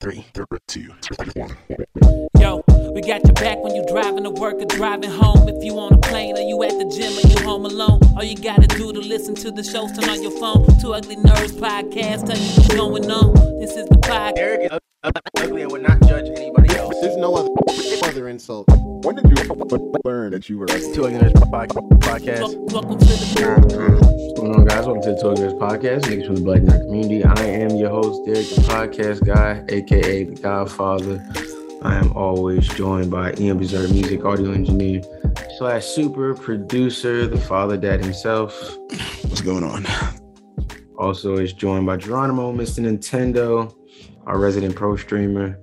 Three, two, one. Yo, we got your back when you're driving to work or driving home. If you on a plane or you at the gym or you home alone, all you gotta do to listen to the shows, turn on your phone. Two Ugly Nerds podcast, tell you what's going on. This is the podcast. Eric is ugly and would not judge anybody else. There's no other other insult. When did you learn that you were ugly? Two Ugly Nerds podcast. Welcome to the What's going on, guys? Welcome to the Toy Girls Podcast, niggas from the Black Nerd community. I am your host, Derek, the podcast guy, aka the Godfather. I am always joined by Ian Berserk, music audio engineer slash super producer, the father dad himself. What's going on? Also is joined by Geronimo, Mr. Nintendo, our resident pro streamer.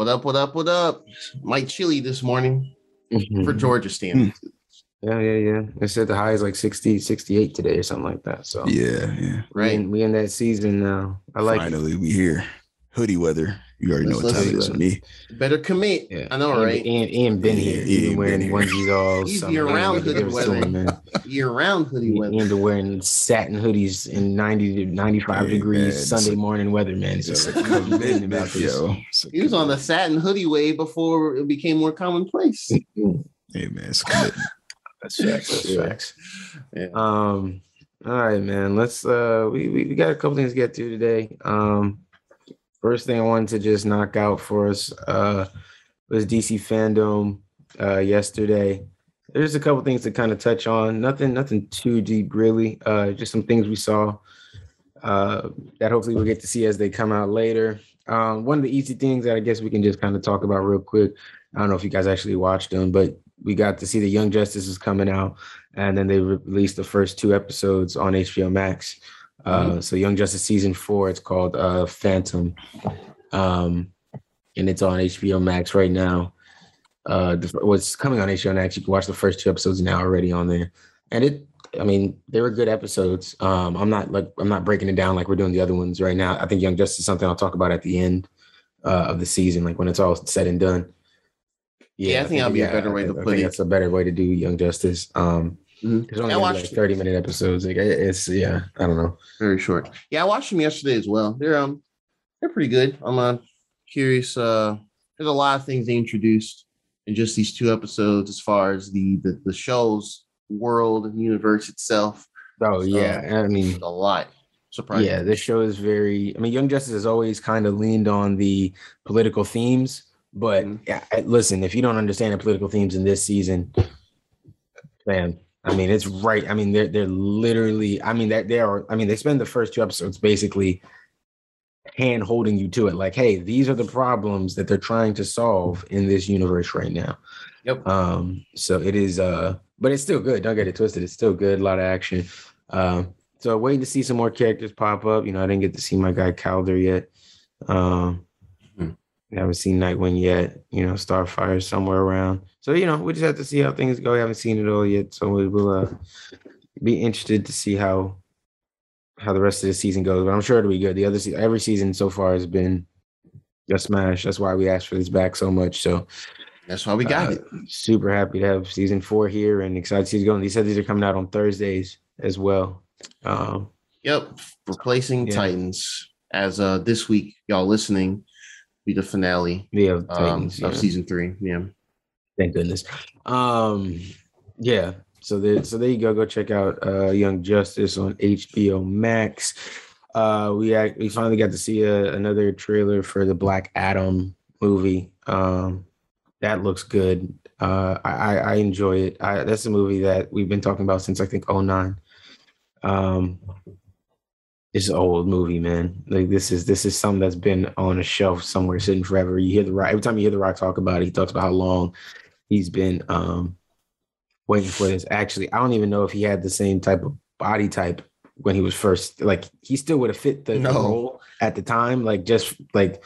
What up? What up? What up? Mike Chili this morning mm-hmm. for Georgia standards. Yeah, yeah, yeah. It said the high is like 60, 68 today or something like that. So Yeah, yeah. we Right. in, we in that season now. I like it. Finally, we here. Hoodie weather. You already know Let's what time it is listen. with me. Better commit. Yeah, I know, Ian, right? And Ian been Yeah, here. Ian Ian been wearing here. onesies all He's summer. year round Ian hoodie was weather. man. Year round hoodie weather. Ian been wearing satin hoodies in 90 to 95 Hey, degrees man, Sunday it's a- morning weather, man. So It's a you know, you been commitment, about this. yo. He was on the satin hoodie wave before it became more commonplace. Hey man, it's commitment. That's facts. That's facts. Yeah. Um, all right, man. Let's uh we, we we got a couple things to get to today. Um first thing I wanted to just knock out for us uh was DC FanDome uh yesterday. There's a couple things to kind of touch on. Nothing, nothing too deep really. Uh just some things we saw uh that hopefully we'll get to see as they come out later. Um, one of the easy things that I guess we can just kind of talk about real quick. I don't know if you guys actually watched them, but we got to see the Young Justice is coming out, and then they re- released the first two episodes on HBO Max. Uh, So Young Justice season four, it's called uh, Phantom, um, and it's on HBO Max right now. Uh, the, what's coming on HBO Max? You can watch the first two episodes now already on there, and it. I mean, they were good episodes. Um, I'm not like I'm not breaking it down like we're doing the other ones right now. I think Young Justice is something I'll talk about at the end uh, of the season, like when it's all said and done. Yeah, I think that'd be a better way I to think- I put think it. That's a better way to do Young Justice. Um, Mhm. there's only I watched- like 30 minute episodes. Like it's yeah, I don't know. Very short. Yeah, I watched them yesterday as well. They're um they're pretty good. I'm uh, curious. Uh there's a lot of things they introduced in just these two episodes as far as the the, the show's world and universe itself. Oh So, yeah, I mean, A lot. Surprising. yeah, this show is very. I mean, Young Justice has always kind of leaned on the political themes, but Mhm. yeah, listen, if you don't understand the political themes in this season, man, I mean, it's right. I mean, they're they're literally. I mean, that they are. I mean, they spend the first two episodes basically hand holding you to it, like, hey, these are the problems that they're trying to solve in this universe right now. Yep. Um, so it is uh, but it's still good. Don't get it twisted. It's still good, a lot of action. Um, so waiting to see some more characters pop up. You know, I didn't get to see my guy Kaldur yet. Um Hmm. I haven't seen Nightwing yet, you know, Starfire somewhere around. So, you know, we just have to see how things go. We haven't seen it all yet. So we will uh be interested to see how how the rest of the season goes. But I'm sure it'll be good. The other se- every season so far has been a smash. That's why we asked for this back so much. So That's why we got uh, it. Super happy to have season four here and excited to see it going. They said these are coming out on Thursdays as well. Um, Yep. Replacing Yeah. Titans as uh this week, y'all listening, be the finale yeah, um, Titans, of season three. Yeah. Thank goodness. Um, yeah. So there, so there you go. Go check out uh, Young Justice on HBO Max. Uh, we act, we finally got to see a, another trailer for the Black Adam movie. Um, that looks good. Uh, I, I I enjoy it. I, that's a movie that we've been talking about since I think 09. Um, it's an old movie, man. Like this is this is something that's been on a shelf somewhere sitting forever. You hear the rock every time you hear the rock talk about it, he talks about how long he's been um waiting for this. Actually, I don't even know if he had the same type of body type when he was first like he still would have fit the, No. role at the time, like just like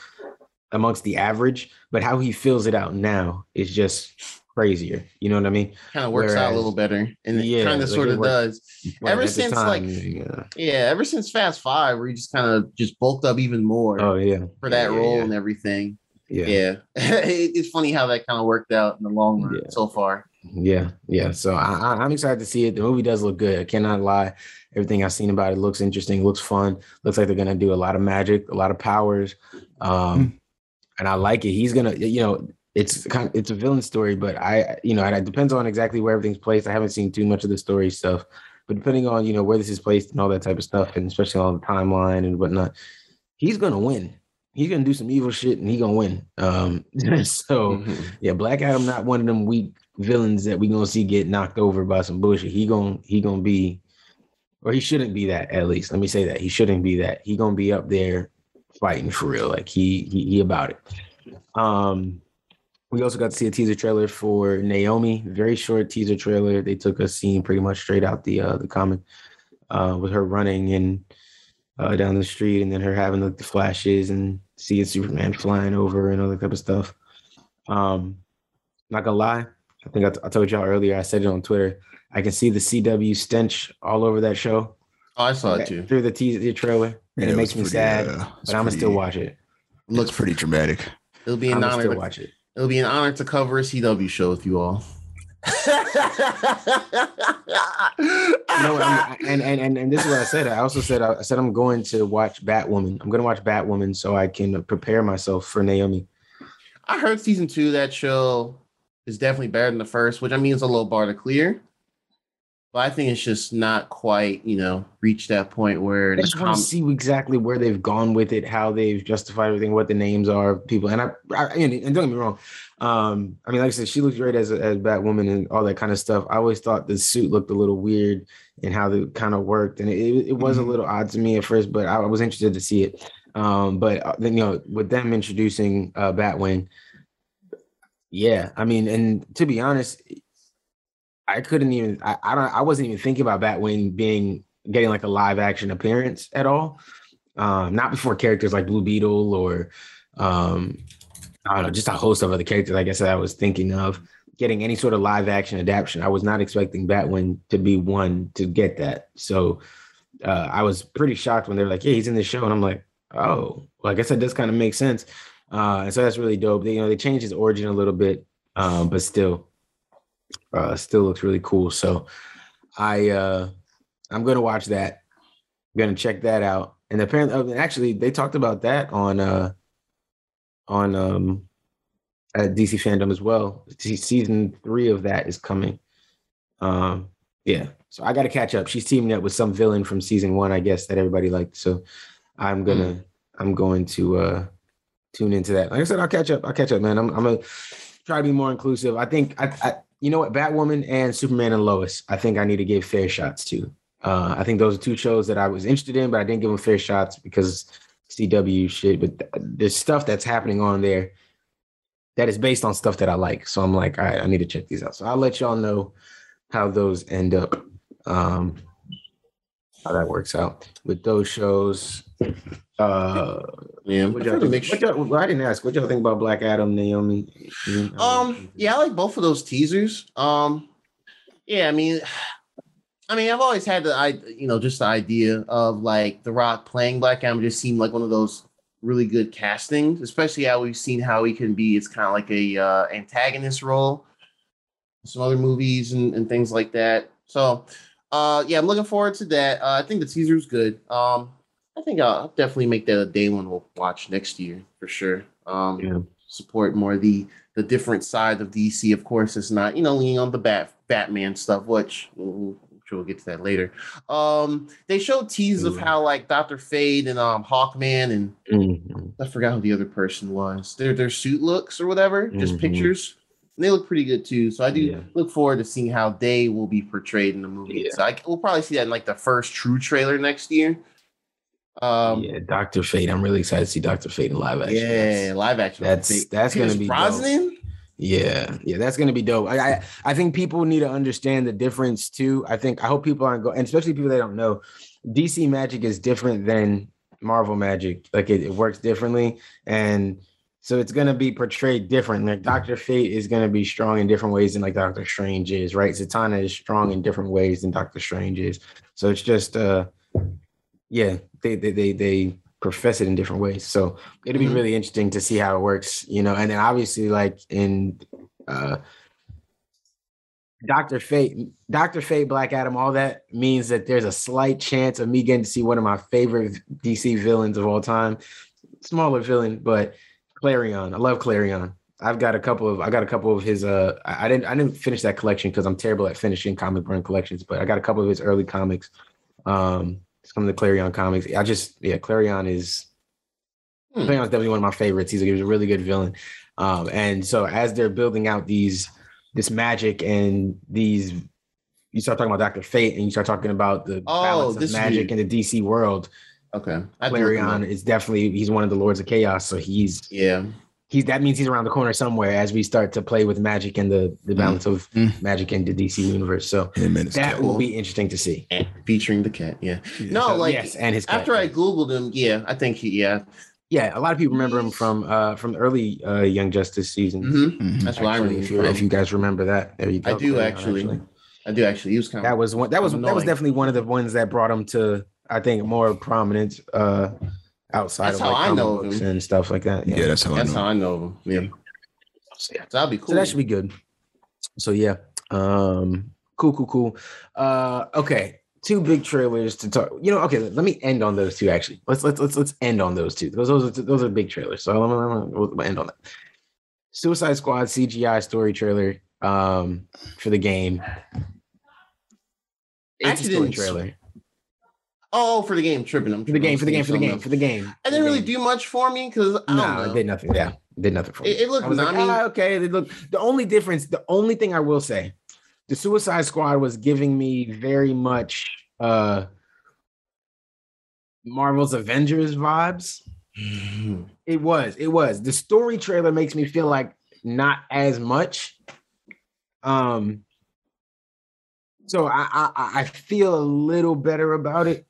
amongst the average, but how he fills it out now is just crazier. You know what I mean? Kind of works out a little better. And it Yeah, kind of like sort of does. Ever since, time, like- yeah. Yeah, ever since Fast Five, where he just kind of just bulked up even more oh yeah, for that Yeah, role and everything. Yeah. Yeah, it's funny how that kind of worked out in the long run Yeah. so far. Yeah, yeah. So I, I, I'm excited to see it. The movie does look good. I cannot lie. Everything I've seen about it looks interesting. Looks fun. Looks like they're gonna do a lot of magic, a lot of powers. Um, and I like it. He's gonna, you know, it's kind of, it's a villain story, but I, you know, and it depends on exactly where everything's placed. I haven't seen too much of the story stuff, but depending on you know where this is placed and all that type of stuff, and especially on the timeline and whatnot, he's gonna win. He's gonna do some evil shit and he gonna win. Um, so Mhm. yeah, Black Adam not one of them weak villains that we gonna see get knocked over by some bullshit. He gonna he gonna be, or he shouldn't be that at least. Let me say that he shouldn't be that. He gonna be up there fighting for real. Like he he, he about it. Um, we also got to see a teaser trailer for Naomi. Very short teaser trailer. They took a scene pretty much straight out the uh, the comic uh, with her running and uh, down the street, and then her having the, the flashes and seeing Superman flying over and all that type of stuff. Um, not gonna lie, I think I, t- I told y'all earlier. I said it on Twitter. I can see the CW stench all over that show Oh, I saw it too. through the teaser trailer, and it, was makes me sad. uh, but I'm gonna still watch it. Looks pretty dramatic. It'll be I'm an gonna honor. To, watch it. it'll be an honor to cover a CW show with you all. No, and, and and and this is what I said. I also said I said I'm going to watch Batwoman. I'm going to watch Batwoman so I can prepare myself for Naomi. I heard season two of that show is definitely better than the first, which I mean is a low bar to clear. But I think it's just not quite, you know, reached that point where I just want to see exactly where they've gone with it, how they've justified everything, what the names are of people. And I, I and don't get me wrong. Um, I mean, like I said, she looks great as as Batwoman and all that kind of stuff. I always thought the suit looked a little weird and how they kind of worked, and it, it was Mhm. a little odd to me at first, but I was interested to see it. Um, but uh, then you know, with them introducing uh, Batwing, yeah, I mean, and to be honest, I couldn't even. I, I don't. I wasn't even thinking about Batwing being getting like a live action appearance at all. Um, not before characters like Blue Beetle or um, I don't know, just a host of other characters. Like I that I was thinking of getting any sort of live action adaptation. I was not expecting Batwing to be one to get that. So uh, I was pretty shocked when they were like, "Yeah, he's in the show," and I'm like, "Oh, well, I guess that does kind of make sense." Uh, and so that's really dope. They, you know, they changed his origin a little bit, um, but still, uh, still looks really cool. So I, uh, I'm gonna watch that. I'm gonna check that out. And apparently, oh, actually, they talked about that on uh, on um, at DC FanDome as well. Season three of that is coming. Um, yeah. So I got to catch up. She's teaming up with some villain from season one, I guess, that everybody liked. So I'm gonna, I'm going to uh tune into that. Like I said, I'll catch up. I'll catch up, man. I'm, I'm gonna try to be more inclusive. I think I, I you know what, Batwoman and Superman and Lois. I think I need to give fair shots to. Uh, I think those are two shows that I was interested in, but I didn't give them fair shots because CW shit. But th- there's stuff that's happening on there that is based on stuff that I like. So I'm like, all right, I need to check these out. So I'll let y'all know how those end up. Um, how that works out with those shows. Uh, yeah. what y'all think? make What y'all, well, I didn't ask. What y'all think about Black Adam, Naomi? Um, yeah, I like both of those teasers. Um, yeah, I mean, I mean, I've always had the I, you know, just the idea of like The Rock playing Black Adam just seemed like one of those really good castings, especially how we've seen how he can be. It's kind of like a uh, antagonist role, some other movies and, and things like that. So, uh, yeah, I'm looking forward to that. Uh, I think the teaser's good. Um, I think I'll definitely make that a day one we'll watch next year for sure. Um, Yeah. support more the the different side of DC. Of course, it's not you know leaning on the bat Batman stuff, which we'll, I'm sure we'll get to that later. Um, they showed teases of Mhm. how like Doctor Fate and um Hawkman and Mhm. I forgot who the other person was. Their their suit looks or whatever, just Mhm. pictures. And they look pretty good too. So I do Yeah. look forward to seeing how they will be portrayed in the movie. Yeah. So I, we'll probably see that in like the first true trailer next year. Um, yeah, Doctor Fate. I'm really excited to see Doctor Fate in live action. yeah, live action. That's- that's gonna Pierce be dope. Yeah, yeah, that's gonna be dope. I, I I think people need to understand the difference too. I think I hope people aren't going, and especially people that don't know, DC magic is different than Marvel magic. Like it, it works differently, and so it's gonna be portrayed different. Like Doctor Fate is gonna be strong in different ways than like Doctor Strange is, right? Zatanna is strong in different ways than Doctor Strange is. So it's just uh, yeah, they they they they profess it in different ways. So it'll be Mhm. really interesting to see how it works, you know. And then obviously, like in uh Doctor Fate, Doctor Fate, Black Adam, all that means that there's a slight chance of me getting to see one of my favorite DC villains of all time. Smaller villain, but Klarion. I love Klarion. I've got a couple of I got a couple of his uh I I didn't I didn't finish that collection because I'm terrible at finishing comic run collections, but I got a couple of his early comics. Um some of the Klarion comics. I just yeah, Klarion is Hmm. Klarion's definitely one of my favorites. He's a, he's a really good villain. Um and so as they're building out these this magic and these you start talking about Dr. Fate and you start talking about the Oh, balance of is magic in the DC world. Okay. I do look him Klarion is definitely he's one of the Lords of Chaos. So he's Yeah. He's that means he's around the corner somewhere as we start to play with magic and the the balance of Mm. magic in the DC universe. So Him and his that will be interesting to see. And featuring the cat. Yeah. Yeah. No, So, like yes, and his cat. after I Googled him, yeah, I think he yeah. yeah, a lot of people remember him from uh from the early uh Young Justice season. Mhm. Mhm. That's what I Actually, remember. if you if you guys remember that, there you go. I do Klarion, actually. I do actually. He was kind That of was one. That was that was definitely one of the ones that brought him to I think more prominence uh outside That's of how like I know books him. and stuff like that. Yeah, that's how that's I know. how I know him. Yeah. So, yeah. So that'd be cool. So that should be good. So yeah. Um cool, cool, cool. Uh okay. Two big trailers to talk. You know, okay, let me end on those two actually. Let's let's let's let's end on those two. Those those are those are big trailers. So I'm gonna, I'm gonna- we'll end on that. Suicide Squad CGI story trailer um for the game. It's Actually a story trailer. Oh, for the game, tripping. I'm For the game, for the game, for the game, for the game. I didn't really do much for me because I No, it did nothing. Yeah, it did nothing for me. It- it looked- I was like, ah, okay. It looked. The only difference, the only thing I will say, the Suicide Squad was giving me very much uh Marvel's Avengers vibes. It was. It was. The story trailer makes me feel like not as much. Um. So I I, I- I feel a little better about it,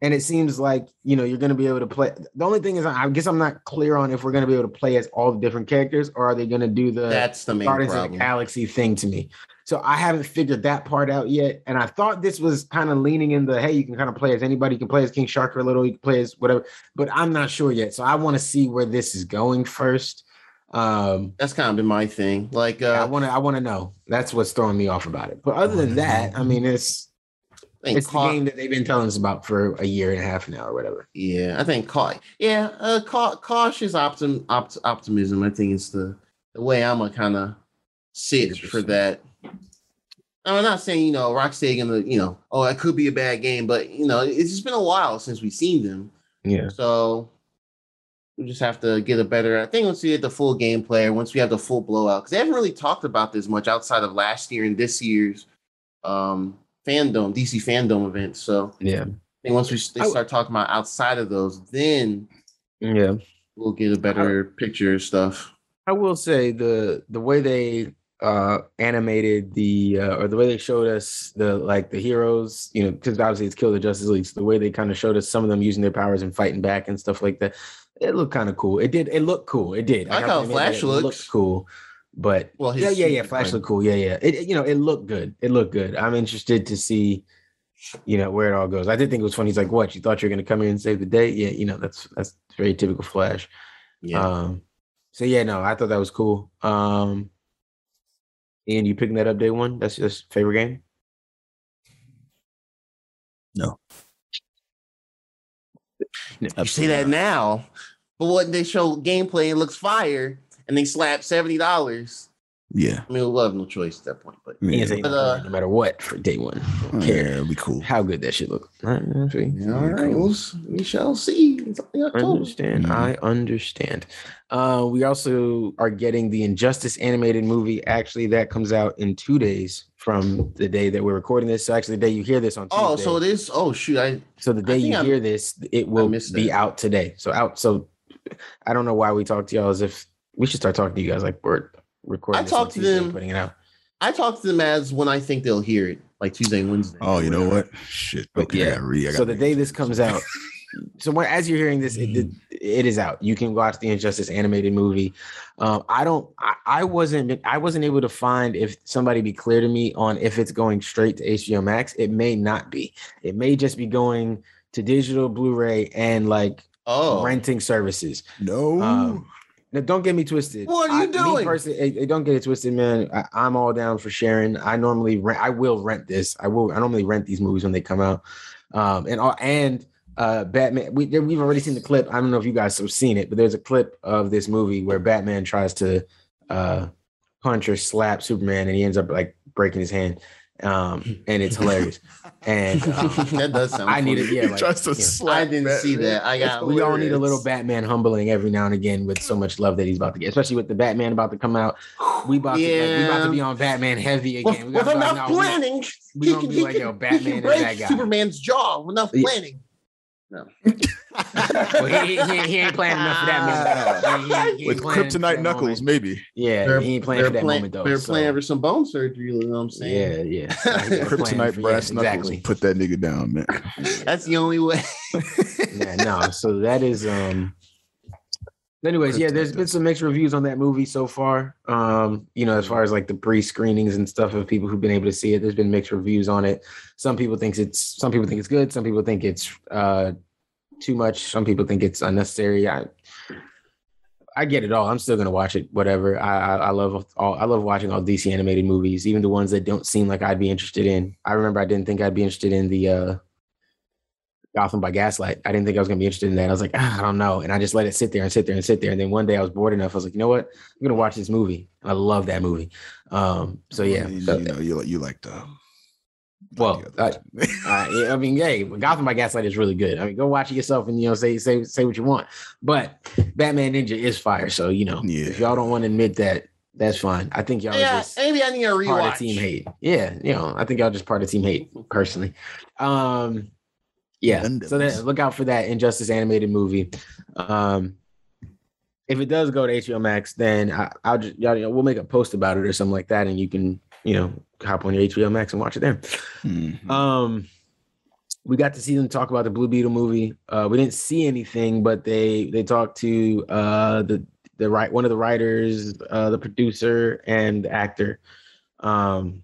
and it seems like you know you're going to be able to play. The only thing is, I guess I'm not clear on if we're going to be able to play as all the different characters, or are they going to do the That's the main Guardians of the problem. Galaxy thing to me. So I haven't figured that part out yet. And I thought this was kind of leaning in the hey, you can kind of play as anybody, you can play as King Shark or a little, you can play as whatever, but I'm not sure yet. So I want to see where this is going first. Um That's kind of been my thing. Like, yeah, I uh, want to I want to know. That's what's throwing me off about it. But other than that, I mean it's it's the game that they've been telling us about for a year and a half now or whatever. Yeah, I think ca- yeah, uh, ca- cautious optim- opt- optimism. I think is the the way I'm gonna kind of sit for that. I'm not saying you know Rocksteady gonna you know oh it could be a bad game, but you know it's just been a while since we've seen them, Yeah. so we just have to get a better. I think once we get the full gameplay, or once we have the full blowout, because they haven't really talked about this much outside of last year and this year's um fandom DC FanDome event. So Yeah. I think once we they start talking about outside of those, then Yeah. we'll get a better picture and stuff. I will say the the way they uh animated the uh, or the way they showed us the like the heroes, you know, because obviously it's Kill the Justice League. So the way they kind of showed us some of them using their powers and fighting back and stuff like that, it looked kind of cool. It did. It looked cool. It did. I like have how to admit that Flash it looks. looked cool. But Well, yeah, yeah, yeah. Flash fine. looked cool. Yeah, yeah. It, it- you know, it looked good. It looked good. I'm interested to see, you know, where it all goes. I did think it was funny. He's like, "What? You thought you were gonna come here and save the day?" Yeah, you know, that's that's very typical Flash. Yeah, Um, so yeah, no, I thought that was cool. Um, Ian, you picking that up day one? That's your favorite game? No. You see that now, but what they show gameplay, it looks fire, and they slap seventy dollars. Yeah. I mean, we'll have no choice at that point. But Yeah. But, no uh, no matter what for day one. Don't Yeah, care it'll be cool. how good that shit look. All right, yeah, all right, we'll, we shall see. I October. understand. Mhm. I understand. Uh, we also are getting the Injustice animated movie. Actually, that comes out in two days from the day that we're recording this. So actually, the day you hear this on Tuesday. Oh, so it is. Oh shoot, I So the day think you I'm- hear this, it will be out today. So out. So I don't know why we talk to y'all as if we should start talking to you guys like we're recording. I talk to Tuesday and them- putting it out. I talk to them as when I think they'll hear it, like Tuesday and Wednesday. Oh, you know what? Shit. But Okay. yeah, I gotta read. I So gotta the day this comes out, so when, as you're hearing this, it, Mm-hmm. it is out. You can watch the Injustice animated movie. Um, I don't. I, I wasn't. I wasn't able to find if somebody be clear to me on if it's going straight to HBO Max. It may not be. It may just be going to digital, Blu-ray, and like Oh, renting services. No. Um, Now, don't get me twisted. What are you I- me doing? personally, don't get it twisted, man. I, I'm all down for sharing. I normally rent. I will rent this. I will. I normally rent these movies when they come out. Um, and all and uh, Batman. We we've already seen the clip. I don't know if you guys have seen it, but there's a clip of this movie where Batman tries to uh, punch or slap Superman, and he ends up like breaking his hand. Um, and it's hilarious. And that does sound. I need funny. it. Yeah, he like, tries to yeah. slap I didn't see that. I got- we all need a little. Batman humbling every now and again with so much love that he's about to get, especially with the Batman about to come out. We about to like, we about to be on Batman heavy With, again. We with gotta like, enough no, planning, we he gonna can, be he like, can, yo, he Batman can break. Superman's jaw with enough Yeah. Planning. Well, he, he, he, he ain't playing enough for that moment. though. He- he- he With kryptonite knuckles, moment. maybe. Yeah, They're- he ain't playing for that playing, moment though. they're so- playing for some bone surgery. You know what I'm saying? Yeah, yeah. They're Kryptonite for- brass yeah, knuckles. exactly. Put that nigga down, man. That's the only way. yeah, no. So that is um. Anyways, yeah, there's been some mixed reviews on that movie so far. Um, you know, as far as like the pre-screenings and stuff of people who've been able to see it, there's been mixed reviews on it. Some people think it's some people think it's good, some people think it's uh too much, some people think it's unnecessary. I I get it all. I'm still gonna watch it, whatever. I I, I love all I love watching all DC animated movies, even the ones that don't seem like I'd be interested in. I remember I didn't think I'd be interested in the uh Gotham by Gaslight. I didn't think I was gonna be interested in that. I was like, ah, I don't know, and I just let it sit there and sit there and sit there. And then one day I was bored enough. I was like, you know what? I'm gonna watch this movie. And I love that movie. Um, so yeah. you, So- you know, you like you like the. well, the other uh, I mean, hey, Gotham by Gaslight is really good. I mean, go watch it yourself and you know say say say what you want. But Batman Ninja is fire, so you know Yeah. if y'all don't want to admit that, that's fine. I think y'all yeah, just maybe I need a part rewatch. of team hate. Yeah, you know, I think y'all just part of team hate personally. Um, yeah. Gundams. So that, look out for that Injustice animated movie. Um, if it does go to HBO Max, then I, I'll just y'all, know we'll make a post about it or something like that, and you can you know hop on your HBO Max and watch it there. Mhm. Um, we got to see them talk about the Blue Beetle movie. Uh, we didn't see anything, but they they talked to uh the the right one of the writers, uh, the producer, and the actor. Um,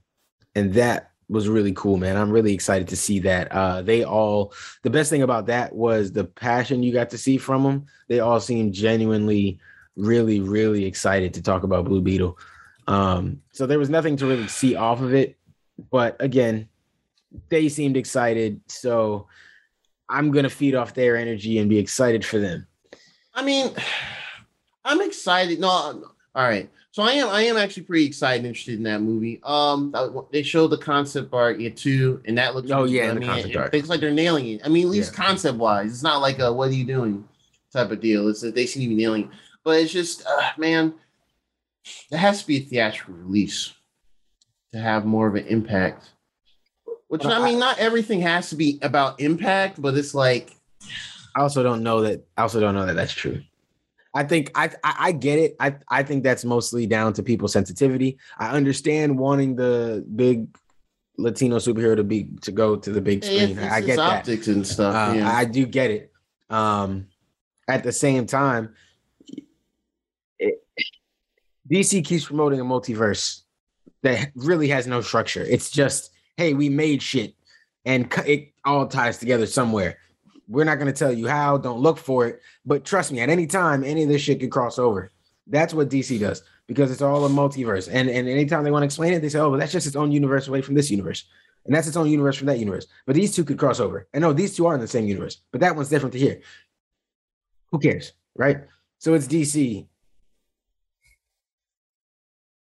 and that was really cool, man. I'm really excited to see that. Uh, they all the best thing about that was the passion you got to see from them. They all seemed genuinely, really, really excited to talk about Blue Beetle. Um, so there was nothing to really see off of it, but again, they seemed excited. So I'm gonna feed off their energy and be excited for them. I mean, I'm excited. No, all right. So I am. I am actually pretty excited, and interested in that movie. Um, they showed the concept art yeah, too, and that looks. Oh, really yeah, good. and I the mean, concept it, art. looks like they're nailing it. I mean, at least Yeah. concept wise, it's not like a "What are you doing?" type of deal. It's that they seem to be nailing. it. But it's just, uh, man, it has to be a theatrical release to have more of an impact. Which I mean, not everything has to be about impact, but it's like I also don't know that. I also don't know that that's true. I think I, I I get it. I I think that's mostly down to people's sensitivity. I understand wanting the big Latino superhero to be to go to the big screen. it's, I get that. optics and stuff. Uh, yeah. I do get it. Um, at the same time, it, DC keeps promoting a multiverse that really has no structure. It's just, hey, we made shit, and it all ties together somewhere. We're not going to tell you how. Don't look for it, but trust me, at any time, any of this shit could cross over. That's what DC does because it's all a multiverse. And and anytime they want to explain it, they say, "Oh, well, that's just its own universe away from this universe." and that's its own universe from that universe. But these two could cross over. And no, these two are in the same universe, but that one's different to here. Who cares, right? So it's DC.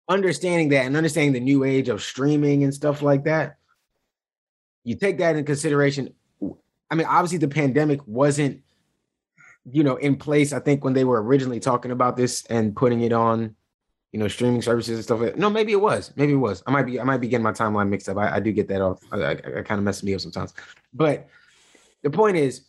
Understanding that and understanding the new age of streaming and stuff like that, you take that in consideration. I mean, obviously, the pandemic wasn't, you know, in place. I think when they were originally talking about this and putting it on, you know, streaming services and stuff like that. No, maybe it was. Maybe it was. I might be. I might be getting my timeline mixed up. I, I do get that off. I, I, I kind of messes me up sometimes. But the point is,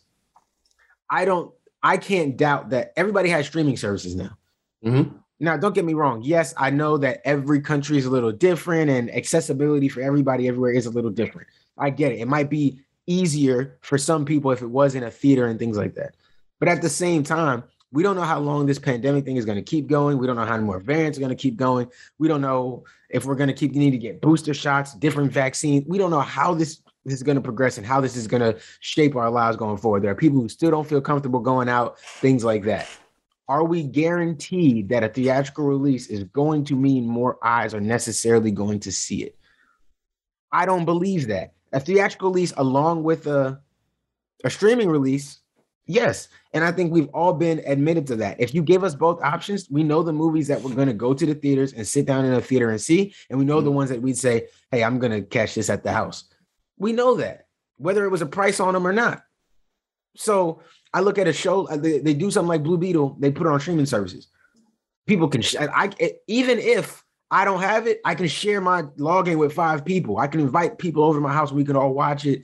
I don't. I can't doubt that everybody has streaming services now. Mhm. Now, don't get me wrong. Yes, I know that every country is a little different, and accessibility for everybody everywhere is a little different. I get it. It might be easier for some people if it was in a theater and things like that. But at the same time, we don't know how long this pandemic thing is going to keep going. We don't know how many more variants are going to keep going. We don't know if we're going to keep need to get booster shots, different vaccines. We don't know how this, this is going to progress and how this is going to shape our lives going forward. There are people who still don't feel comfortable going out, things like that. are we guaranteed that a theatrical release is going to mean more eyes are necessarily going to see it? I don't believe that. A theatrical release along with a a streaming release, yes. And I think we've all been admitted to that. If you give us both options, we know the movies that we're going to go to the theaters and sit down in a theater and see, and we know the ones that we'd say, "Hey, I'm going to catch this at the house." We know that whether it was a price on them or not. So I look at a show, uh, they, they do something like Blue Beetle, they put it on streaming services. People can, sh- I, I even if I don't have it, I can share my login with five people. I can invite people over to my house. We can all watch it.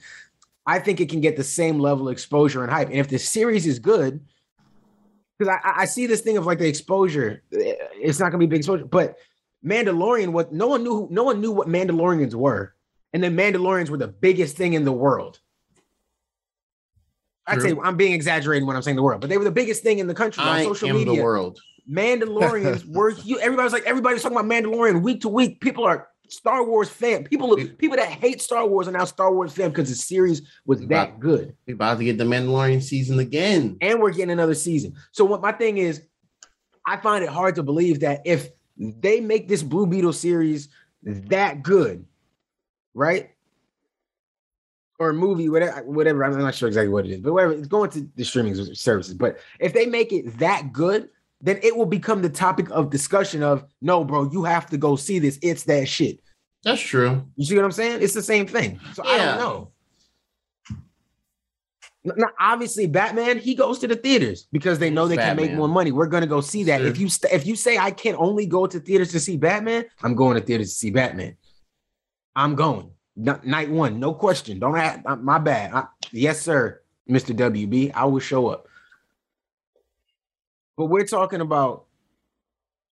I think it can get the same level of exposure and hype. And if the series is good, because I, I see this thing of like the exposure, it's not gonna be big exposure. But Mandalorian, what no one knew, no one knew what Mandalorians were, and then Mandalorians were the biggest thing in the world. I'd say I'm being exaggerating when I'm saying the world, but they were the biggest thing in the country I on social media. the world. Mandalorians were you. Everybody's like everybody's talking about Mandalorian week to week. People are Star Wars fan. People people that hate Star Wars are now Star Wars fan because the series was that good, We're about to get the Mandalorian season again. and we're getting another season. So what my thing is, I find it hard to believe that if they make this Blue Beetle series that good, right? Or a movie, whatever, whatever. I'm not sure exactly what it is, but whatever. It's going to the streaming services. But if they make it that good, then it will become the topic of discussion of no, bro, you have to go see this. It's that shit. That's true. You see what I'm saying? It's the same thing. So I don't know. Now, obviously, Batman he goes to the theaters because they know they can make more money. We're gonna go see that. Sure. If you st- if you say I can only go to theaters to see Batman, I'm going to theaters to see Batman. I'm going N- night one, no question. Don't ask. uh, My bad. I- yes, sir, Mister WB. I will show up. But we're talking about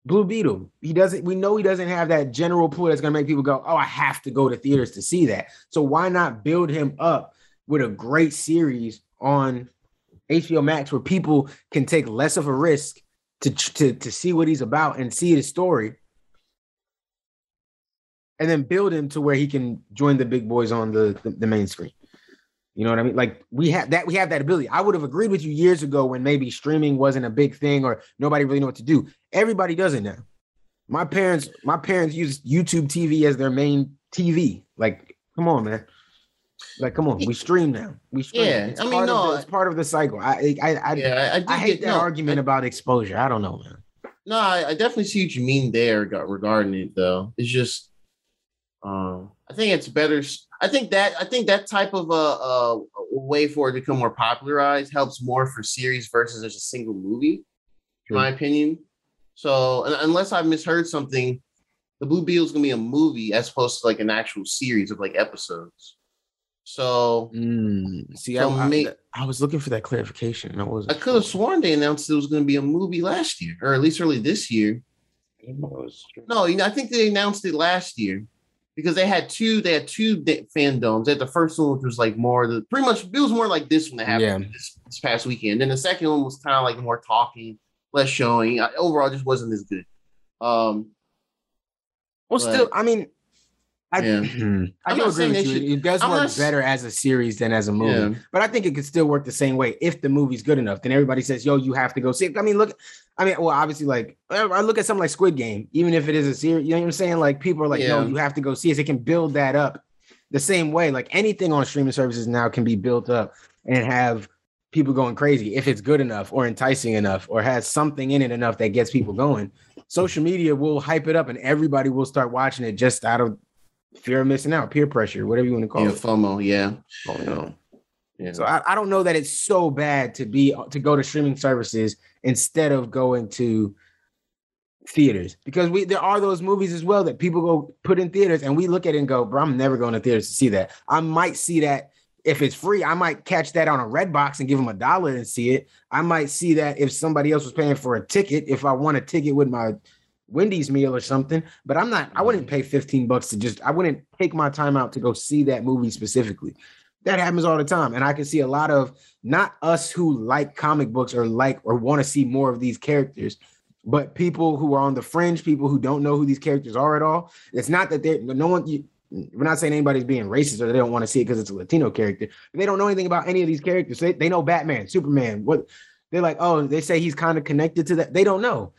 Blue Beetle. He doesn't. We know he doesn't have that general pool that's gonna make people go, "Oh, I have to go to theaters to see that." So why not build him up with a great series on HBO Max where people can take less of a risk to to to see what he's about and see his story, and then build him to where he can join the big boys on the the, the main screen. You know what I mean? Like we have that we have that ability. I would have agreed with you years ago when maybe streaming wasn't a big thing or nobody really know what to do. Everybody does it now. My parents, my parents use YouTube TV as their main TV. Like, come on, man. Like, come on, we stream now. We stream. Yeah, it's I mean, no, the, it's part of the cycle. I, I, I, Yeah, I, I, I hate get- that no, argument I- about exposure. I don't know, man. No, I, I definitely see what you mean there regarding it, though. It's just, um, I think it's better. I think that I think that type of a, a, a way for it to become more popularized helps more for series versus just a single movie, in my opinion. So, unless I've misheard something, the Blue Beetle is gonna be a movie as opposed to like an actual series of like episodes. So Mm, see, So I, I- I was looking for that clarification. and I I wasn't. could have sworn they announced it was going to be a movie last year, or at least early this year. No, you know, I think they announced it last year because they had two. They had two fandoms. They had the first one, which was like more the pretty much it was more like this one that happened Yeah. this, this past weekend. Then the second one was kind of like more talking, less showing. Uh, overall, just wasn't as good. Um, Well, but- still, I mean, I, Yeah. I do agree saying with you. should- it does work not better as a series than as a movie. Yeah. But I think it could still work the same way if the movie's good enough. Then everybody says, "Yo, you have to go see." it. I mean, look, I mean, well, obviously, like I I look at something like Squid Game, even if it is a series, you know what I'm saying? Like people are like, "No, Yeah. you have to go see it." They can build that up the same way. Like anything on streaming services now can be built up and have people going crazy if it's good enough or enticing enough or has something in it enough that gets people going. Social media will hype it up and everybody will start watching it just out of fear of missing out, peer pressure, whatever you want to call yeah, it. FOMO. Yeah, oh, You know? yeah. So I, I don't know that it's so bad to be uh, to go to streaming services instead of going to theaters because we there are those movies as well that people go put in theaters and we look at it and go, bro, I'm never going to theaters to see that. I might see that if it's free. I might catch that on a Redbox and give them a dollar and see it. I might see that if somebody else was paying for a ticket, if I want a ticket with my Wendy's meal or something, but I'm not, I wouldn't mm-hmm. pay 15 bucks to just, I wouldn't take my time out to go see that movie specifically. That happens all the time. And I can see a lot of not us who like comic books or like or want to see more of these characters, but people who are on the fringe, people who don't know who these characters are at all. It's not that they're no one, you, we're not saying anybody's being racist or they don't want to see it because it's a Latino character. They don't know anything about any of these characters. They, they know Batman, Superman, what They're like, oh, they say he's kind of connected to that. They don't know.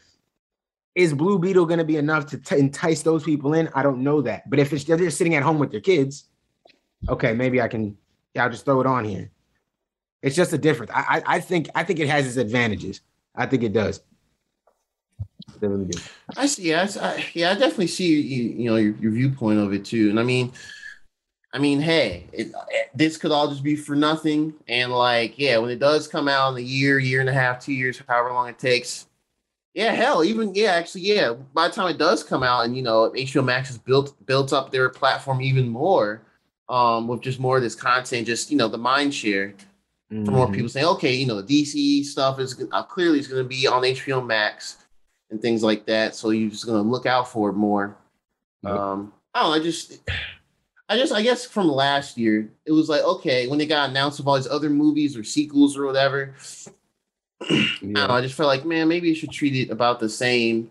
Is Blue Beetle going to be enough to t- entice those people in? I don't know that. But if it's, they're just sitting at home with their kids, okay, maybe I can. Yeah, I'll just throw it on here. It's just a difference. I, I, I think I think it has its advantages. I think it does. I see. I, I- yeah, I definitely see you, you know your, your viewpoint of it too. And I mean, I mean, hey, it, this could all just be for nothing. And like, yeah, when it does come out in a year, year and a half, two years, however long it takes, yeah, hell, even yeah, actually, yeah. By the time it does come out, and you know, HBO Max has built built up their platform even more, um, with just more of this content, just you know, the mind share for more Mhm. people saying, okay, you know, the DC stuff is uh, clearly is going to be on HBO Max and things like that. So you're just going to look out for it more. Yep. Um, I don't know. I just, I just, I guess from last year, it was like, okay, when they got announced with all these other movies or sequels or whatever, I know, I just felt like, man, maybe you should treat it about the same.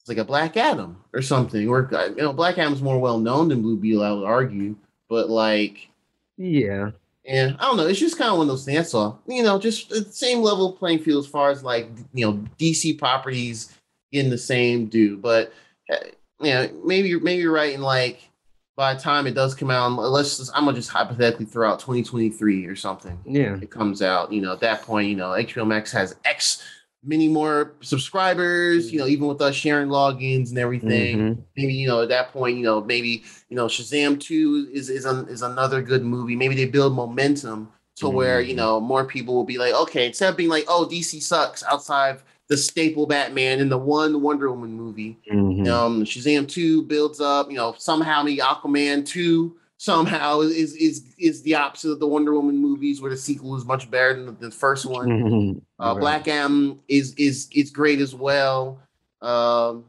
It's like a Black Adam or something. Or you know, Black Adam's more well known than Blue Beetle, I would argue. But like, Yeah. yeah, I don't know. It's just kind of one of those things. That's all. You know, just the same level playing field as far as like you know DC properties in the same do. But uh, yeah, maybe you're maybe you're right in like by the time it does come out, let's just I'm gonna just hypothetically throw out 2023 or something. Yeah. It comes out, you know, at that point, you know, HBO Max has X many more subscribers, you know, even with us sharing logins and everything Mhm. maybe you know at that point you know maybe you know Shazam 2 is is, is another good movie maybe they build momentum to where you know more people will be like okay instead of being like oh DC sucks outside the staple Batman and the one Wonder Woman movie Mhm. um Shazam 2 builds up you know somehow the Aquaman 2 somehow is is is the opposite of the Wonder Woman movies where the sequel is much better than the, the first one Mhm. uh, Right. Black Adam is is is great as well. Um,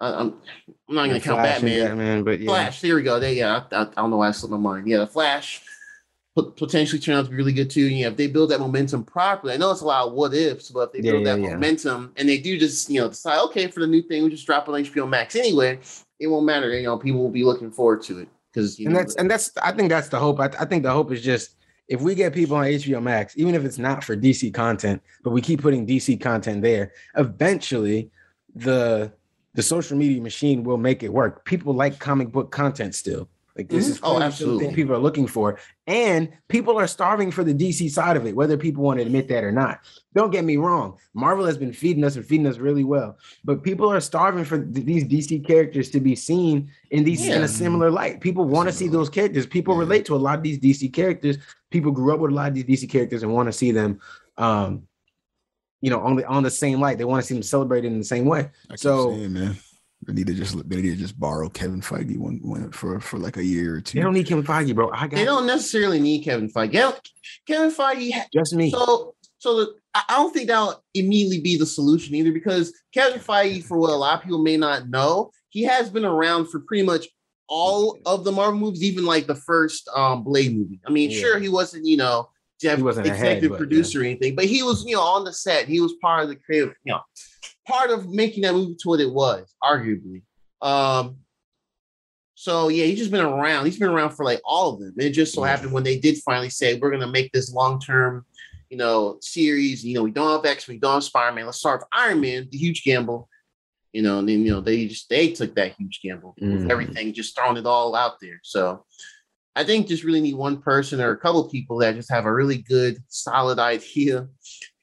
I, I'm I'm not gonna count Batman. Batman, but yeah. Flash, there we go. There, yeah, I, I, I don't know why I slipped my mind. Yeah, the Flash potentially turn out to be really good too. Yeah, if they build that momentum properly, I know it's a lot of what ifs, but if they Yeah, build that yeah. momentum and they do just you know decide, okay, for the new thing, we just drop it on HBO Max anyway. It won't matter. You know, people will be looking forward to it because you and know that's and that's I think that's the hope. I, I think the hope is just if we get people on HBO Max, even if it's not for DC content, but we keep putting DC content there, eventually the the social media machine will make it work. People like comic book content still. Like this Mhm. is Oh, absolutely. people are looking for, and people are starving for the DC side of it, whether people want to admit that or not. Don't get me wrong, Marvel has been feeding us and feeding us really well, but people are starving for th- these DC characters to be seen in these in a similar light. People want to see those characters. People Yeah. relate to a lot of these DC characters. People grew up with a lot of these DC characters and want to see them, um, you know, on the on the same light. They want to see them celebrated in the same way. So- saying, man, they need to just they need to just borrow Kevin Feige one, one for for like a year or two. They don't need Kevin Feige, bro. I got they don't necessarily need Kevin Feige. Kevin- Kevin Feige just me. So, so the, I I don't think that'll immediately be the solution either, because Kevin Feige, for what a lot of people may not know, he has been around for pretty much all of the Marvel movies, even like the first um Blade movie. I mean, Yeah. sure, he wasn't, you know, Jeff He wasn't a head, executive but, producer or anything, but he was, you know, on the set. He was part of the creative, you know, part of making that movie to what it was, arguably. Um, so yeah, he's just been around. He's been around for like all of them. And it just so happened when they did finally say we're gonna make this long term, you know, series. You know, we don't have X, we don't have Spider Man. Let's start with Iron Man, the huge gamble. You know, and then you know they just they took that huge gamble with Mhm. everything, just throwing it all out there. So I think just really need one person or a couple people that just have a really good, solid idea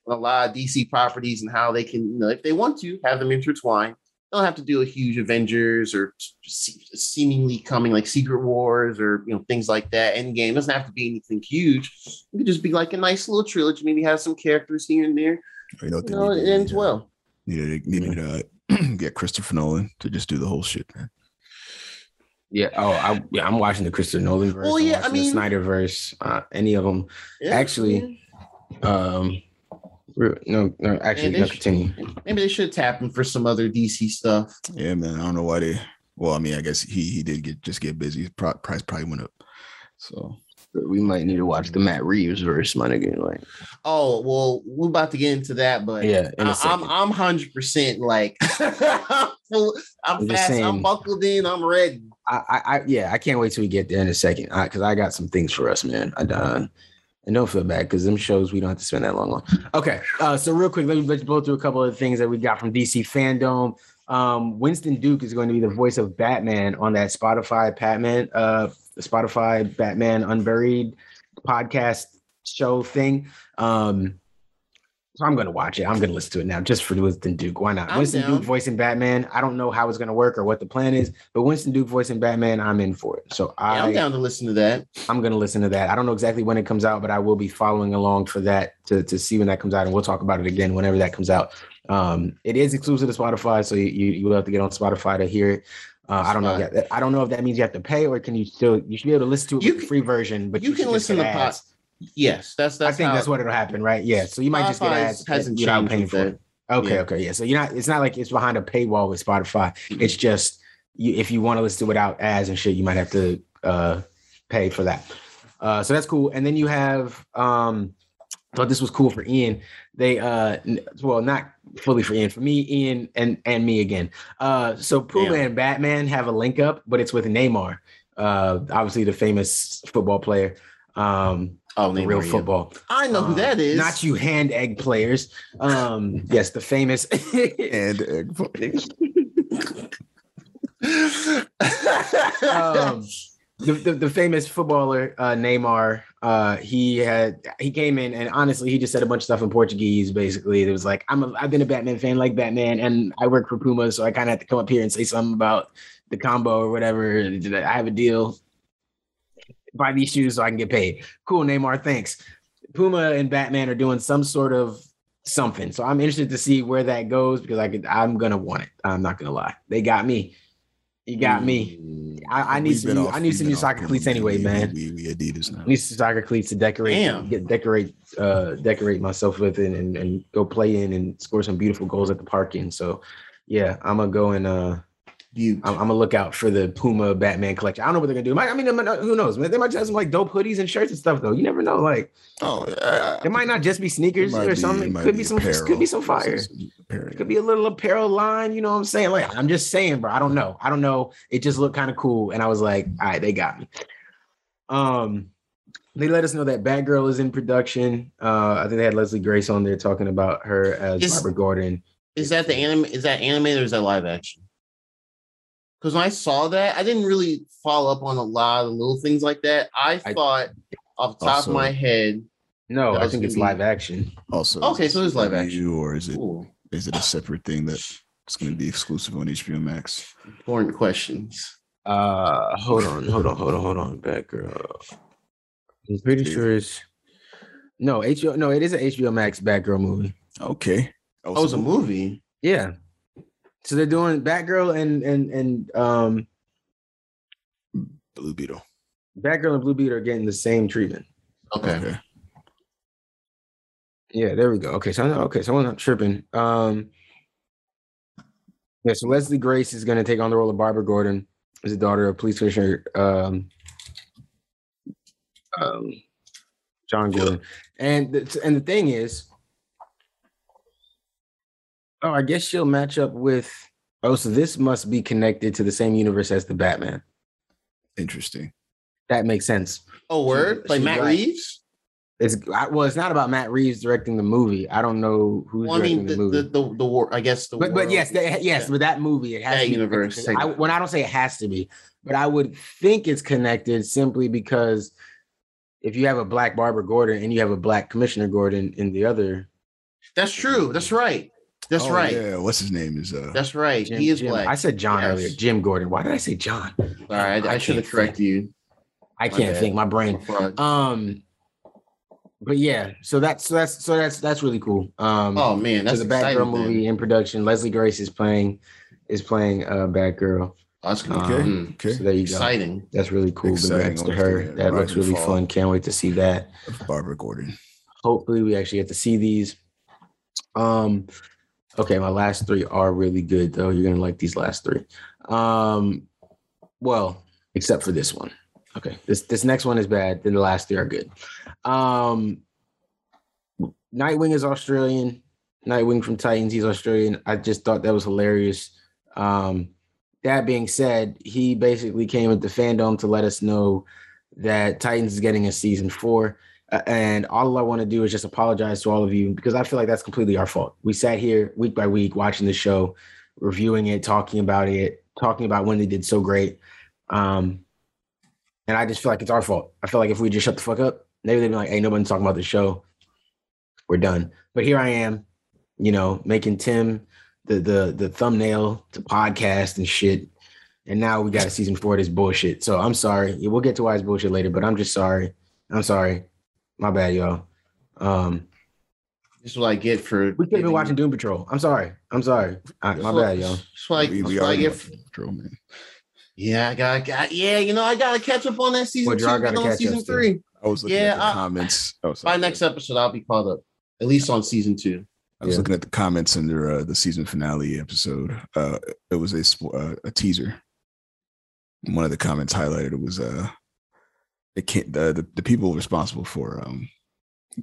a lot of DC properties and how they can, you know, if they want to, have them intertwine. They don't have to do a huge Avengers or seemingly coming like Secret Wars or you know things like that. Endgame It doesn't have to be anything huge. It could just be like a nice little trilogy. Maybe have some characters here and there. You know, You know, it ends need to- well. Needed needed to uh, get Christopher Nolan to just do the whole shit, man. yeah. Oh, I, yeah. I'm watching the Christopher Nolan verse. Well, I'm yeah, I mean- the Snyder verse. Uh, any of them. Yeah. Actually, Um, re- no, no. Actually, they no. should- Continue. maybe they should tap him for some other DC stuff. Yeah, man. I don't know why they. Well, I mean, I guess he he did get just get busy. Pro- price probably went up. So We might need to watch the Matt Reeves verse, my nigga. Like, Oh well, we're about to get into that, but yeah. In a I, I'm. I'm hundred percent like I'm full- I'm I'm I'm buckled in, I'm ready. I, I, I, yeah, I can't wait till we get there in a second. because I, got some things for us, man. I done. And don't feel bad because them shows we don't have to spend that long on. Okay, uh, so real quick, let me let's blow through a couple of things that we got from DC FanDome. Um, Winston Duke is going to be the voice of Batman on that Spotify Batman, uh, Spotify Batman Unburied podcast show thing. Um, so I'm gonna watch it. I'm gonna listen to it now just for Winston Duke. Why not? I'm Winston down. Duke voicing Batman. I don't know how it's gonna work or what the plan is, but Winston Duke voicing Batman, I'm in for it. So I Yeah, I'm down to listen to that. I'm gonna listen to that. I don't know exactly when it comes out, but I will be following along for that to, to see when that comes out, and we'll talk about it again whenever that comes out. Um, it is exclusive to Spotify, so you you, you will have to get on Spotify to hear it. Uh, I don't know. If that, I don't know if that means you have to pay or can you still you should be able to listen to it You with the can- free version, but you should can listen to pod- ads. Yes, that's that's. I think that's what it'll happen, right? Yeah. So you might just get ads hasn't paying for it. Okay, Yeah. okay, yeah. So you're not. It's not like it's behind a paywall with Spotify. It's just you, if you want to listen to without ads and shit, you might have to uh, pay for that. Uh, so that's cool. And then you have. um Thought this was cool for Ian. They uh, n- well, not fully for Ian. For me, Ian and and me again. Uh, so Puma Damn. and Batman have a link up, but it's with Neymar. Uh, obviously the famous football player. Um, Oh, real yeah. football. I know who Um, that is. Not you hand egg players. Um, yes, the famous And um the, the, the famous footballer uh Neymar. Uh he had he came in and honestly he just said a bunch of stuff in Portuguese basically. It was like I'm a I've been a Batman fan like Batman and I work for Puma, so I kind of had to come up here and say something about the combo or whatever. I have a deal. Buy these shoes so I can get paid. Cool, Neymar, thanks. Puma and Batman are doing some sort of something. So I'm interested to see where that goes because I could I'm gonna want it. I'm not gonna lie. They got me. You got me. I, I need some new, off- I need some new soccer Puma, cleats anyway, we- man. We, we Adidas now. I need some soccer cleats to decorate, Damn. get decorate, uh, decorate myself with it and, and go play in and score some beautiful goals at the park in. So yeah, I'm gonna go and uh You. I'm, I'm gonna look out for the Puma Batman collection. I don't know what they're gonna do. I mean, they might not- who knows? Man, they might have some like dope hoodies and shirts and stuff though. You never know. Like Oh, yeah. it might not just be sneakers or something. It could be some could be some fire. It could be a little apparel line, you know what I'm saying? Like, I'm just saying, bro. I don't know. I don't know. It just looked kind of cool. And I was like, all right, they got me. Um, they let us know that Batgirl is in production. Uh, I think they had Leslie Grace on there talking about her as Is- Barbara Gordon. Is that the anime? Is that animated or is that live action? Because when I saw that, I didn't really follow up on a lot of little things like that. I I- thought off the top Also- of my head, No, I think gonna it's be- live action. Also, Okay, so it's live CW, action. or is it ooh, is it a separate thing that it's going to be exclusive on HBO Max? important questions. Uh, hold on, hold on, hold on, hold on. Batgirl. I'm pretty Yeah. sure it's no HBO. No, it is an HBO Max Batgirl movie. Okay. Oh, it's a movie. Yeah. So they're doing Batgirl and and and um Blue Beetle. Batgirl and Blue Beetle are getting the same treatment. Okay. Okay. Yeah, there we go. Okay, so okay, so I'm not tripping. Um, yeah, so Leslie Grace is going to take on the role of Barbara Gordon as the daughter of police commissioner um, um, John Gordon, and the, and the thing is, oh, I guess she'll match up with. Oh, so this must be connected to the same universe as the Batman. Interesting. That makes sense. Oh, word? Like she's Matt right. Reeves? It's well, it's not about Matt Reeves directing the movie. I don't know who's Well, I directing mean, the the, movie. the, the, the war, I guess the but but yes, that, yes, Yeah. that movie, it has That to be universe. connected. I, when I don't say it has to be, but I would think it's connected simply because if you have a black Barbara Gordon and you have a black Commissioner Gordon in the other, That's true. That's right. That's Oh, right. Yeah. What's his name? Is uh. That's right. Jim, he is Jim- black. I said John Yes. earlier, Jim Gordon. Why did I say John? All right. I, I should have corrected you. I can't bad. think. My brain. Um, but yeah, so that's so that's so that's that's really cool. Um, oh man, that's so the exciting. Batgirl movie in production. Leslie Grace is playing is playing uh Batgirl. That's gonna Okay. be mm, Okay. So there you go. exciting. That's really cool. Exciting. Congrats to her. get That looks really Fall. fun. Can't wait to see that. Barbara Gordon. Hopefully, we actually get to see these. Um, okay, my last three are really good though. You're gonna like these last three. Um, well, except for this one. Okay, this this next one is bad. Then the last three are good. Um, Nightwing is Australian. Nightwing from Titans, he's Australian. I just thought that was hilarious. Um, that being said, he basically came into FanDome to let us know that Titans is getting a season four. And all I want to do is just apologize to all of you because I feel like that's completely our fault. We sat here week by week watching the show, reviewing it, talking about it, talking about when they did so great. Um, and I just feel like it's our fault. I feel like if we just shut the fuck up, maybe they'd be like, hey, nobody's talking about the show. We're done. But here I am, you know, making Tim the the the thumbnail to podcast and shit. And now we got a season four of this bullshit. So I'm sorry. We'll get to why it's bullshit later, but I'm just sorry. I'm sorry. My bad, y'all. Um, This is what I get for we could have been watching Doom Patrol. I'm sorry. I'm sorry. I, my bad, y'all. That's what I, we, we what I get. for- Patrol, man. Yeah, I got, got. Yeah, you know, I gotta catch up on that season Well, two. y'all and gotta on catch season up three. I was looking Yeah, at the I- comments. Oh, By sorry. next episode, I'll be caught up. At least on season two. I was Yeah. looking at the comments under uh, the season finale episode. Uh, it was a uh, a teaser. One of the comments highlighted it was uh, it can't the, the the people responsible for um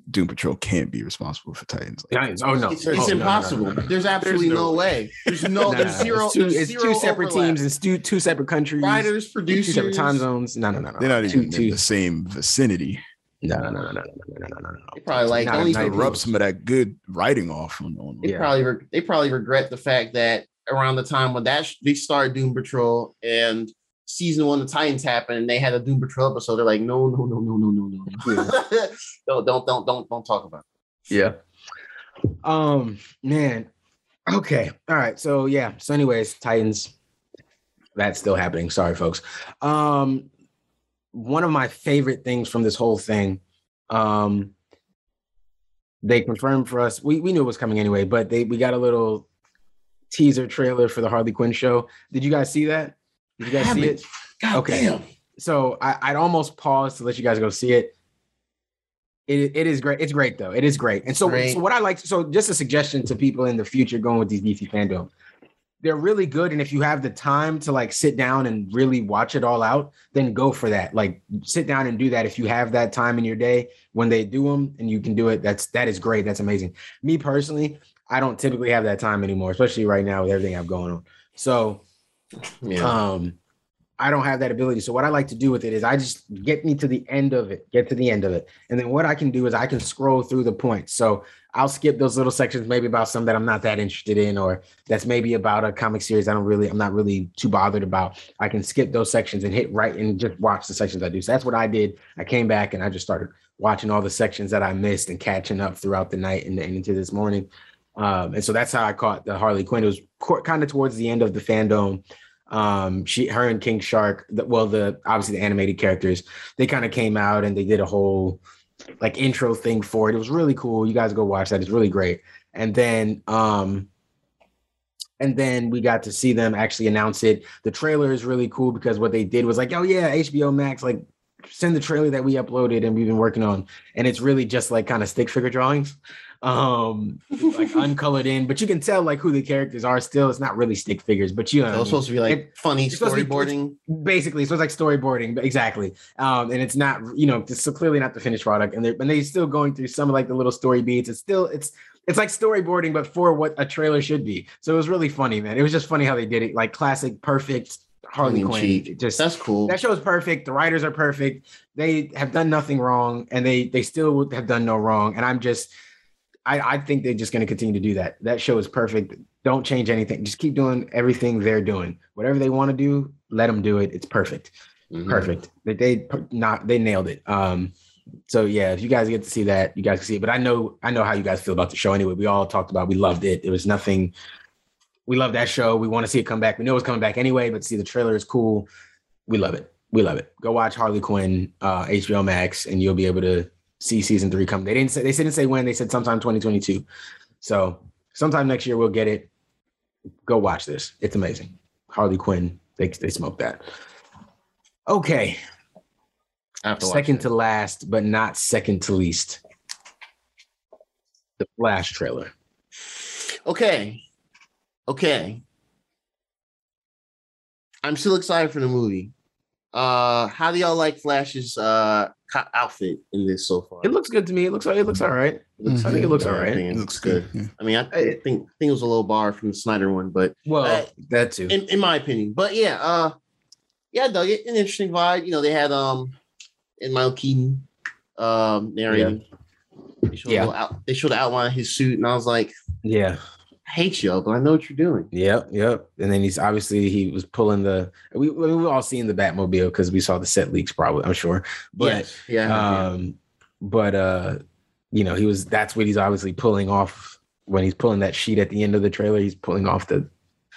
Doom Patrol can't be responsible for Titans. Like, Giants. Oh no, It's, Oh, it's no, no, no, impossible. no, no. There's absolutely no no, way. There's no. Nah, there's zero. It's two, there's it's zero two separate overlap. teams. It's two two separate countries. Writers, two producers, separate time zones. No, no, no, no. they're not two, even in the same vicinity. No, no, no, no, no, no, no, no, no, no. They probably like Not the only a To Titans. rub some of that good writing off on, on They Yeah. probably re- they probably regret the fact that around the time when that sh- they started Doom Patrol and season one the Titans happened and they had a Doom Patrol episode, they're like, no, no, no, no, no, no, no, yeah. no, don't, don't, don't, don't talk about. It. Yeah. Um, man. Okay. All right. So yeah. So, anyways, Titans. That's still happening. Sorry, folks. Um, one of my favorite things from this whole thing. Um, they confirmed for us. We we knew it was coming anyway, but they we got a little teaser trailer for the Harley Quinn show. Did you guys see that? Did you guys see it? God Okay. damn. so I, I'd almost pause to let you guys go see it. It, it is great. It's great though. It is great. And so, Great. so what I like, so just a suggestion to people in the future going with these DC FanDome, they're really good. And if you have the time to like sit down and really watch it all out, then go for that. Like sit down and do that. If you have that time in your day when they do them and you can do it, that's that is great. That's amazing. Me personally, I don't typically have that time anymore, especially right now with everything I've going on. So Yeah. um i don't have that ability. So what i like to do with it is i just get me to the end of it get to the end of it. And then what i can do is i can scroll through the points. So i'll skip those little sections maybe about some that i'm not that interested in or that's maybe about a comic series i don't really i'm not really too bothered about. I can skip those sections and hit right and just watch the sections i do. So that's what i did. I came back and i just started watching all the sections that i missed and catching up throughout the night and, and into this morning. Um, and so that's how I caught the Harley Quinn. It was kind of towards the end of the FanDome. Um, she, her, and King Shark. The, well, the obviously the animated characters. They kind of came out and they did a whole like intro thing for it. It was really cool. You guys go watch that. It's really great. And then, um, and then we got to see them actually announce it. The trailer is really cool because what they did was like, oh yeah, HBO Max, like send the trailer that we uploaded and we've been working on, and it's really just like kind of stick figure drawings um like uncolored in but you can tell like who the characters are still it's not really stick figures but you know it what I was mean. supposed to be like It- funny it's to be- storyboarding. basically so it's like storyboarding but exactly um and it's not you know it's so clearly not the finished product and they're and they're still going through some of like the little story beats it's still it's it's like storyboarding but for what a trailer should be so it was really funny man it was just funny how they did it like classic perfect harley quinn just That's cool. that show is perfect. The writers are perfect. They have done nothing wrong, and they they still have done no wrong. And I'm just, I I think they're just going to continue to do that. That show is perfect. Don't change anything. Just keep doing everything they're doing. Whatever they want to do, let them do it. It's perfect. Mhm. Perfect. They they not they nailed it. Um. So yeah, if you guys get to see that, you guys can see it. But I know I know how you guys feel about the show anyway. We all talked about. We loved it. It was nothing. We love that show. We want to see it come back. We know it's coming back anyway, but see the trailer is cool. We love it. We love it. Go watch Harley Quinn, uh, HBO Max, and you'll be able to see season three come. They didn't say they didn't say when. They said sometime 2022. So sometime next year we'll get it. Go watch this. It's amazing. Harley Quinn. They they smoked that. Okay, to second to last, but not second to least. The Flash trailer. Okay. Okay. I'm still excited for the movie. Uh how do y'all like Flash's uh outfit in this so far? It looks good to me. It looks it looks all right. It looks I think it looks good. all right. It it looks looks good. Yeah. I mean, I I- think think, think it was a little bar from the Snyder one, but Well, Uh, that too. in, in my opinion. But yeah, uh yeah, I dug it. An interesting vibe. You know, they had um in Michael Keaton um, narrating. They showed, Yeah. out, they showed the outline of his suit, and I was like, Yeah. Hate you, but I know what you're doing. Yep, yep. And then he's obviously he was pulling the we we we all seen the Batmobile because we saw the set leaks probably, I'm sure. But yes, yeah, yeah. um but uh you know, he was that's what he's obviously pulling off when he's pulling that sheet at the end of the trailer, he's pulling off the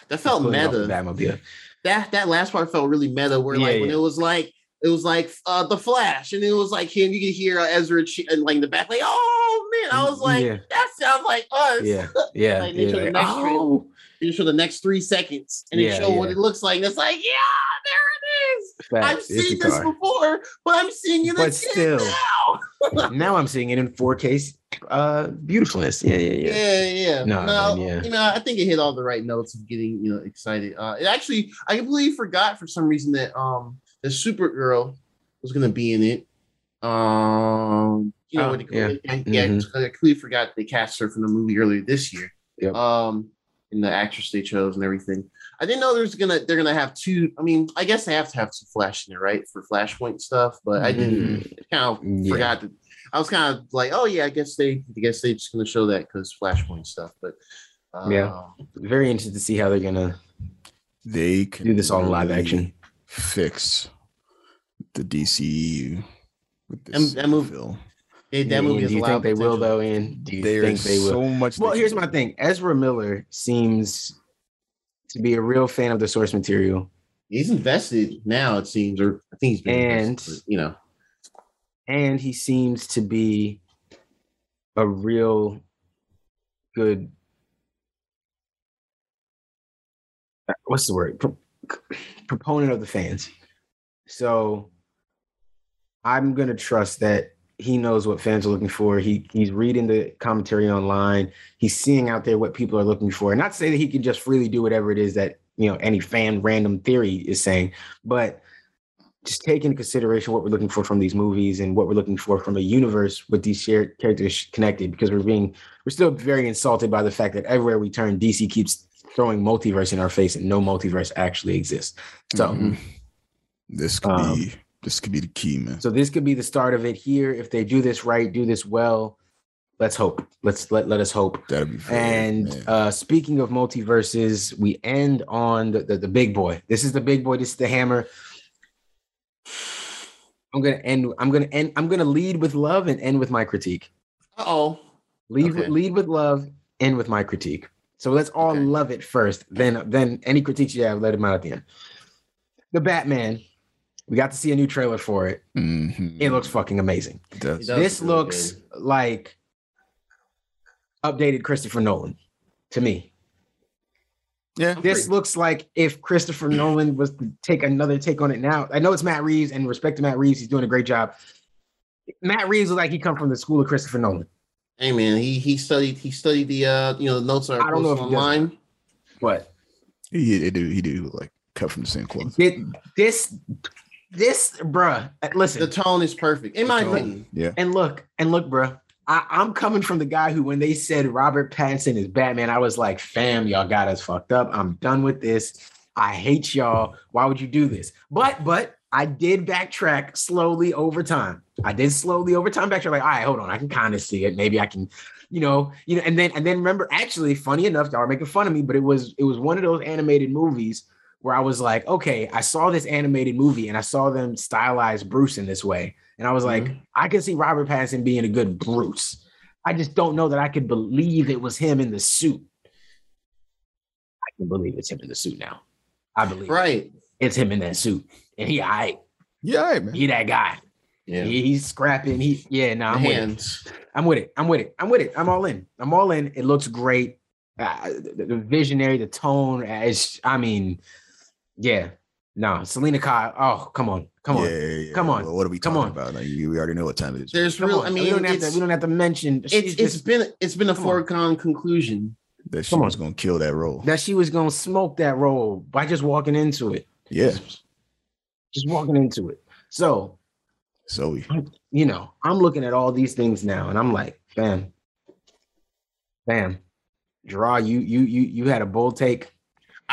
that felt meta. Batmobile. That that last part felt really meta, where like Yeah, when it was like it was like uh the Flash, and it was like him. You could hear uh, Ezra che- and like in the back, like, oh man, I was like, Yeah. that sounds like us. Yeah, yeah. Like, they yeah. showed the next Oh, You show the next three seconds, and Yeah, it show what it looks like. And it's like, yeah, there it is. I've seen this car. before, but I'm seeing it But still. now. now I'm seeing it in 4K uh beautifulness. Yeah, yeah, yeah. Yeah, yeah. No, No, man, yeah. you know, I think it hit all the right notes of getting you know excited. Uh, it actually, I completely forgot for some reason that um the Supergirl was gonna be in it. Um, you know, Oh, what they- yeah. I, yeah, Mhm. I completely forgot they cast her from the movie earlier this year. Yep. Um, and the actress they chose and everything. I didn't know there's gonna they're gonna have two. I mean, I guess they have to have some Flash in there, right, for Flashpoint stuff. But I didn't kind of Mm, Yeah. forgot that. I was kind of like, oh yeah, I guess they, I guess they just gonna show that because Flashpoint stuff. But uh, Yeah. Very interested to see how they're gonna They can do this all in live action. Fix the DCU with And this that move- film. They, that Ian, movie has do you think of they will though, Ian? Do you There think is they will? so much. Well, here's my thing. Ezra Miller seems to be a real fan of the source material, He's invested now, it seems, or I think he's been And- invested, but, you know, and he seems to be a real good. What's the word? Pro- proponent of the fans. So I'm gonna trust that he knows what fans are looking for. He he's reading the commentary online. He's seeing out there what people are looking for. And Not to say that he can just freely do whatever it is that you know any fan random theory is saying, but just take into consideration what we're looking for from these movies and what we're looking for from a universe with these shared characters connected. Because we're being we're still very insulted by the fact that everywhere we turn, DC keeps throwing multiverse in our face, and no multiverse actually exists. So. Mhm. this could Um, be this could be the key, man. So this could be the start of it here. If they do this right, do this well, let's hope. Let's let let us hope. That'd be very, And man. uh speaking of multiverses, we end on the, the the big boy. This is the big boy. This is the hammer. I'm gonna end. I'm gonna end. I'm gonna lead with love and end with my critique. uh oh, Lead Okay. lead with love, end with my critique. So let's all Okay. love it first. Then then any critiques you have, let them out at the end. The Batman. We got to see a new trailer for it. Mhm. It looks fucking amazing. It does. It does. this really looks like updated Christopher Nolan to me. Yeah. This pretty- looks like if Christopher Nolan was to take another take on it now. I know it's Matt Reeves, and respect to Matt Reeves, he's doing a great job. Matt Reeves looks like he come from the school of Christopher Nolan. hey man, he he studied he studied the uh you know the notes are I don't know if he does online. But He, he do he do like cut from the same cloth. it, this, this, bruh, uh, listen. The tone is perfect, in my tone, opinion. Yeah. And look, and look, bruh. I, I'm coming from the guy who, when they said Robert Pattinson is Batman, I was like, fam, y'all got us fucked up. I'm done with this. I hate y'all. Why would you do this? But, but I did backtrack slowly over time. I did slowly over time backtrack. Like, all right, hold on. I can kind of see it. Maybe I can, you know, you know, and then and then remember, actually, funny enough, y'all are making fun of me, but it was it was one of those animated movies where I was like, okay, I saw this animated movie and I saw them stylize Bruce in this way. And I was like, I can see Robert Pattinson being a good Bruce. I just don't know that I could believe it was him in the suit. I can believe it's him in the suit now. I believe Right. it's him in that suit. And he, I, Yeah, all right, man. he that guy. Yeah. He, he's scrapping. He, yeah, no, The I'm with it. hands. I'm with it. I'm with it. I'm with it. I'm all in. I'm all in. It looks great. Uh, the, the visionary, the tone. uh, It's, I mean, yeah. No, Selina Kyle. Oh, come on, come on, Yeah, yeah, yeah. Come on. Well, what are we Come talking on. about? Like, you, we already know what time it is. There's come real. on. I mean, we don't have to. We don't have to mention. it's, she's it's just- been it's been a foregone conclusion. that she come was gonna kill that role. that she was gonna smoke that role by just walking into it. yeah. Just walking into it. So So you know, I'm looking at all these things now, and I'm like, bam, bam, draw. You you you you had a bold take.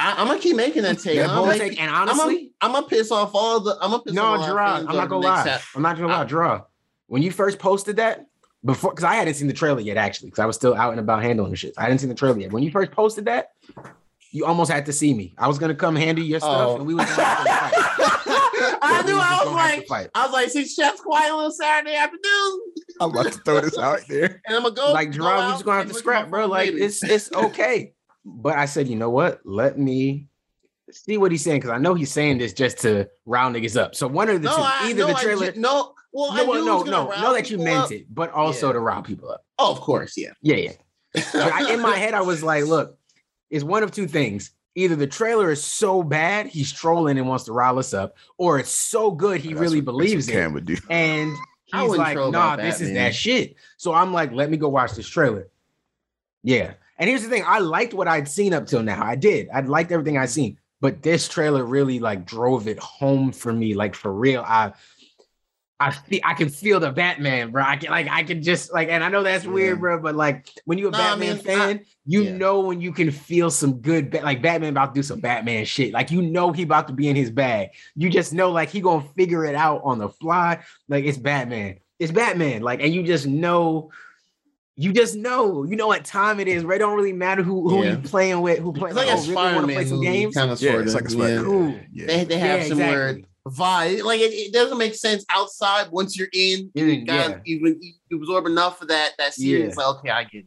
I, I'm gonna keep making that take. You had a I'm, bold like, take, and I'm honestly, gonna, I'm gonna piss off all the. I'm gonna piss no, off all our draw. I'm not gonna lie. half- I'm not gonna lie. I- Draw. when you first posted that before, because I hadn't seen the trailer yet, actually, because I was still out and about handling the shit. I hadn't seen the trailer yet. When you first posted that, you almost had to see me. I was gonna come handle your stuff, Oh. and we was gonna have to fight. I knew. I was gonna have to like. I was like, see, Chef's quiet on Saturday afternoon, I'm about to throw this out there. and I'm gonna go. like go we out just gonna have to look at my scrap, bro. Like it's it's okay. But I said, you know what? Let me see what he's saying because I know he's saying this just to round niggas up. So one of the no, two, I, either no, the trailer. ju- no, well, I no, knew well, it no, no, know that you meant up. it, but also Yeah. to rile people up. Oh, of course, yeah. Yeah, yeah. I, in my head, I was like, look, it's one of two things. Either the trailer is so bad he's trolling and wants to rile us up, or it's so good he That's really what- believes it. Cam would do. And I he's like, nah, this is Batman. that shit. So I'm like, let me go watch this trailer. Yeah. And here's the thing I liked what I'd seen up till now. I did. I liked everything I'd seen. But this trailer really like drove it home for me. Like for real. I I feel I can feel the Batman, bro. I can like I can just like, and I know that's Yeah. weird, bro. But like when you're a No, I Batman mean, fan, you yeah. know when you can feel some good, like Batman about to do some Batman shit. Like you know he about to be in his bag. You just know like he gonna figure it out on the fly. Like it's Batman. It's Batman. Like and you just know. You just know, you know what time it is. Right? It don't really matter who who Yeah. you playing with, who playing. It's like Like, a oh, really want to Spider-Man play some movie, games? kind of Yeah, sort it's of. like a spider. yeah. Cool. Yeah. They, they have Yeah, similar exactly. vibe. Like it, it doesn't make sense outside. Once you're in, you Mm, got yeah. you, you absorb enough of that that scene. Yeah. It's like okay, I get it.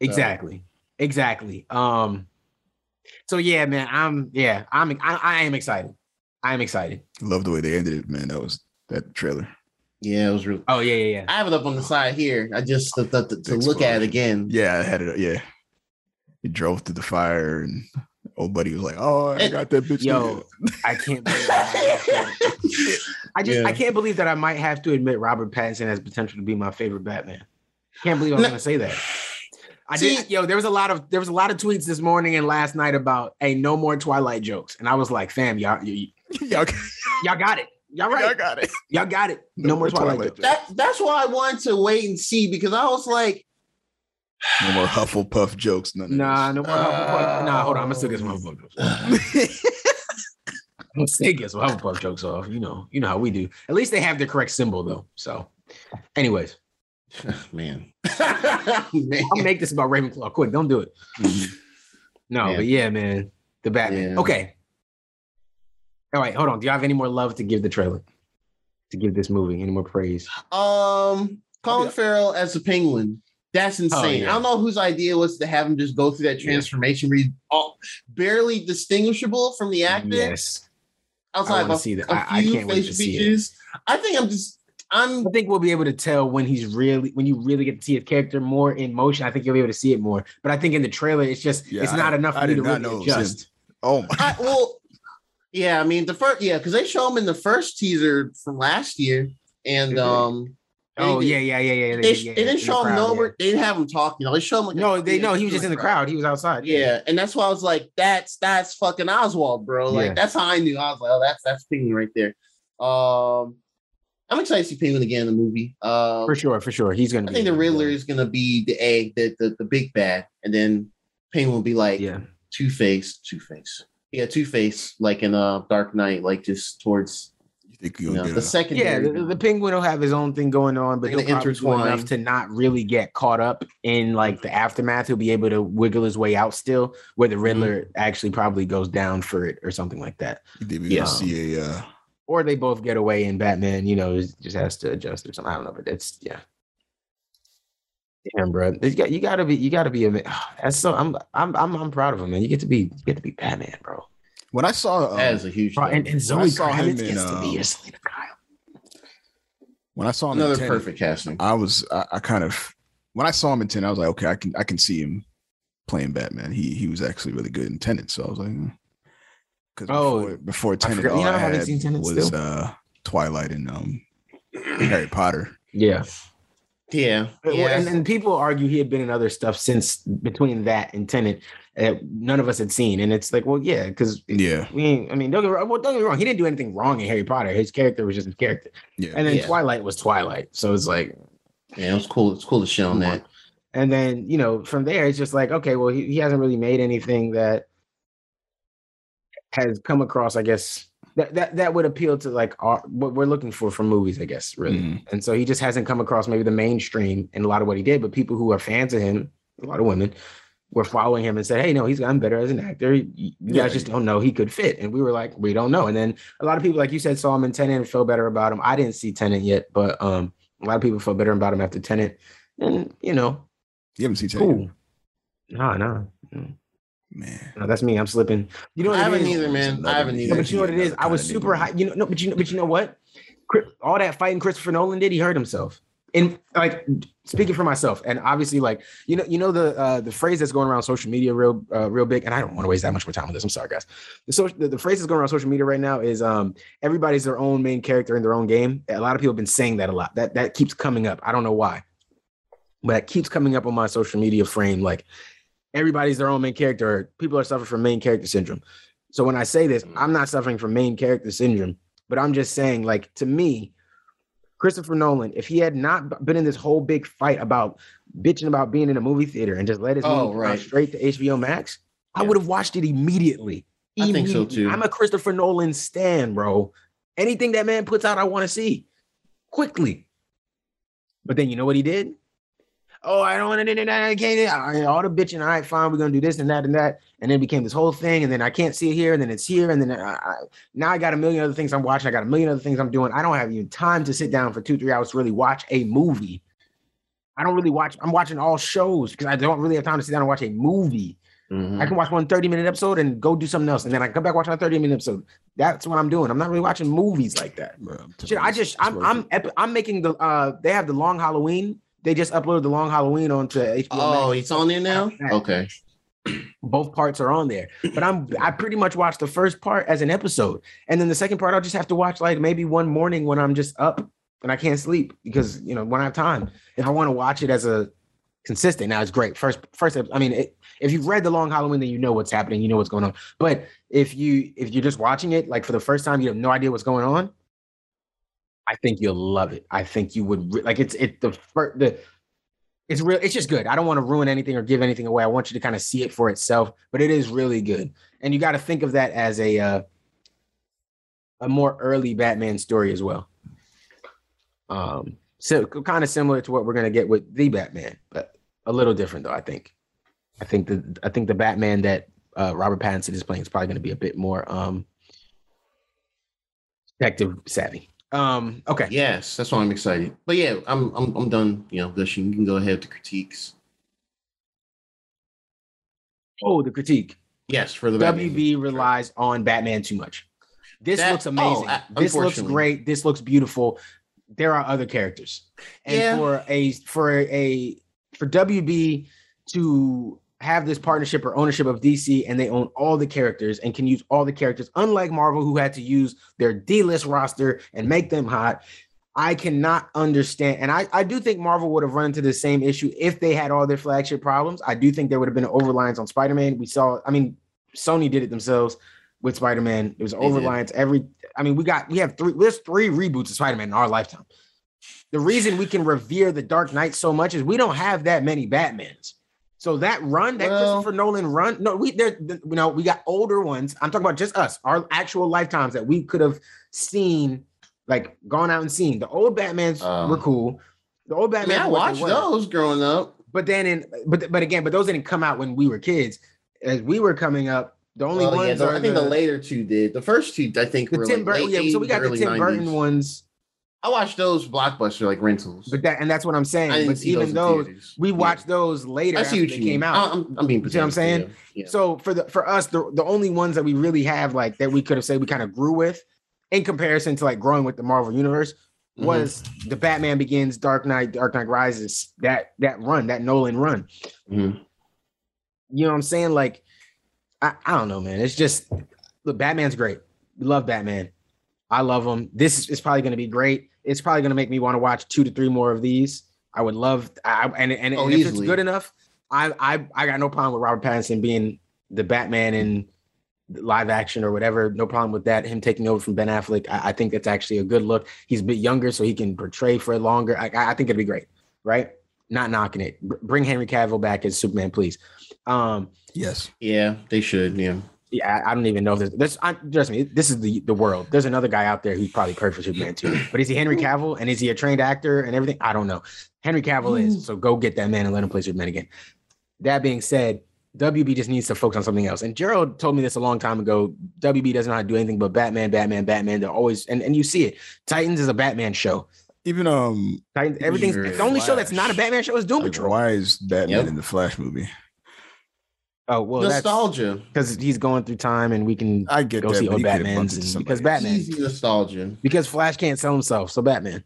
Exactly. Exactly. Um. So yeah, man. I'm yeah. I'm I, I am excited. I am excited. Love the way they ended it, man. That was that trailer. Yeah, it was really. Oh yeah, yeah, yeah. I have it up on the side here. I just to, to, to, to look at it again. Yeah, I had it. Yeah, he drove through the fire, and old buddy was like, "Oh, I got that bitch." Yo, I can't. Believe I, might have to- I just Yeah. I can't believe that I might have to admit Robert Pattinson has potential to be my favorite Batman. Can't believe I'm No. gonna say that. I See- did. Yo, there was a lot of there was a lot of tweets this morning and last night about hey, no more Twilight jokes, and I was like, fam, y'all, y- y'all, y'all got it. Y'all y'all right. got it. Y'all got it. No, more Twilight, jokes. That that's why I wanted to wait and see because I was like, No more Hufflepuff jokes. None Nah, no this. more Hufflepuff. Nah, hold on. I'm gonna still get some Hufflepuff jokes. I'm gonna still get some Hufflepuff jokes off. You know, you know how we do. At least they have the correct symbol though. So, anyways, man, man. I'll make this about Ravenclaw. Quick, don't do it. Mm-hmm. No, Yeah. but yeah, man, the Batman. Yeah. Okay. All right, hold on. Do you have any more love to give the trailer? To give this movie any more praise? Um, Colin Farrell as a penguin. That's insane. yeah. I don't know whose idea was to have him just go through that Yeah. transformation where he's all, barely distinguishable from the actor Yes, outside wanna of a, see that. a I- I few can't wait facial to see it. features. I think I'm just I'm I think we'll be able to tell when he's really when you really get to see his character more in motion. I think you'll be able to see it more. But I think in the trailer, it's just Yeah, it's not I- enough for I me did to not really know it was him. adjust. Oh my! I, well, yeah. I mean the first yeah because they show him in the first teaser from last year and um. Oh yeah, yeah, yeah, yeah. They, yeah, they didn't the show him crowd, nowhere. yeah. They didn't have him talking. You know, they show him like No, they no, he was just in the crowd. He was outside. Yeah, and that's why I was like, "That's that's fucking Oswald, bro." Like Yeah. that's how I knew. I was like, "Oh, that's that's Penguin right there." Um, I'm excited to see Penguin again in the movie. Um, for sure, for sure. He's gonna. I be think the. Riddler is gonna be the egg, the the, the big bad, and then Penguin will be like Yeah, Two Face, Two Face. Yeah, Two Face, like in uh Dark Knight, like just towards You think you you'll know get the a, second. yeah. The, the penguin will have his own thing going on, but They're he'll probably do intertwine. enough to not really get caught up in like the aftermath. He'll be able to wiggle his way out still, where the Riddler actually probably goes down for it or something like that. you think Yeah. see a uh, or they both get away and Batman, you know, just has to adjust or something. I don't know, but it's yeah. Damn, bro, you got you got to be you got to be a man. That's so I'm I'm I'm I'm proud of him, man. You get to be you get to be Batman, bro. when I saw um, that is a huge. Bro, and, and Zoe I saw him Kravitz in, gets to be um, your Selina Kyle. when I saw him in another Tenet, perfect casting. I was I, I kind of when I saw him in ten, I was like, okay, I can I can see him playing Batman. He he was actually really good in Tenet, so I was like, because Oh, before, before Tenet, forgot- all you know, I I haven't had seen Tenet was still. uh, Twilight and um, Harry Potter. Yeah. Yeah, yeah. And, and people argue he had been in other stuff since between that and Tenet that none of us had seen. And it's like, well, yeah, because Yeah, we ain't, I mean, don't get, wrong- well, don't get me wrong. He didn't do anything wrong in Harry Potter. His character was just his character. yeah. And then Yeah. Twilight was Twilight. So it's like, yeah, it was cool. It's cool to show on that. And then, you know, from there, it's just like, okay, well, he, he hasn't really made anything that has come across, I guess, that that that would appeal to like our, what we're looking for from movies, I guess, really. Mhm. And so he just hasn't come across maybe the mainstream in a lot of what he did, but people who are fans of him, a lot of women, were following him and said, "Hey, no, he's gotten better as an actor. You, Yeah. guys just don't know he could fit." And we were like, "We don't know." And then a lot of people, like you said, saw him in Tenet and felt better about him. I didn't see Tenet yet, but um, a lot of people felt better about him after Tenet. And you know, You haven't seen Tenet, cool. No, no, man. no, that's me. I'm slipping. You know what I it haven't is? either, man. I haven't either. No, but you know what it is? I was super high. You know, no, but you know, but you know what? All that fighting Christopher Nolan did, he hurt himself. And like speaking for myself, and obviously, like you know, you know the uh, the phrase that's going around social media real uh, real big. And I don't want to waste that much more time on this. I'm sorry, guys. The, so, the the phrase that's going around social media right now is um everybody's their own main character in their own game. A lot of people have been saying that a lot. That that keeps coming up. I don't know why, but it keeps coming up on my social media frame. Like everybody's their own main character. People are suffering from main character syndrome. So when I say this, mm. I'm not suffering from main character syndrome, but I'm just saying, like, to me, Christopher Nolan, if he had not been in this whole big fight about bitching about being in a movie theater and just let his Oh, movie right. straight to HBO Max, I would have watched it immediately. I think so, too. I'm a Christopher Nolan stan, bro. Anything that man puts out, I want to see quickly. But then you know what he did? Oh, I don't want to. I can't. I- All the bitching. All right, fine. We're gonna do this and that and that, and then it became this whole thing. And then I can't see it here, and then it's here, and then I, I, now I got a million other things I'm watching. I got a million other things I'm doing. I don't have even time to sit down for two, three hours to really watch a movie. I don't really watch. I'm watching all shows because I don't really have time to sit down and watch a movie. Mhm. I can watch one 30 minute episode and go do something else, and then I come back watch another 30 minute episode. That's what I'm doing. I'm not really watching movies like that. Bro, I'm Shit, I just I'm I'm it. epi- I'm making the uh they have the long Halloween. They just uploaded the long Halloween onto HBO. Oh, Max. it's on there now. Okay. both parts are on there. But I'm I pretty much watch the first part as an episode, and then the second part I'll just have to watch like maybe one morning when I'm just up and I can't sleep because you know when I have time. If I want to watch it as a consistent, now it's great. First first, I mean it, if you've read the long Halloween, then you know what's happening, you know what's going on. But if you if you're just watching it like for the first time, you have no idea what's going on. I think you'll love it. I think you would re- like it's it the first the it's real it's just good. I don't want to ruin anything or give anything away. I want you to kind of see it for itself, but it is really good. And you got to think of that as a uh, a more early Batman story as well. Um so kind of similar to what we're going to get with the Batman, but a little different though, I think. I think the I think the Batman that uh, Robert Pattinson is playing is probably going to be a bit more um detective savvy. Um okay. Yes, that's why I'm excited. But yeah, I'm I'm I'm done. You know, gushing. You can go ahead with the critiques. Oh, the critique. Yes, for the Batman. WB relies on Batman too much. This That- looks oh, amazing. uh, this looks great. This looks beautiful. There are other characters, and Yeah. for a for a for WB to have this partnership or ownership of DC, and they own all the characters and can use all the characters, unlike Marvel, who had to use their D-list roster and make them hot. I cannot understand, and I, I do think Marvel would have run into the same issue if they had all their flagship problems. I do think there would have been an overreliance on Spider-Man. We saw, I mean, Sony did it themselves with Spider-Man. It was overreliance. Every, I mean, we got we have three. There's three reboots of Spider-Man in our lifetime. The reason we can revere the Dark Knight so much is we don't have that many Batmans. So that run, that Well- Christopher Nolan run, no, we there, you know, we got older ones. I'm talking about just us, our actual lifetimes that we could have seen, like gone out and seen. The old Batmans Um, were cool. The old I Batman, mean, I watched those growing up. but then in, but but again, but those didn't come out when we were kids. As we were coming up, the only Well, yeah, ones the- are I think the, the, later two did. The first two, I think, the were Tim like Burton. Yeah, so we got the Tim 90s. Burton ones. I watched those blockbuster like rentals. But that and that's what I'm saying. But even those, those, we Yeah. watched those later I after see what they you came mean. out. I'm, I'm being You see what I'm saying? Yeah. yeah. So for the for us, the, the only ones that we really have like that we could have said we kind of grew with in comparison to like growing with the Marvel universe Mhm. was the Batman Begins, Dark Knight, Dark Knight Rises, that that run, that Nolan run. Mhm. You know what I'm saying? Like, I, I don't know, man. It's just look, Batman's great. We love Batman. I love him. This is probably gonna be great. It's probably gonna make me want to watch two to three more of these. I would love I, and and, Oh, and if it's good enough, I I I got no problem with Robert Pattinson being the Batman in live action or whatever. No problem with that. Him taking over from Ben Affleck. I, I think that's actually a good look. He's a bit younger, so he can portray for longer. I, I think it'd be great, right? Not knocking it. Br- bring Henry Cavill back as Superman, please. Um, Yes. Yeah, they should. Yeah. Yeah, I I don't even know if there's. there's I, trust me, this is the the world. There's another guy out there who's probably perfect for Superman too. But is he Henry Cavill and is he a trained actor and everything? I don't know. Henry Cavill is. So go get that man and let him play Superman again. That being said, WB just needs to focus on something else. And Gerald told me this a long time ago. WB doesn't know how to do anything but Batman, Batman, Batman. They're always and, and you see it. Titans is a Batman show. Even um, Titans, everything's Sure. the only show that's not a Batman show is Doom like, Patrol. why is Batman Yep. in the Flash movie? Oh well, nostalgia. because he's going through time and we can I get go that. see old he Batman's and because. Batman Easy nostalgia. because Flash can't sell himself, so Batman,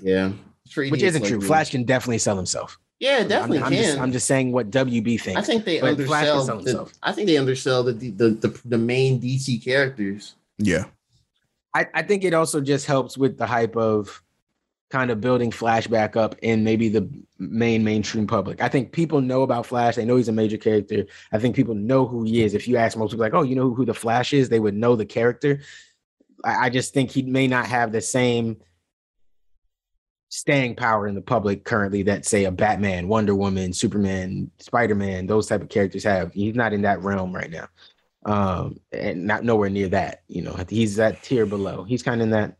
Yeah. Pretty which isn't like, true. really. Flash can definitely sell himself. Yeah, definitely I'm, I'm can. just, I'm just saying what WB thinks. I think they But Flash can sell undersell. The. I think they undersell the, the the the main DC characters. Yeah, I, I think it also just helps with the hype of kind of building Flash back up in maybe the main mainstream public. I think people know about Flash. They know he's a major character. I think people know who he is. If you ask most people, like, oh, you know who the Flash is, they would know the character. I, I just think he may not have the same staying power in the public currently that say a Batman, Wonder Woman, Superman, Spider-Man, those type of characters have. He's not in that realm right now. Um, and not nowhere near that. You know, he's that tier below. He's kind of in that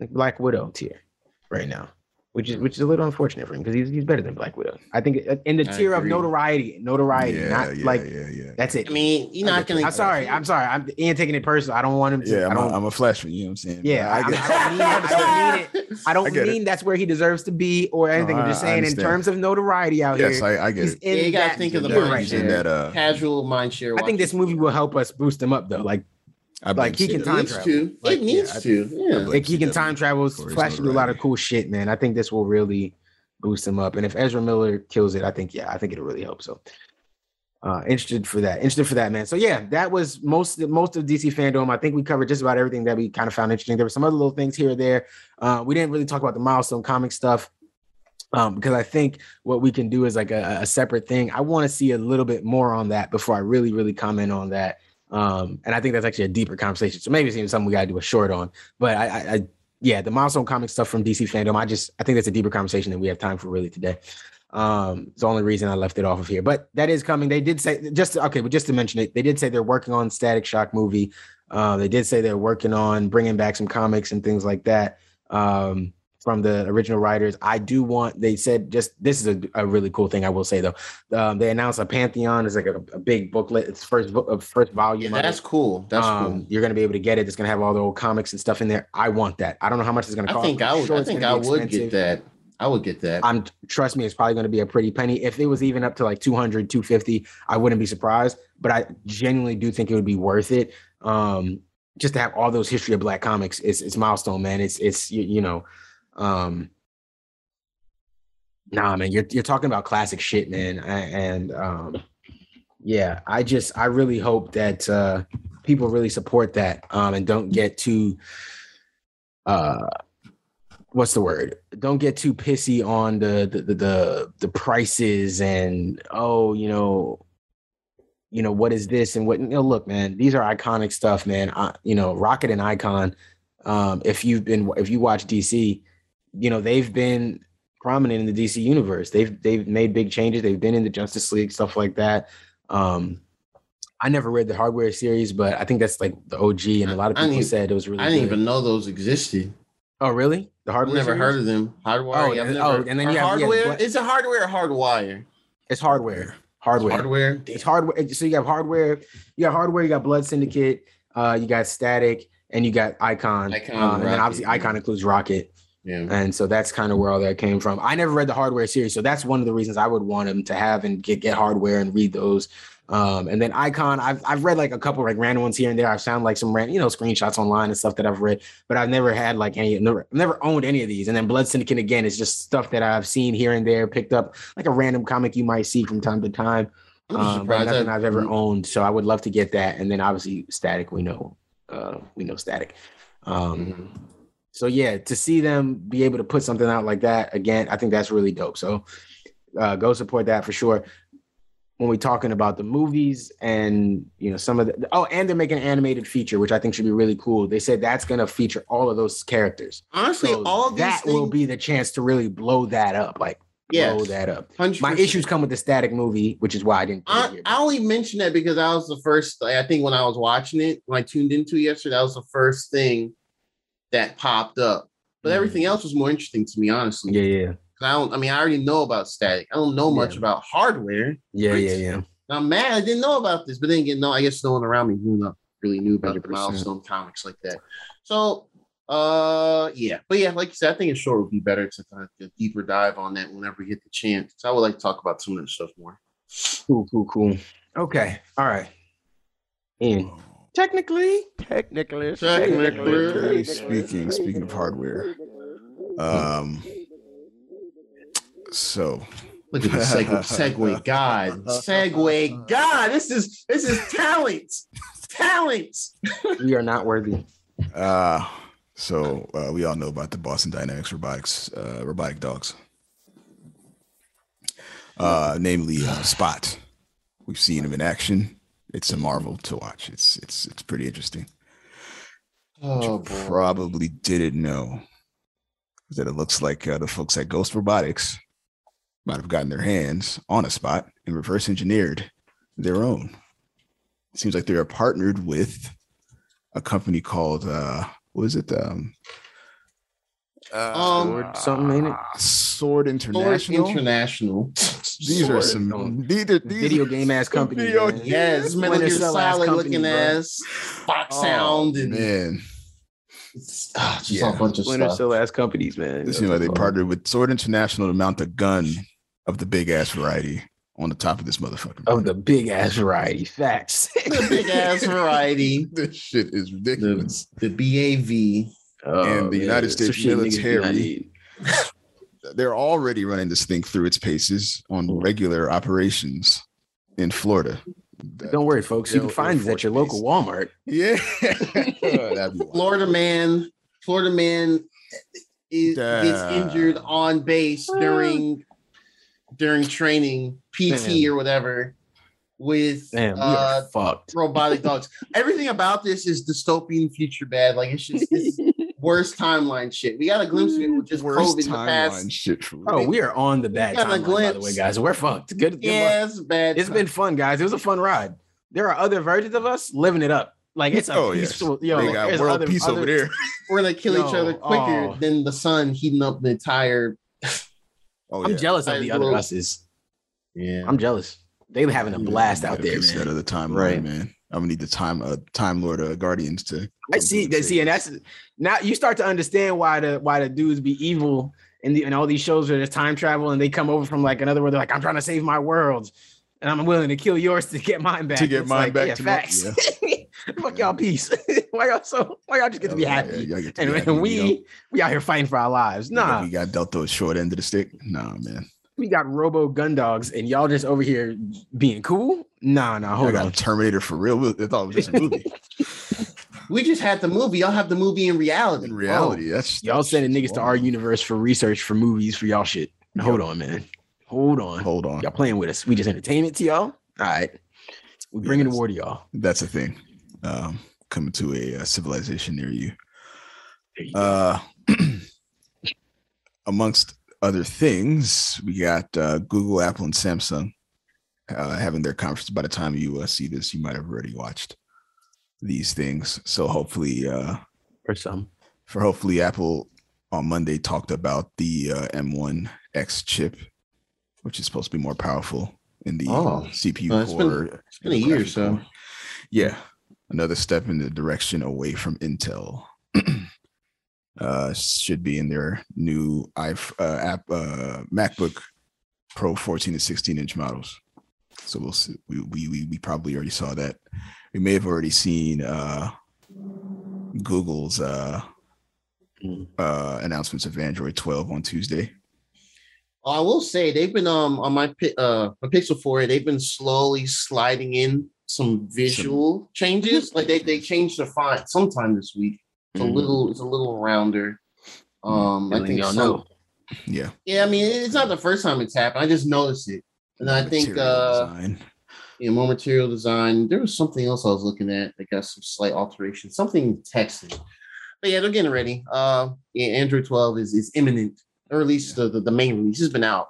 like Black Widow tier right now, which is which is a little unfortunate for him because he's he's better than Black Widow. I think uh, in the I tier of notoriety, notoriety, yeah, not yeah, like yeah, yeah. that's it. I mean, you're not gonna. I'm sorry. I'm sorry. I'm Ian taking it personal. I don't want him to. yeah, I I'm, don't. a, I'm a Flash fan. You know what I'm saying? Yeah, I I'm- get- I don't mean- I don't mean it. I don't I get it. mean that's where he deserves to be or anything. I'm just saying, in terms of notoriety out yes, here, I, I get he's it. in Yeah, you gotta that think of the tier mind right share. that. Uh, casual mind share. I think this movie will help us boost him up though. Like I like, he can time travel. to. Like, it needs yeah, to. Yeah. like he can time travel. Flash can do a lot of cool shit, man. I think this will really boost him up. And if Ezra Miller kills it, I think yeah, I think it'll really help. So uh interested for that. Interested for that, man. So yeah, that was most most of DC FanDome. I think we covered just about everything that we kind of found interesting. There were some other little things here or there. Uh, we didn't really talk about the milestone comic stuff. Um, because I think what we can do is like a, a separate thing. I want to see a little bit more on that before I really, really comment on that. Um, and I think that's actually a deeper conversation. So maybe it's even something we got to do a short on. But I, I, I, yeah, the milestone comic stuff from DC FanDome. I just, I think that's a deeper conversation than we have time for really today. Um, it's the only reason I left it off of here. But that is coming. They did say just okay, but just to mention it, they did say they're working on Static Shock movie. Uh, they did say they're working on bringing back some comics and things like that. Um, from the original writers. I do want, they said just this is a, a really cool thing I will say though. Um, they announced a Pantheon is like a, a big booklet. It's first book of first volume. Yeah, that's cool. That's um, cool. You're gonna be able to get it. It's gonna have all the old comics and stuff in there. I want that. I don't know how much it's gonna I cost. think I'm I would. sure I think I would expensive. get that. I would get that. I'm trust me, it's probably going to be a pretty penny. If it was even up to like 200, 250, I wouldn't be surprised. But I genuinely do think it would be worth it. Um, just to have all those history of black comics. It's it's milestone, man. It's it's you, you know, um, nah, man. You're you're talking about classic shit, man. A- And um, yeah, I just I really hope that uh, people really support that um, and don't get too uh what's the word? Don't get too pissy on the the the the, the prices and oh, you know, you know what is this and what? You know, look, man, these are iconic stuff, man. I, you know, Rocket and Icon. Um, if you've been if you watch DC, you know they've been prominent in the DC universe. They've they've made big changes. They've been in the Justice League stuff like that. Um, I never read the Hardware series, but I think that's like the OG, and a lot of people said it was really. I didn't good. even know those existed. Oh, really? The I've Hardware. never series? heard of them. Hardwire. Oh, yeah, never, oh, and then or you have- yeah, hardware. what- Is it hardware or hardwire? It's hardware. Hardware. Hardware. It's hardware. So you have hardware. You got hardware. You got Blood Syndicate. Uh, you got Static, and you got Icon. Icon, um, and then obviously yeah. Icon includes Rocket, Yeah. and so that's kind of where all that came from. I never read the hardware series, so that's one of the reasons I would want him to have and get get hardware and read those. Um, and then Icon, I've I've read like a couple like random ones here and there. I've found like some random, you know screenshots online and stuff that I've read, but I've never had like any, never, never owned any of these. And then Blood Syndicate again is just stuff that I've seen here and there, picked up like a random comic you might see from time to time. I'm Um, but nothing I've ever owned, so I would love to get that. And then obviously Static, we know, uh, we know Static. Um, Mhm. So yeah, to see them be able to put something out like that again, I think that's really dope. So uh, go support that for sure. When we're talking about the movies and you know some of the oh, and they're making an animated feature, which I think should be really cool. They said that's gonna feature all of those characters. Honestly, So all these that things, will be the chance to really blow that up. Like Yeah. blow that up. 100%. My issues come with the static movie, which is why I didn't. I. I only mentioned that because that was the first. I think when I was watching it, when I tuned into it yesterday, that was the first thing that popped up. But Mhm. everything else was more interesting to me, honestly. yeah, yeah. I don't. I mean, I already know about static. I don't know much Yeah. about hardware. yeah, yeah, yeah. I'm mad I didn't know about this, but then again, no, I guess no one around me knew not really knew about the 100%. milestone comics like that. So uh yeah, but yeah, like you said, I think a short would be better to kind of a deeper dive on that whenever we get the chance. So I would like to talk about some of that stuff more. Cool, cool, cool. Okay, all right. And technically, Technically, Technically. Speaking speaking of hardware, um, so Look at the segue, segue God. Segue God. This is this is talent. Talent. we are not worthy. uh so uh, we all know about the Boston Dynamics robotics uh, robotic dogs, uh, namely uh, Spot. We've seen him in action. It's a marvel to watch. It's it's it's pretty interesting. Oh, you probably didn't know that it looks like uh, the folks at Ghost Robotics might have gotten their hands on a spot and reverse engineered their own. It seems like they are partnered with a company called uh what is it? Um, Um, Sword something, ain't it? uh, Sword Sword International. International. these are some these are, these Video game ass some company. video- man. Yes, Metal Splinter Gear Cell ass Solid company, looking bro. ass, Fox Oh, Sound, and man. it's, ah, just Yeah. a bunch of Splinter stuff. Cell ass companies, man. It seems like they partnered with Sword International to mount a gun of the big ass variety on the top of this motherfucker. of the big ass variety. Facts. the big ass variety, this shit is ridiculous. the BAV. Oh, And the United States shit niggas do not military- need. They're already running this thing through its paces on regular operations in Florida. Don't worry, folks. You can find these at your Force local Walmart. Yeah. That'd be wild. Florida man, Florida man is, gets injured on base during during training, PT Man. or whatever, with Damn, uh, fucked. robotic dogs. Everything about this is dystopian, future bad. Like it's just it's worst timeline shit. We got a glimpse of it with just Worst COVID in the past. shit Oh, we are on the bad got a timeline, by the way, guys. We're fucked. Good. good Yeah, luck. it's bad. It's been fun, guys. It was a fun ride. There are other versions of us living it up. Like it's a Oh, yes. peaceful. Yo, they got world other- peace over there. We're gonna kill each other quicker oh. than the sun heating up the entire. Oh, yeah. I'm jealous of the Like, other little- us's. Yeah, I'm jealous. They having a blast Yeah, out there, piece man. Out of the timeline, Right. man. I'm gonna need the time, uh, time lord uh, guardians to. I see that. See, and that's now you start to understand why the why the dudes be evil in the in all these shows where there's time travel and they come over from like another world. They're like, I'm trying to save my world, and I'm willing to kill yours to get mine back. To get It's mine like, back Yeah, to my- facts. Fuck y'all, peace. why y'all so? Why y'all just get to be Oh, yeah, happy? y'all get to and be happy, and you we know? we out here fighting for our lives. Yeah, Nah, we got dealt the short end of the stick. Nah, man. We got Robo gun dogs, and y'all just over here being cool. Nah, nah, I hold got on. Terminator for real. I thought it was just a movie. we just had the movie. Y'all have the movie in reality. In reality, that's Y'all that's sending niggas to our universe for research for movies for y'all shit. Hold on, man. Hold on. Hold on, Y'all playing with us. We just entertainment to y'all. All right. We bringing the Yes. war to y'all. that's a thing. Um, coming to a, uh civilization near you. There you go. Uh, amongst other things, we got uh, Google, Apple, and Samsung uh, having their conference. By the time you uh, see this, you might have already watched these things. So hopefully, uh, or some. for hopefully Apple on Monday talked about the uh, M1X chip, which is supposed to be more powerful in the Oh. CPU Oh, it's been- core. It's been a year or so. Yeah, another step in the direction away from Intel. uh, should be in their new iP- uh, app uh, MacBook Pro 14 to 16 inch models. So we'll see. We, we we we probably already saw that. We may have already seen uh, Google's uh, Mm. uh, announcements of Android 12 on Tuesday. I will say they've been um on my uh my Pixel 4, they've been slowly sliding in some visual changes. Like they they changed the font sometime this week. It's a Mhm. little it's a little rounder. Um, I think some- know. Yeah, Yeah, I mean it's not the first time it's happened. I just noticed it, and I think uh design. yeah, more material design. There was something else I was looking at that got some slight alteration, something texting. But yeah, they're getting ready. Uh, yeah, Android 12 is is imminent, or at least the, the the main release has been out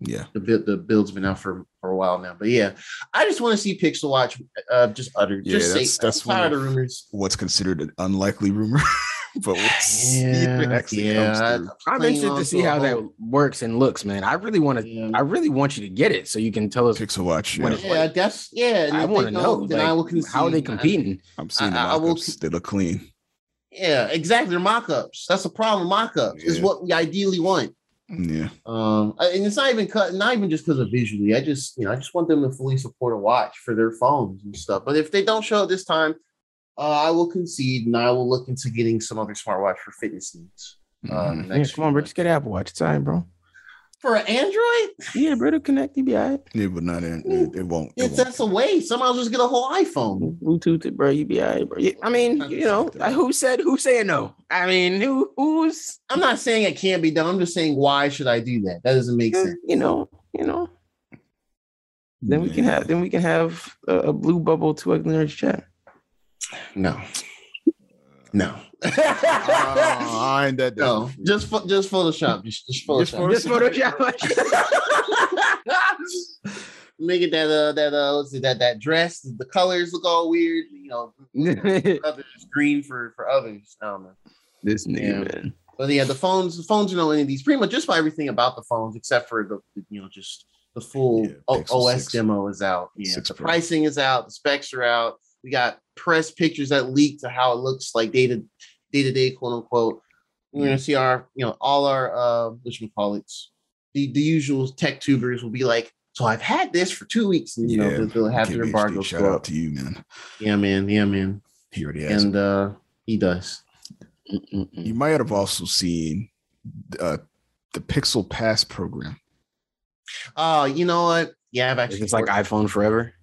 Yeah. The build the build's been out for, for a while now. But yeah, I just want to see Pixel Watch uh just uttered. Yeah, just that's- say that's I'm tired of of- rumors. What's considered an unlikely rumor, but we'll see if it Yeah, actually yeah. comes through. I'm interested to see a how that works and looks, man. I really want to. Yeah. I really want you to get it so you can tell us. Pixel Watch. Yeah. Yeah, that's yeah. I want to know don't, I will like, how are they concede. competing. I'm seeing the I- I will. They look clean. Yeah, exactly. They're mock-ups. That's the problem. Mock-ups is what we ideally want. Yeah. Um, and it's not even cut, not even just because of visually. I just, you know, I just want them to fully support a watch for their phones and stuff. But if they don't show it this time, uh, I will concede and I will look into getting some other smartwatch for fitness needs. Uh, Mhm. Yeah, next come on, bro. Just get an Apple Watch. It's all right, bro. For an Android, Yeah, bro. To connect, you be all right. Yeah, but not in, it, it won't. It it's won't. that's a waste. Somehow just get a whole iPhone. Mm-hmm. Bluetooth, it, bro. You be all right, bro. Yeah, I mean, you know, who said who saying no? I mean, who who's I'm not saying it can't be done. I'm just saying why should I do that? That doesn't make sense. you know, you know. Then we can have then we can have a, a blue bubble to ugly nerds chat. No, no, Uh, I ain't that no. desperate. Just pho- just Photoshop. Just, just Photoshop. Just Photoshop. Make it that uh that uh that that dress the colors look all weird you know others green for for others I don't know this nigga, Yeah. man. but yeah the phones the phones are no any of these pretty much just about everything about the phones except for the the, you know just the full Yeah, O- OS 6. demo is out yeah the pricing is out the specs are out we got press pictures that leaked to how it looks like day to day to day quote unquote we're gonna see our you know all our uh what you call it the the usual tech tubers will be like so I've had this for two weeks and you know Yeah, they'll, they'll have their MKBHD, embargoes Shout out up. to you, man. yeah man yeah man He already has. and uh he does Mm-mm-mm. you might have also seen uh, the Pixel Pass program. oh you know what yeah I've actually It's like iPhone forever.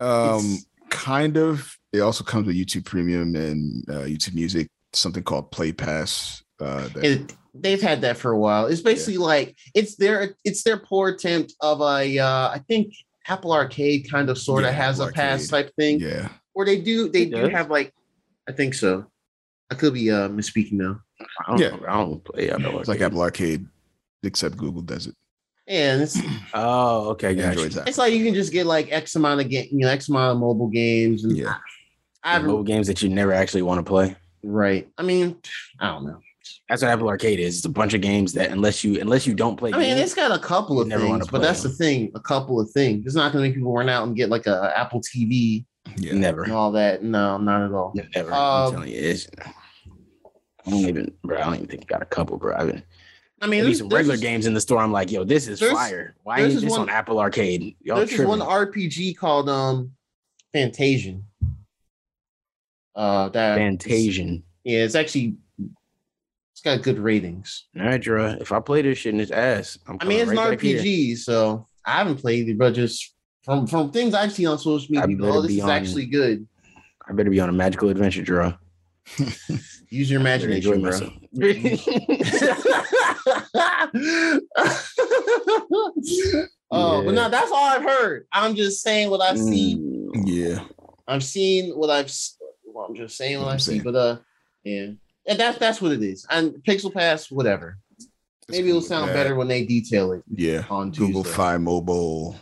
Um, It's- kind of. It also comes with YouTube Premium and uh, YouTube Music. Something called Play Pass. Uh, that, it, they've had that for a while. It's basically like it's their it's their poor attempt of a uh I think Apple Arcade kind of sort of Yeah, has a Apple pass Arcade. type thing yeah, where they do they It do does? have like I think so. I could be uh misspeaking though. I don't, Yeah. I don't play Apple. it's like Apple Arcade, except Google does it. And it's Oh, okay, gotcha. Android's it's like you can just get like X amount of game, you know, X amount of mobile games and Yeah. I The mobile games that you never actually want to play. Right. I mean, I don't know. That's what Apple Arcade is. It's a bunch of games that unless you unless you don't play, I mean, games, it's got a couple You of never wanna things, but play that's the thing. A couple of things. It's not going to make people run out and get like a Apple TV Yeah, never, and all that. No, not at all. never. Um, I'm telling you, it's. I don't even, bro. I don't even think you got a couple, bro. I've been I mean, maybe there's, some regular this- games in the store. I'm like, yo, this is fire. Why there's ain't this this one- on Apple Arcade? Y'all There's this tripping. one RPG called um Fantasian. Uh, that Fantasian. Yeah, it's actually it's got good ratings. All right, Dra. If I play this shit in its ass, I'm I mean, it's coming an right back here. RPG, so I haven't played it, but just from from things I've seen on social media, I people, oh, this is on- actually good. I better be on a magical adventure, Dra. Use your imagination, bro. myself. oh, but Yeah. no, that's all I've heard. I'm just saying what I've seen. Mm. yeah. I've seen what I've. S- Well, I'm just saying what What I'm I've seen, saying. but uh, yeah, and that's that's what it is. And Pixel Pass, whatever. Maybe it'll sound Yeah. better when they detail it Yeah, on Google Fi Mobile,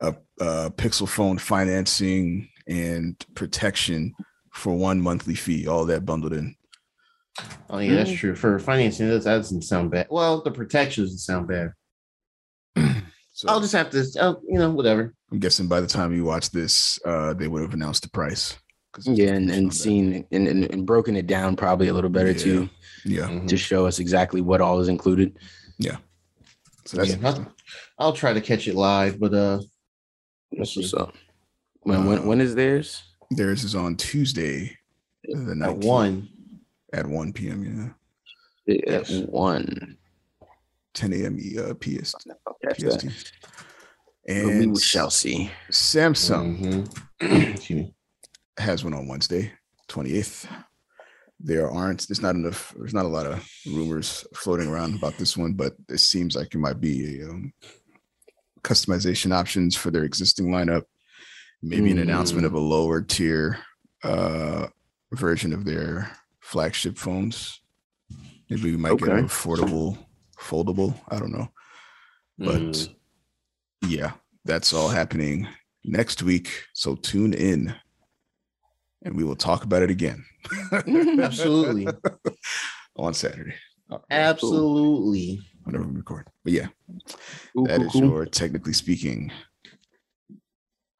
uh, uh, Pixel phone financing and protection for one monthly fee. All that bundled in. Oh yeah, that's true. For financing, that, that doesn't sound bad. Well, the protection doesn't sound bad. So I'll just have to, uh, you know, whatever. I'm guessing by the time you watch this, uh, they would have announced the price. 'Cause Yeah, and, and that. seen and, and, and broken it down probably a little better Yeah. too Yeah, Mhm. to show us exactly what all is included. Yeah, so that's Yeah, I'll, I'll try to catch it live, but uh, That's what's up. When when Uh, when is theirs? theirs is on Tuesday, the at one, at 1 p.m. Yeah, At yes. one. 10 a.m. uh, PS, PST. that. But we And shall see. Samsung Mhm. Has one on Wednesday, 28th. There aren't, there's not enough, there's not a lot of rumors floating around about this one, but it seems like it might be a um, customization options for their existing lineup. Maybe an announcement of a lower tier uh, version of their flagship phones. Maybe we might get an affordable foldable. I don't know. But Mm. yeah, that's all happening next week. So tune in and we will talk about it again. Absolutely. On Saturday. Absolutely. Whenever we record. But yeah, Cool, that cool, is cool. your technically speaking.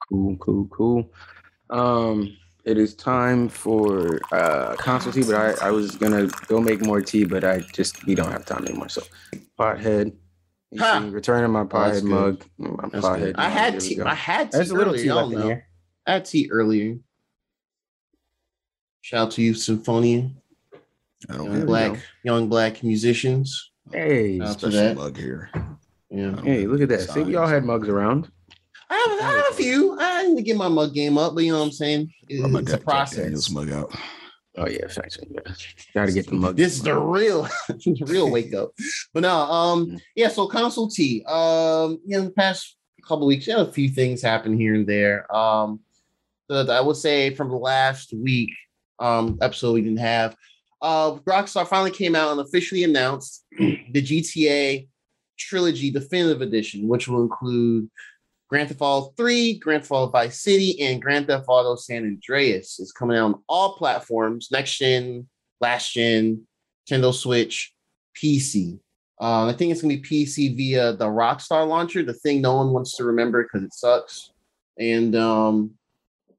Cool, cool, cool. Um, it is time for uh console tea, but I, I was gonna go make more tea, but I just we don't have time anymore. So pothead. You Ha! returning my that's pothead good. mug. My pothead. good. I had tea. I had tea There's a little earlier. tea y'all left in know. here. I had tea earlier. Shout out to you, Symphonia, I don't young black, go. young black musicians. Hey, Shout to special that. mug here. Yeah, hey, look at that. See, we all had mugs around. I have, I have a few. I need to get my mug game up, but you know what I'm saying. It- Brought it's a Jack- Jack Daniels process. mug out. Oh yeah, facts. Yeah. Gotta get the mug. This is the real, the real wake up. But no, um, yeah. So console T, um, you know, the past couple weeks, you had a few things happen here and there. Um, but I would say from the last week, um, episode we didn't have. Uh, Rockstar finally came out and officially announced the GTA Trilogy Definitive Edition, which will include Grand Theft Auto 3, Grand Theft Auto Vice City, and Grand Theft Auto San Andreas. It's coming out on all platforms, next gen, last gen, Nintendo Switch, PC. Um, I think it's gonna be PC via the Rockstar launcher, the thing no one wants to remember because it sucks. And um,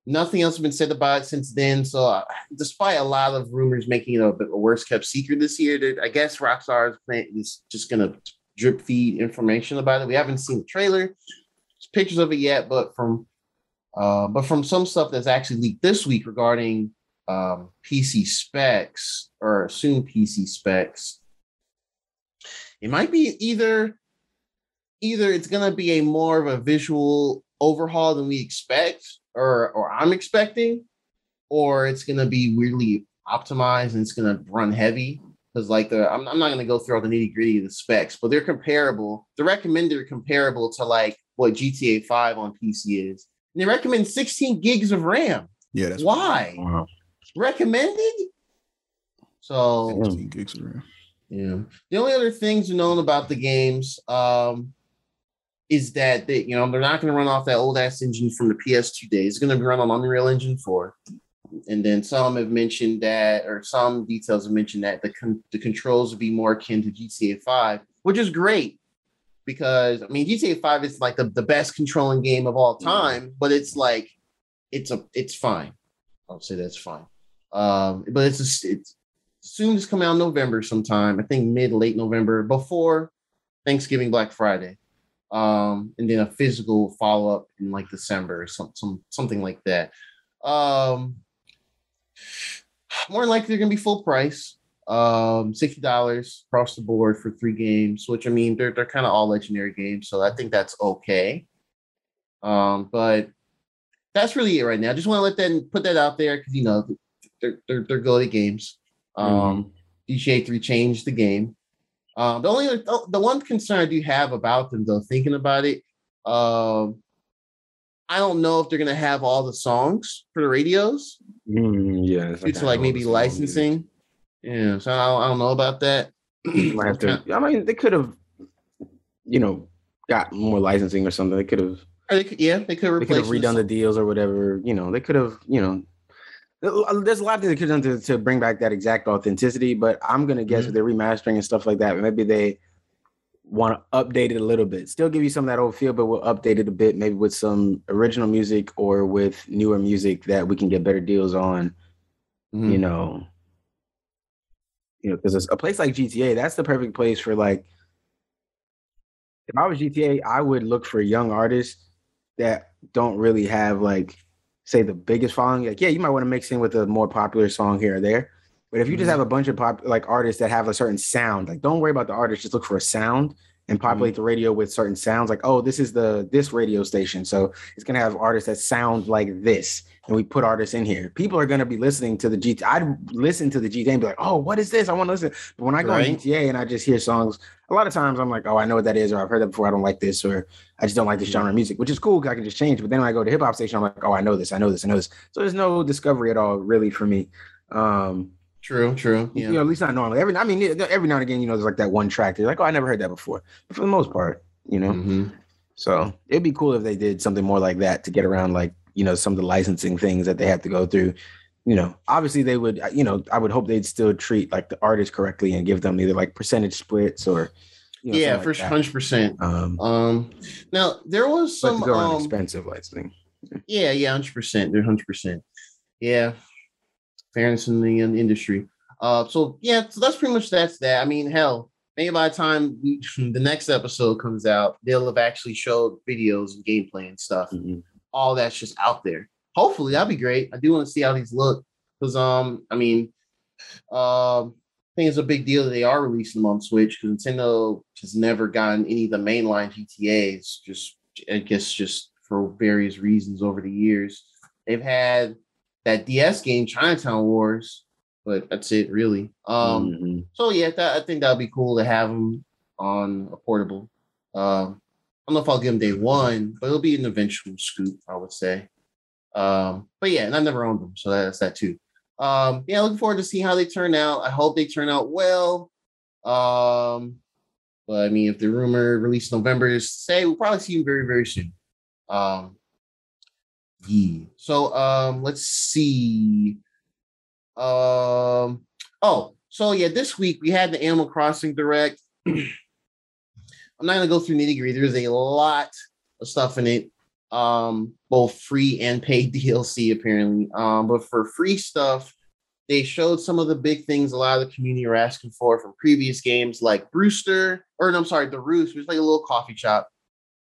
nothing else has been said about it since then. So, uh, despite a lot of rumors making it a bit a worse kept secret this year, I guess Rockstar is, is just gonna drip feed information about it. We haven't seen the trailer, pictures of it yet, but from uh, but from some stuff that's actually leaked this week regarding um, PC specs or assumed PC specs, it might be either either it's gonna be a more of a visual overhaul than we expect, or or I'm expecting, or it's gonna be weirdly optimized and it's gonna run heavy. Because like the I'm, I'm not gonna go through all the nitty gritty of the specs, but they're comparable. The recommended are comparable to like what GTA 5 on PC is. And they recommend 16 gigs of RAM. Yeah, that's Why? Wow. Recommended? So 16 gigs of RAM. yeah. The only other things known about the games um, is that they, you know they're not going to run off that old ass engine from the PS2 days. It's going to be run on Unreal Engine 4. And then some have mentioned that, or some details have mentioned that the con- the controls would be more akin to GTA 5, which is great because I mean GTA 5 is like the, the best controlling game of all time, but it's like it's a it's fine. I'll say that's fine. Um, but it's it's soon to come out November sometime. I think mid late November before Thanksgiving Black Friday. Um, and then a physical follow up in like December or some, some something like that. Um, more than likely they're gonna be full price. Um, sixty dollars across the board for three games, which I mean they're they're kind of all legendary games, so I think that's okay. Um, but that's really it right now. I Just want to let that put that out there because you know they're they're they're good at games. Um, GTA 3 changed the game. Um, the only the, one concern I do have about them though, thinking about it, um, I don't know if they're gonna have all the songs for the radios Mm, yeah, it's due to like maybe it's all music. licensing. Yeah, so I don't, I don't know about that. Might have to. I mean, they could have, you know, got more licensing or something. They could have. Or they could, yeah, they could They could have redone the deals or whatever. You know, they could have. You know, there's a lot that could have done to, to bring back that exact authenticity. But I'm gonna guess Mhm. with their remastering and stuff like that, maybe they want to update it a little bit. Still give you some of that old feel, but we'll update it a bit, maybe with some original music or with newer music that we can get better deals on. Mhm. you know you know because a place like gta that's the perfect place for like if i was gta i would look for young artists that don't really have like say the biggest following like yeah you might want to mix in with a more popular song here or there but if you just Mhm. have a bunch of pop like artists that have a certain sound like don't worry about the artist just look for a sound and populate the radio with certain sounds like oh this is the this radio station. So it's going to have artists that sound like this and we put artists in here. People are going to be listening to the gt i'd listen to the gta and be like oh what is this? I want to listen. But when i go on Right. gta and i just hear songs a lot of times i'm like oh i know what that is or i've heard that before i don't like this or i just don't like this genre of music which is cool 'cause i can just change. But then when i go to hip hop station i'm like oh i know this i know this i know this. So there's no discovery at all really for me. Um True, true. Yeah. you know, at least not normally. Every I mean, every now and again, you know, there's like that one track. They're like, oh, I never heard that before. But for the most part, you know, Mhm. So it'd be cool if they did something more like that to get around like, you know, some of the licensing things that they have to go through. You know, obviously they would, you know, I would hope they'd still treat like the artists correctly and give them either like percentage splits or you know, yeah, for like hundred percent. Um, Um, now there was some um, expensive licensing. Yeah, yeah, hundred percent. They're hundred percent. Yeah, fairness in the in- industry. Uh, so yeah, so that's pretty much that's that. I mean, hell, maybe by the time we, the next episode comes out, they'll have actually showed videos and gameplay and stuff. Mhm. All that's just out there. Hopefully, that'd be great. I do want to see how these look because, um, I mean, um, I think it's a big deal that they are releasing them on Switch because Nintendo has never gotten any of the mainline GTA's. Just, I guess, just for various reasons over the years. They've had that DS game, Chinatown Wars, but that's it, really. Um, Mhm. so yeah, that, I think that'd be cool to have them on a portable. Um, I don't know if I'll give them day one, but it'll be an eventual scoop, I would say. Um, but yeah, and I've never owned them, so that's that too. Um, yeah, looking forward to see how they turn out. I hope they turn out well. Um, but I mean, if the rumor release November is to say, we'll probably see them very, very soon. Um, So um, let's see. Um, oh, so yeah, this week we had the Animal Crossing Direct. I'm not gonna go through nitty gritty. There's a lot of stuff in it, um, both free and paid DLC apparently. Um, but for free stuff, they showed some of the big things a lot of the community are asking for from previous games, like Brewster, or no, I'm sorry, the Roost, which is like a little coffee shop,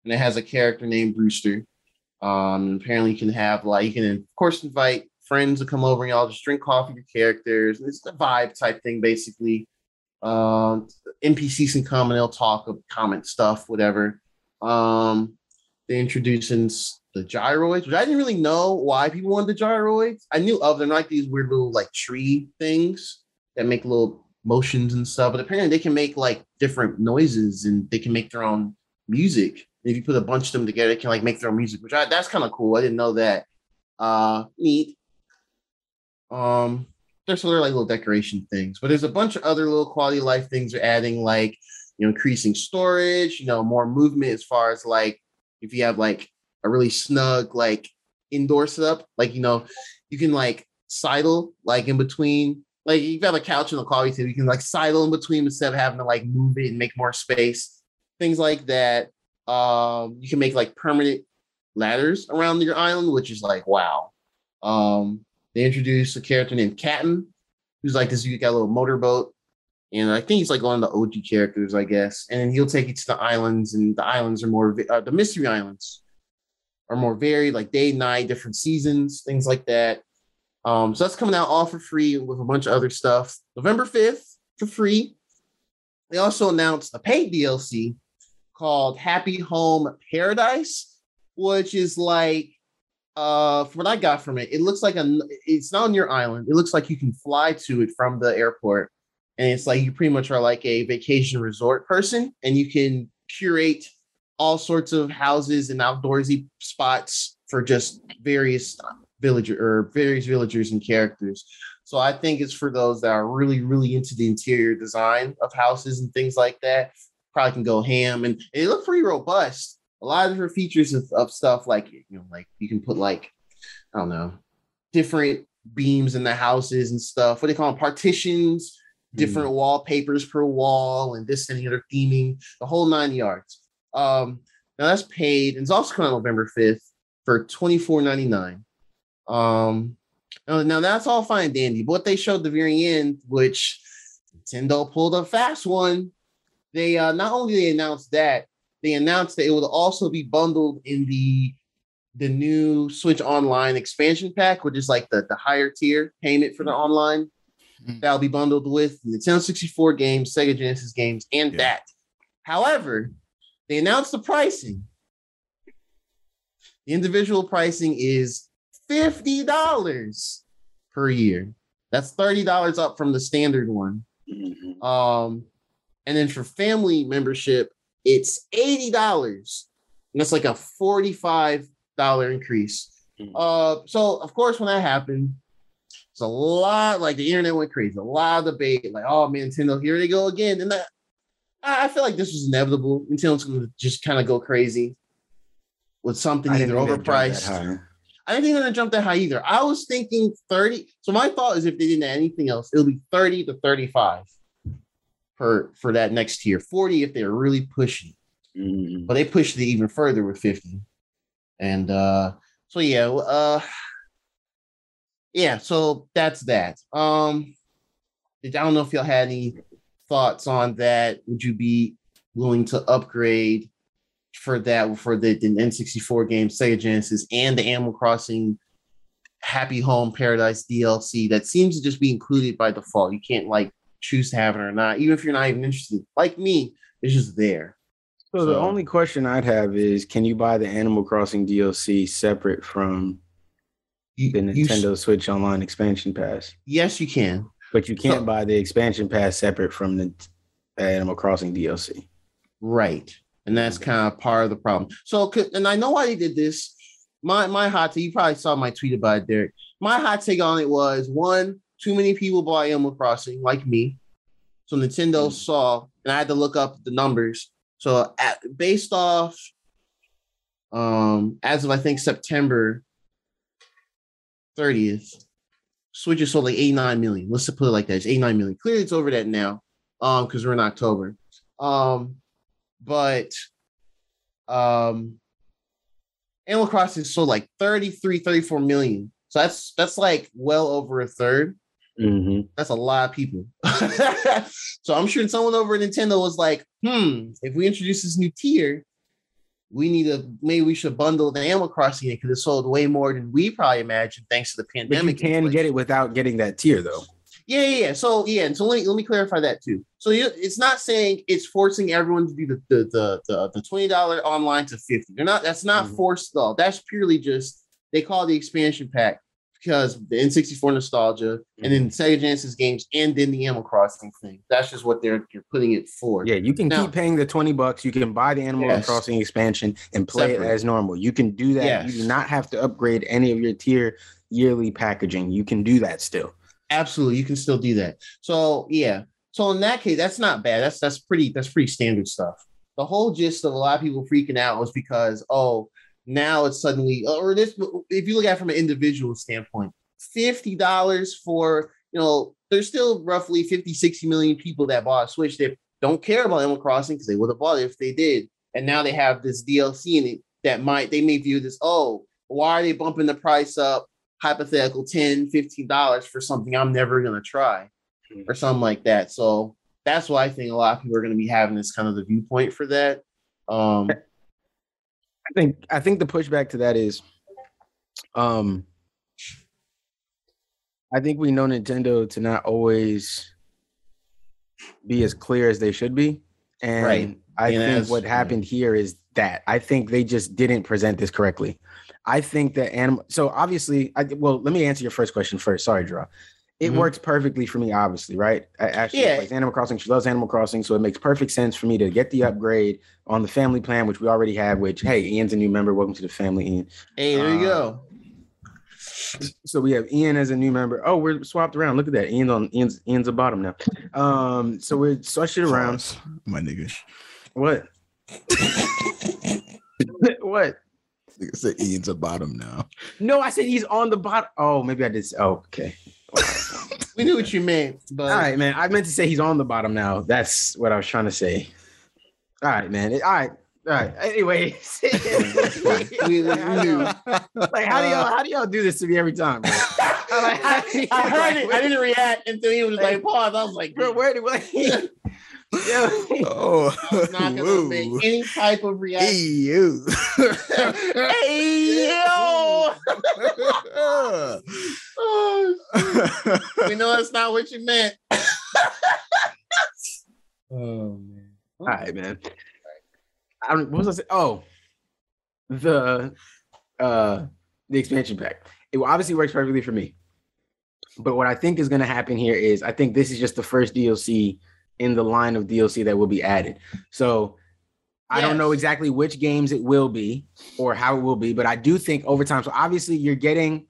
and it has a character named Brewster. Um, apparently you can have like you can of course invite friends to come over and y'all just drink coffee with characters. It's the vibe type thing, basically. Um, NPCs can come and they'll talk, of comment stuff, whatever. Um, they introducing the gyroids, which I didn't really know why people wanted the gyroids. I knew of them, like these weird little like tree things that make little motions and stuff. But apparently they can make like different noises and they can make their own music. If you put a bunch of them together, can like make their own music, which I, that's kind of cool. I didn't know that. Uh, neat. Um, there's other like little decoration things, but there's a bunch of other little quality of life things they're adding, like you know, increasing storage, you know, more movement as far as like if you have like a really snug like indoor setup, like you know, you can like sidle like in between. Like you have got a couch and a coffee table, you can like sidle in between instead of having to like move it and make more space. Things like that. Um, you can make like permanent ladders around your island, which is like wow. Um, they introduced a character named Captain, who's like this. You got a little motorboat, and I think he's like one of the OG characters, I guess. And then he'll take you to the islands, and the islands are more uh, the mystery islands are more varied, like day, night, different seasons, things like that. Um, so that's coming out all for free with a bunch of other stuff. November fifth for free. They also announced a paid DLC called Happy Home Paradise, which is like uh from what I got from it, it looks like a it's not on your island. It looks like you can fly to it from the airport. And it's like you pretty much are like a vacation resort person, and you can curate all sorts of houses and outdoorsy spots for just various villager or various villagers and characters. So I think it's for those that are really, really into the interior design of houses and things like that. Probably can go ham, and it looked pretty robust. A lot of different features of, of stuff like you know like you can put like i don't know different beams in the houses and stuff. What do they call them partitions different wallpapers per wall and this and the other theming the whole nine yards. Um now that's paid and it's also coming out november 5th for 24.99 um now now that's all fine dandy but what they showed the very end which nintendo pulled a fast one they uh not only they announced that they announced that it will also be bundled in the the new Switch Online expansion pack, which is like the, the higher tier payment for the online. Mhm. That'll be bundled with the Nintendo 64 games, Sega Genesis games, and Yeah. that. However, they announced the pricing. The individual pricing is $50 per year. That's $30 up from the standard one. Mhm. Um, and then for family membership, it's eighty dollars, and that's like a forty-five dollar increase. Mm. Uh, so of course, when that happened, it's a lot. Like the internet went crazy, a lot of debate. Like, oh man, Nintendo, here they go again. And that, I I feel like this was inevitable. Nintendo's going to just kind of go crazy. with something either didn't think they'd jump that overpriced. I didn't think they're gonna jump that high either. I was thinking 30. So my thought is if they didn't add anything else, it'll be 30 to 35 for for that next tier. 40 if they're really pushing. Mm. But they pushed it even further with 50. And uh so yeah, uh yeah, so that's that. Um I don't know if y'all had any thoughts on that. Would you be willing to upgrade for that for the, the N64 game, Sega Genesis, and the Animal Crossing Happy Home Paradise DLC that seems to just be included by default. You can't like choose to have it or not, even if you're not even interested. Like me, it's just there. So the only question I'd have is, can you buy the Animal Crossing DLC separate from You, the Nintendo Switch Online expansion pass? yes, you can. But you can't So- buy the expansion pass separate from the Animal Crossing DLC. Right. And that's kind of part of the problem. So, and I know why they did this. My my hot take, you probably saw my tweet about it, Derek. My hot take on it was one, too many people bought Animal Crossing, like me. So Nintendo saw, and I had to look up the numbers. So at, based off um as of I think September 30th, Switch is sold like 89 million. Let's put it like that. It's 89 million. Clearly it's over that now. Um, because we're in October. Um, but um Animal Crossing sold like 33, 34 million. So that's that's like well over a third. Mm-hmm. That's a lot of people. so I'm sure someone over at Nintendo was like, hmm, if we introduce this new tier, we need to maybe we should bundle the Animal Crossing in because it sold way more than we probably imagined thanks to the But you can get it without getting that tier, though. Yeah, yeah, yeah. So yeah, and so let me let me clarify that too. So you, it's not saying it's forcing everyone to do the the the the, the twenty dollar online to fifty. They're not. That's not Mhm. forced though. That's purely just they call it the expansion pack because the N sixty four nostalgia and then mm-hmm. Sega Genesis games and then the Animal Crossing thing. That's just what they're you're putting it for. Yeah, you can Now- keep paying the 20 bucks. You can buy the Animal Yes. Crossing expansion and play Separate. it as normal. You can do that. Yes. You do not have to upgrade any of your tier yearly packaging. You can do that still. Absolutely, you can still do that. So yeah. So in that case, that's not bad. That's that's pretty that's pretty standard stuff. The whole gist of a lot of people freaking out was because oh now it's suddenly or this if you look at it from an individual standpoint, fifty dollars for you know there's still roughly 50 60 million people that bought a switch that don't care about Animal Crossing because they would have bought it if they did, and now they have this DLC in it that might they may view this oh why are they bumping the price up hypothetical 10 15 dollars for something i'm never going to try or something like that. So that's why i think a lot of people are going to be having this kind of the viewpoint for that. Um I think I think the pushback to that is um I think we know Nintendo to not always be as clear as they should be. And Right. I And think what happened here is that I think they just didn't present this correctly. I think that animal so obviously I well let me answer your first question first. Sorry, Draw. It Mhm. works perfectly for me, obviously, right? I actually Yeah. plays Animal Crossing. She loves Animal Crossing, so it makes perfect sense for me to get the upgrade on the family plan, which we already have. Which, hey, Ian's a new member. Welcome to the family, Ian. hey there you Uh, go So we have Ian as a new member. Oh, we're swapped around. Look at that. Ian's on Ian's Ian's a bottom now. Um, so we're switched around. My nigga. What? what? Nigga said Ian's a bottom now. No, I said he's on the bottom. Oh, maybe I did. Oh, okay. We knew what you meant but All right, man. I meant to say he's on the bottom now. That's what I was trying to say. All right, man. All right. All right. Anyway, We- we knew. like how do y'all how do y'all do this to me every time? Bro? I, I heard it i didn't react until he was like pause i was like Bro, where did like, yo, Oh, I was not gonna whoa. make any type of Hey, reaction you. hey yo Oh, we know that's not what you meant Oh man. All right, man. I don't, what was I saying? Oh, the uh the expansion pack. It obviously works perfectly for me. But what I think is going to happen here is I think this is just the first DLC in the line of DLC that will be added. So I don't know exactly which games it will be or how it will be, but I do think over time. So obviously you're getting.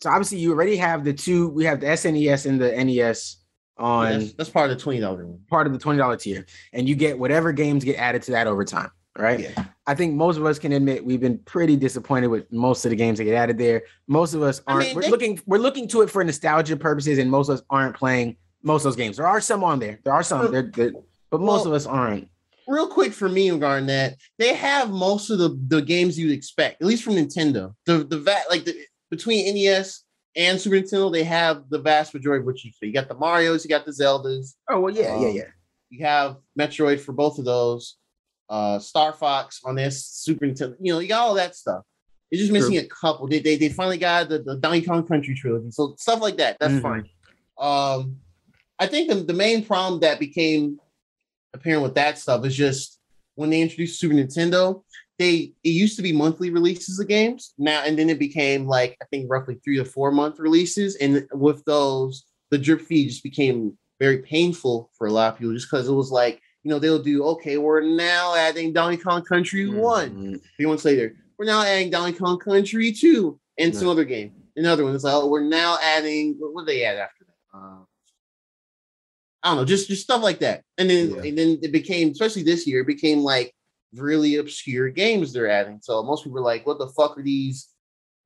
So obviously you already have the two. We have the SNES and the NES on that's, that's part of the twenty dollar part of the $20 tier and you get whatever games get added to that over time right Yeah. I think most of us can admit we've been pretty disappointed with most of the games that get added there. Most of us aren't. mean, we're they- looking. We're looking to it for nostalgia purposes, and most of us aren't playing most of those games. There are some on there. There are some. Well- There, there- but most well- of us aren't. real quick for me regarding that, they have most of the, the games you'd expect, at least from Nintendo. The the va- like the between NES and Super Nintendo, they have the vast majority of what you see. you got the Mario's, you got the Zeldas, Oh well, yeah, yeah, Um, yeah. you have Metroid for both of those, uh Star Fox on this Super Nintendo, you know, you got all that stuff. You're just missing a couple. They, they they finally got the, the Donkey Kong Country trilogy. So stuff like that. That's Mhm. fine. Um I think the, the main problem that became apparent with that stuff is just when they introduced Super Nintendo, they it used to be monthly releases of games now, and then it became like I think roughly three to four month releases. And with those, the drip feed just became very painful for a lot of people, just because it was like you know they'll do okay, we're now adding Donkey Kong Country one. Mhm. Three months later, we're now adding Donkey Kong Country two and some Right. other game. Another one it's like, oh, we're now adding what what did they add after that? Uh, I don't know, just just stuff like that. And then Yeah. and then it became, especially this year, it became like really obscure games they're adding. So most people are like, what the fuck are these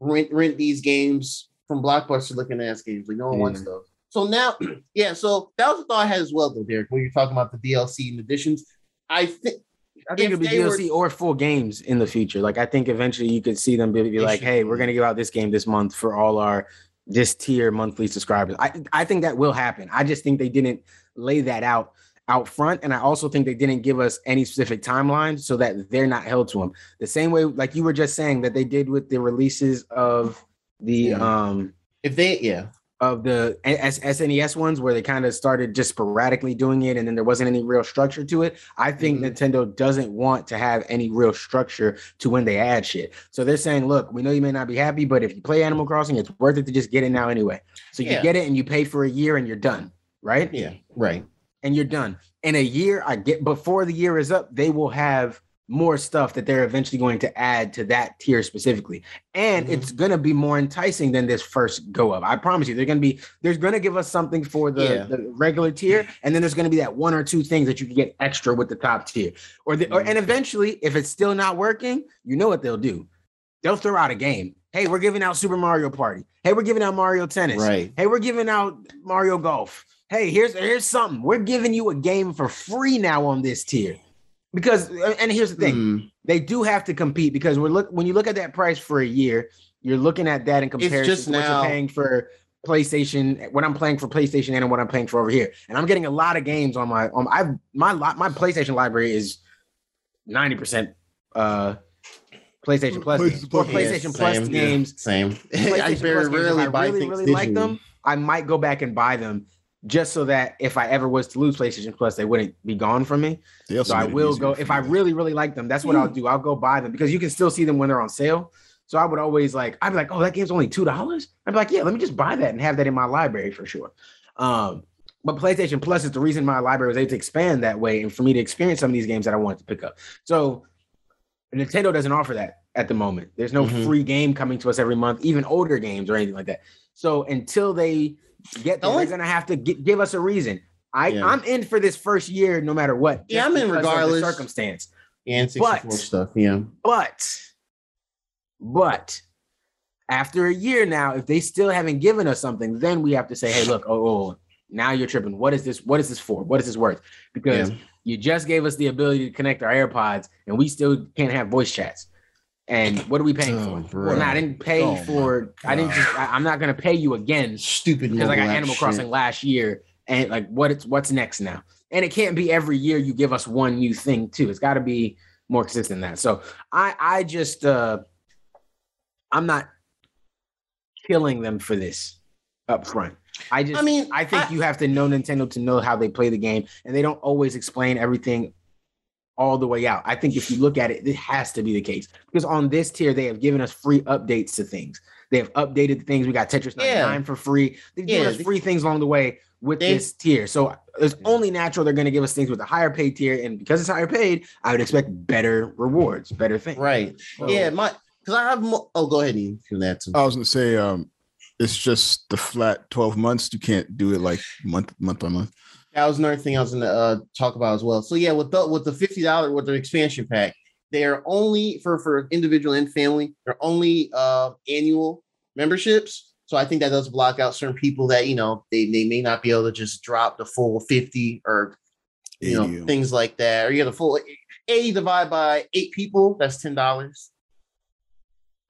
rent rent these games from Blockbuster looking ass games? Like no one wants those. So now, yeah, so that was the thought I had as well, though, Derek, when you're talking about the DLC and additions. I think I think if it'll be they were- DLC or full games in the future. Like I think eventually you could see them be, be like, "Hey, we're gonna give out this game this month for all our this tier monthly subscribers." I I think that will happen. I just think they didn't lay that out out front, and I also think they didn't give us any specific timeline so that they're not held to them. The same way, like you were just saying, that they did with the releases of the Yeah. um if they, yeah, of the S- SNES ones where they kind of started just sporadically doing it and then there wasn't any real structure to it. I think Mhm. Nintendo doesn't want to have any real structure to when they add shit. So they're saying, look, we know you may not be happy, but if you play Animal Crossing, it's worth it to just get it now anyway. So you Yeah. get it and you pay for a year and you're done, right? yeah, right. And you're done. In a year, I get before the year is up, they will have more stuff that they're eventually going to add to that tier specifically. And Mhm. it's gonna be more enticing than this first go up. I promise you, they're gonna be there's gonna give us something for the, Yeah. the regular tier, and then there's gonna be that one or two things that you can get extra with the top tier. Or the or, Mhm. and eventually, if it's still not working, you know what they'll do. They'll throw out a game. Hey, we're giving out Super Mario Party. Hey, we're giving out Mario Tennis. Right. Hey, we're giving out Mario Golf. Hey, here's here's something. We're giving you a game for free now on this tier. Because and here's the thing, Hmm. they do have to compete because we're look when you look at that price for a year, you're looking at that in comparison just to what now- you're paying for PlayStation, what I'm playing for PlayStation and what I'm paying for over here. And I'm getting a lot of games on my on I my li- my PlayStation library is 90% uh PlayStation Plus PlayStation games. Or Plus. Yeah, PlayStation Plus same, games. Same. I very Plus games, rarely I buy really, things really like digitally. them, I might go back and buy them just so that if I ever was to lose PlayStation Plus, they wouldn't be gone from me. So I will go if I to- really, really like them. That's what I'll do. I'll go buy them because you can still see them when they're on sale. So I would always like, I'd be like, oh, that game's only two dollars. I'd be like, yeah, let me just buy that and have that in my library for sure. Um, but PlayStation Plus is the reason my library was able to expand that way and for me to experience some of these games that I wanted to pick up. So Nintendo doesn't offer that at the moment. There's no Mhm. free game coming to us every month, even older games or anything like that. So until they get there, only- they're gonna have to gi- give us a reason. I, Yeah. I'm in for this first year no matter what. Yeah, I'm in because of the regardless. circumstance. and 64 But- stuff. Yeah. But, but after a year now, if they still haven't given us something, then we have to say, hey, look, oh, oh, oh, now you're tripping. What is this? What is this for? What is this worth? Because Yeah. you just gave us the ability to connect our AirPods and we still can't have voice chats. And what are we paying Oh, for? bro. Well, no, I didn't pay Oh, for. I didn't just. I, I'm not gonna pay you again Stupid because I got Animal shit. Crossing last year, and like what it's what's next now. And it can't be every year you give us one new thing too. It's got to be more consistent than that. So I I just uh I'm not killing them for this up front. I just I mean, I think I- you have to know Nintendo to know how they play the game, and they don't always explain everything all the way out. I think if you look at it, it has to be the case because on this tier they have given us free updates to things. They have updated the things. We got Tetris 99 Yeah. for free. They've given us free things along the way with They- this tier. So it's only natural they're going to give us things with a higher paid tier, and because it's higher paid, I would expect better rewards, better things. Right. So- yeah, my because I have more. Oh, go ahead, Ian. Do that too. I was gonna say, um, it's just the flat twelve months. You can't do it like month month by month. That was another thing I was gonna uh, talk about as well. So yeah, with the with the fifty dollar with the expansion pack, they're only for for individual and family. They're only uh, annual memberships. So I think that does block out certain people that you know they, they may not be able to just drop the full fifty or you know 80. things like that. Or you get a full eighty divided by eight people. That's ten dollars.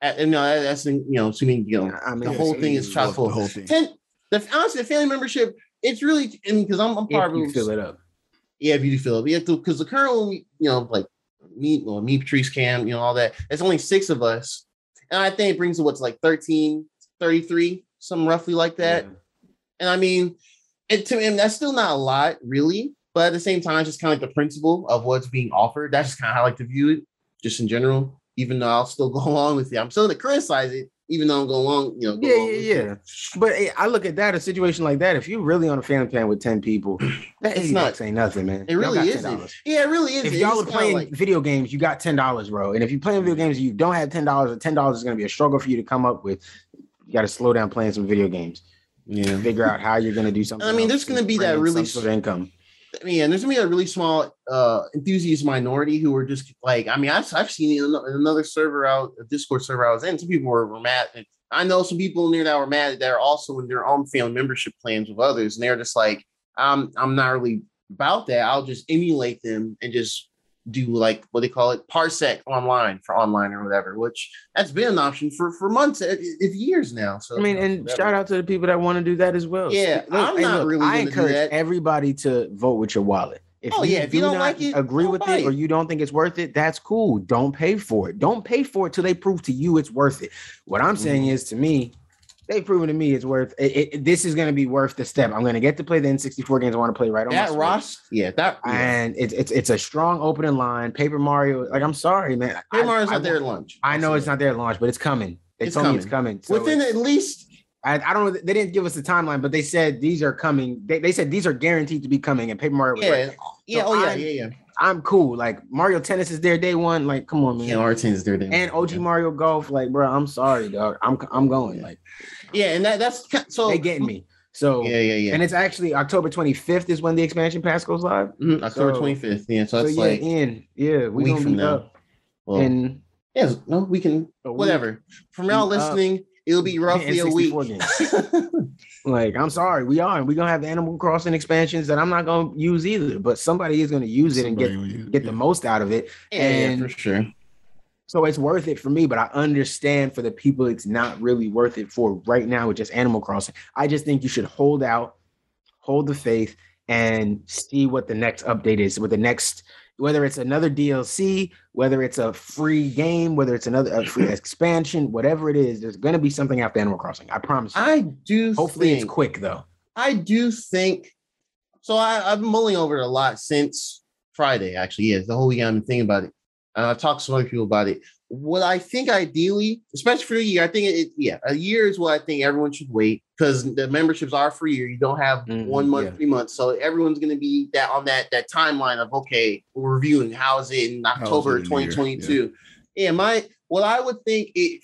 And no, that's you know assuming you know I mean, the whole thing is chock the whole thing. Ten. The honestly, the family membership. It's really because I'm, I'm part if of you fill it up. yeah, if you do fill up. Yeah, because the current one, you know, like me, well, me, Patrice, Cam, you know, all that. It's only six of us. And I think it brings to what's like 13, 33, something roughly like that. Yeah. And I mean, and to him, that's still not a lot, really. But at the same time, it's just kind of like the principle of what's being offered. That's just kind of how I like to view it, just in general. Even though I'll still go along with it, I'm still going to criticize it, even though I'm going along, you know. Yeah, yeah, yeah. But eh, I look at that a situation like that. If you're really on a family plan with ten people, that It's not- ain't nothing, man. It really. $10. Yeah, it really is. If y'all are playing like- video games, you got ten dollars, bro. And if you're playing video games, you don't have ten dollars, or ten dollars is going to be a struggle for you to come up with. You got to slow down playing some video games. yeah. Figure out how you're going to do something. I mean, there's gonna be that really sort of income. I mean, and there's gonna be a really small uh enthusiast minority who are just like, I mean, I've, I've seen another server out, a Discord server I was in. Some people were, were mad. And I know some people in there that were mad that are also in their own family membership plans with others, and they're just like, I'm I'm not really about that. I'll just emulate them and just do like what they call it parsec online for online or whatever, which that's been an option for for months, if if years now. So I mean, and shout out to the people that want to do that as well. Yeah, Look, I'm and not really I gonna do encourage that. everybody to vote with your wallet. If Oh, you yeah, if you do don't not like it, agree don't with buy it, or you don't think it's worth it, that's cool. Don't pay for it. Don't pay for it till they prove to you it's worth it. What I'm saying Mm-hmm. is, to me, they've proven to me it's worth it. it- this is going to be worth the step. I'm going to get to play the N64 games I want to play right on that. Ross, yeah, that yeah. and it's it's it's a strong opening line. Paper Mario, like I'm sorry, man. Paper I- Mario's I not there at lunch. I know it's not there at launch, but it's coming. They It's told me it's coming. So within it's- at least I, I don't know. They didn't give us the timeline, but they said these are coming. They, they said these are guaranteed to be coming. And Paper Mario was yeah, yeah, So oh yeah, I'm- yeah, yeah. I'm cool. Like Mario Tennis is there day one. Like, come on, man. Yeah, Martin's there. then. and OG Mario Golf, like, bro, I'm sorry, dog. I'm I'm going. Like, Yeah, and that that's so they getting me. So, Yeah, yeah, yeah. and it's actually October 25th is when the expansion pass goes live. Mhm, October so- twenty fifth. Yeah, so So, that's yeah, like in yeah, we week from now. up well, in yeah, no, we can whatever. From y'all listening, it'll be roughly a week. Like, I'm sorry, we are. And we're gonna have the Animal Crossing expansions that I'm not gonna use either, but somebody is gonna use it and get Somebody will use- get the most out of it. yeah, yeah, And- for sure. So it's worth it for me, but I understand for the people it's not really worth it for right now with just Animal Crossing. I just think you should hold out, hold the faith, and see what the next update is. With the next, whether it's another DLC, whether it's a free game, whether it's another free expansion, whatever it is, there's gonna be something after Animal Crossing. I promise. You. I do Hopefully, think, it's quick though. I do think so. I, I've been mulling over it a lot since Friday, actually. Yeah, the whole weekend I've been thinking about it. And I've talked to some other people about it. What I think ideally, especially for a year, I think it, yeah, a year is what I think everyone should wait because the memberships are free or. You don't have Mhm, one month, yeah. three months. So everyone's gonna be that on that that timeline of okay, we're reviewing how is it in October it in 2022. Yeah. my what I would think it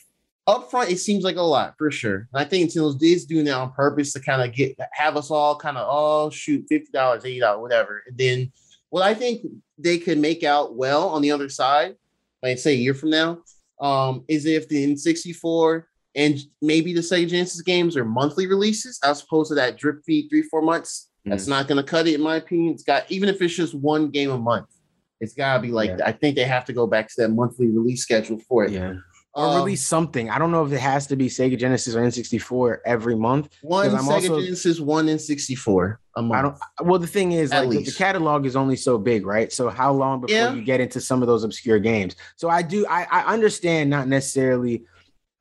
upfront, it seems like a lot for sure. And I think Nintendo is doing that on purpose to kind of get have us all kind of oh shoot, fifty dollars, eighty dollars, whatever. And then what I think they could make out well on the other side, like say a year from now, um, is if the N64 and maybe the Sega Genesis games are monthly releases as opposed to that drip feed three, four months. That's not gonna cut it, in my opinion. It's got even if it's just one game a month, it's gotta be like Yeah. I think they have to go back to that monthly release schedule for it. Yeah. Or Um, release something. I don't know if it has to be Sega Genesis or N64 every month. One I'm Sega also- Genesis, one N64 a month. I don't. Well, the thing is, At like the, the catalog is only so big, right? So how long before Yeah. you get into some of those obscure games? So I do. I, I understand not necessarily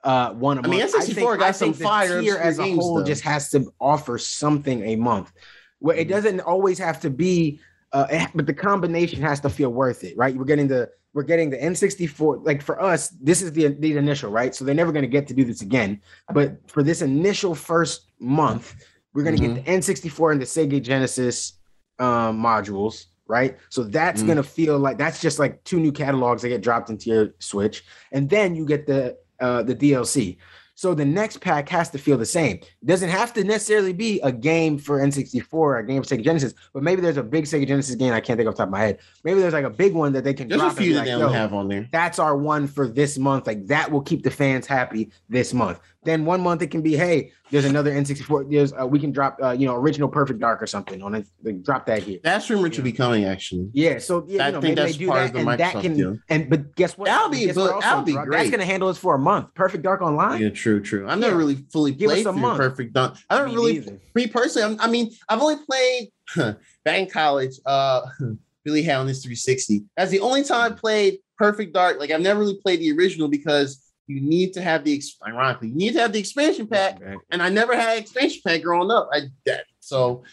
uh one a I mean, month. N64 got some fire tier as a games, whole though. just has to offer something a month. Where it Mhm. doesn't always have to be, uh, it- but the combination has to feel worth it, right? We're getting the we're getting the N64. Like for us, this is the the initial, right? So they're never going to get to do this again. But for this initial first month, we're going to Mhm. get the N64 and the Sega Genesis um, modules, right? So that's Mhm. going to feel like that's just like two new catalogs that get dropped into your Switch, and then you get the uh, the DLC. So the next pack has to feel the same. It doesn't have to necessarily be a game for N64, or a game for Sega Genesis, but maybe there's a big Sega Genesis game I can't think off the top of my head. Maybe there's like a big one that they can There's a few that like, they "Yo, don't have on there. that's our one for this month. Like that will keep the fans happy this month. Then one month it can be, hey, there's another N64. There's uh, we can drop, uh, you know, original Perfect Dark or something on it. Like, drop that here. That's rumored to be coming actually. Yeah, so yeah, I you know, think that's they do part that, of the and that Microsoft can. deal. And but guess what? That'll be Guess good- what also, that'll be great. That's gonna handle us for a month. Perfect Dark Online. Yeah, true, true. I've never Yeah. really fully Give played through month. Perfect Dark. I don't Me really, neither. me personally. I'm, I mean, I've only played back in college. Uh, really had on this 360. That's the only time I played Perfect Dark. Like I've never really played the original because you need to have the ironically you need to have the expansion pack, and I never had expansion pack growing up. I that so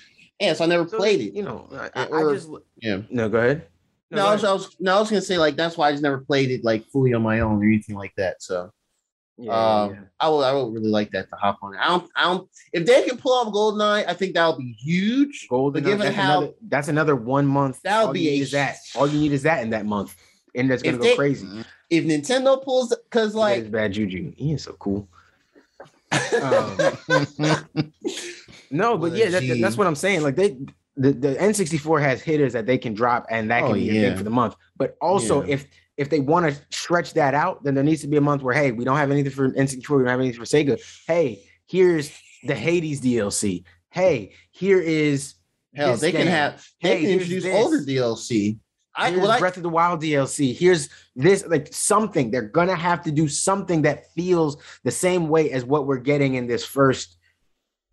yeah, so I never So, played it. You know, I, Or- I just Yeah. no. Go ahead. No, go I, was. I was no, I was gonna say like that's why I just never played it like fully on my own or anything like that. So Yeah, um, yeah. I would I would really like that to hop on. I don't I don't if they can pull off Goldeneye, I think that would be huge. Golden. but given that's how- another, that's another one month. That'll be a- that. All you need is that in that month, and that's gonna If go they- crazy. If Nintendo pulls because Like like bad juju. He is so cool. Um, no, but What yeah, that, that's what I'm saying. Like they, the, the N64 has hitters that they can drop, and that can Oh, be a yeah. thing for the month. But also, Yeah. if if they want to stretch that out, then there needs to be a month where hey, we don't have anything for N64, we don't have anything for Sega. Hey, here's the Hades DLC. Hey, here is hell this they can have they Hey, can introduce this. older DLC. I Here's I Breath of the Wild DLC. Here's this, like something. They're gonna have to do something that feels the same way as what we're getting in this first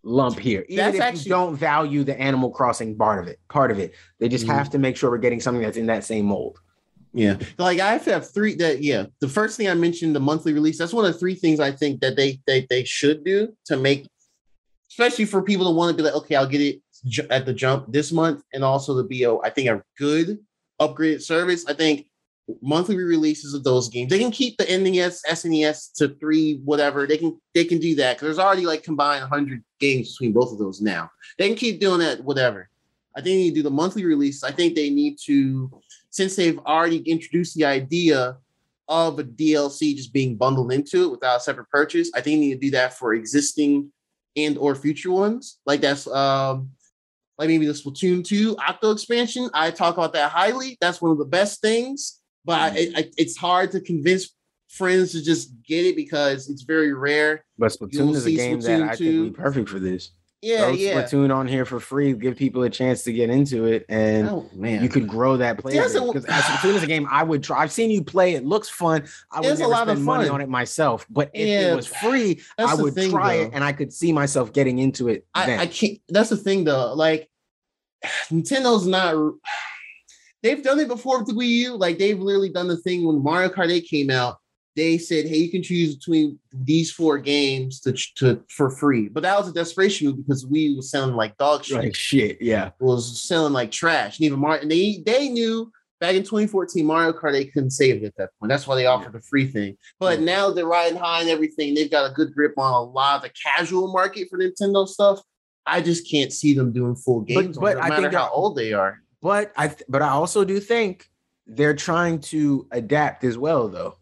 lump here. Even if actually- you don't value the Animal Crossing part of it, part of it, they just Mhm. have to make sure we're getting something that's in that same mold. Yeah, like I have to have three. That yeah, the first thing I mentioned, the monthly release. That's one of the three things I think that they they they should do to make, especially for people to want to be like, okay, I'll get it at the jump this month, and also to be a I think a good upgraded service. I think monthly releases of those games. They can keep the NES, SNES to three, whatever. They can they can do that because there's already like combined 100 games between both of those now. They can keep doing that, whatever. I think they need to do the monthly release. I think they need to, since they've already introduced the idea of a DLC just being bundled into it without a separate purchase. I think they need to do that for existing and or future ones. Like that's um like maybe the Splatoon 2 Octo expansion. I talk about that highly. That's one of the best things, but I, mm-hmm. I, it's hard to convince friends to just get it because it's very rare. But Splatoon is a game that Splatoon I think would 2. be perfect for this. Yeah, Throw yeah. Splatoon on here for free, give people a chance to get into it, and Oh man, you could grow that player because uh, Splatoon is a game I would try. I've seen you play; it looks fun. I would There's a never lot of spend money on it myself, but if Yeah, it was free, I would thing, try though. it, and I could see myself getting into it. I, I can't. That's the thing, though. Like Nintendo's not. They've done it before with the Wii U. Like they've literally done the thing when Mario Kart 8 came out. They said, "Hey, you can choose between these four games to, to for free." But that was a desperation move because Wii was selling like dog shit. like shit, yeah. Was selling like trash. And even Mario, and they they knew back in 2014 Mario Kart 8 couldn't save it at that point. That's why they offered the free thing. But Yeah. now they're riding high and everything. They've got a good grip on a lot of the casual market for Nintendo stuff. I just can't see them doing full games, but no I matter think how old they are. But I, th- but I also do think they're trying to adapt as well, though.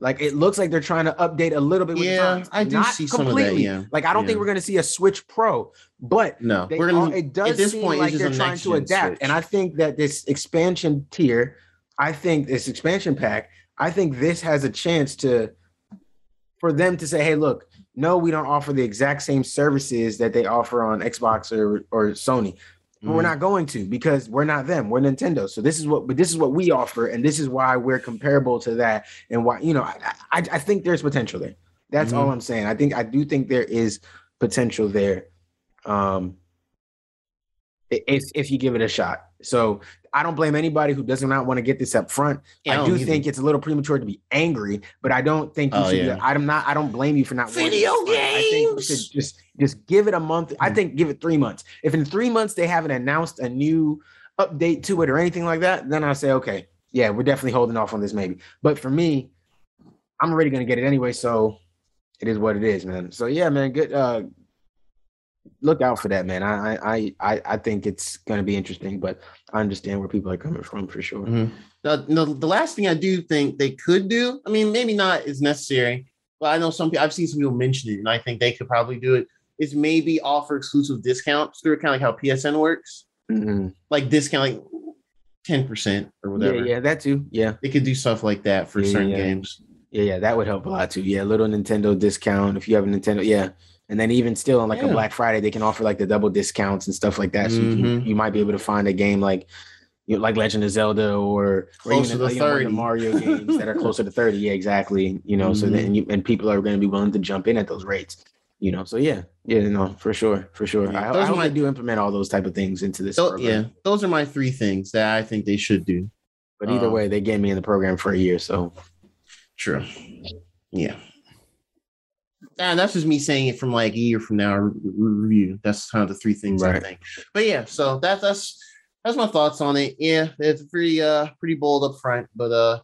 Like it looks like they're trying to update a little bit. With the Yeah. I do Not see some of that, completely. yeah. Like I don't Yeah. think we're going to see a Switch Pro, but No, we're gonna. it does at this seem point, like they're trying to adapt. Switch. And I think that this expansion tier, I think this expansion pack, I think this has a chance to for them to say, hey, look, no, we don't offer the exact same services that they offer on Xbox or, or Sony. But Mm. we're not going to because we're not them. We're Nintendo. So this is what but this is what we offer, and this is why we're comparable to that. And why, you know, I I, I think there's potential there. That's all I'm saying. I think I do think there is potential there. Um if if you give it a shot. So I don't blame anybody who does not want to get this up front. Yeah, I don't do either. think it's a little premature to be angry, but I don't think you Oh, should. yeah. I'm not. I don't blame you for not. Video upfront. I think you games! should just just give it a month. I think give it three months. If in three months they haven't announced a new update to it or anything like that, then I say okay, yeah, we're definitely holding off on this maybe. But for me, I'm already gonna get it anyway, so it is what it is, man. So yeah, man, good. Uh, look out for that, man. I I I I think it's gonna be interesting, but I understand where people are coming from for sure. Mhm. The, no, the last thing I do think they could do, I mean, maybe not is necessary, but I know some people. I've seen some people mention it, and I think they could probably do it. Is maybe offer exclusive discounts through kind of like how PSN works, Mhm. like discount like ten percent or Yeah, whatever. yeah, that too. Yeah, They could do stuff like that for Yeah, certain yeah. games. yeah, yeah. That would help a lot too. Yeah, little Nintendo discount if you have a Nintendo. Yeah, and then even still on like a Black Friday, they can offer like the double discounts and stuff like that. So you, can, Mhm. you might be able to find a game like. You know, like Legend of Zelda or, or Closer even to like, you know, 30. the Mario games that are closer to 30. Yeah, exactly. You know, so Mhm. then you, and people are going to be willing to jump in at those rates. You know, so yeah, yeah, no, for sure, for sure. Yeah, I, I hope my- they do implement all those type of things into this. So, yeah, those are my three things that I think they should do. But either Um, way, they get me in the program for a year. So True. Yeah. And that's just me saying it from like a year from now re- re- review. That's kind of the three things I think. But yeah, so that's that's that's my thoughts on it. Yeah, it's pretty uh pretty bold up front, but uh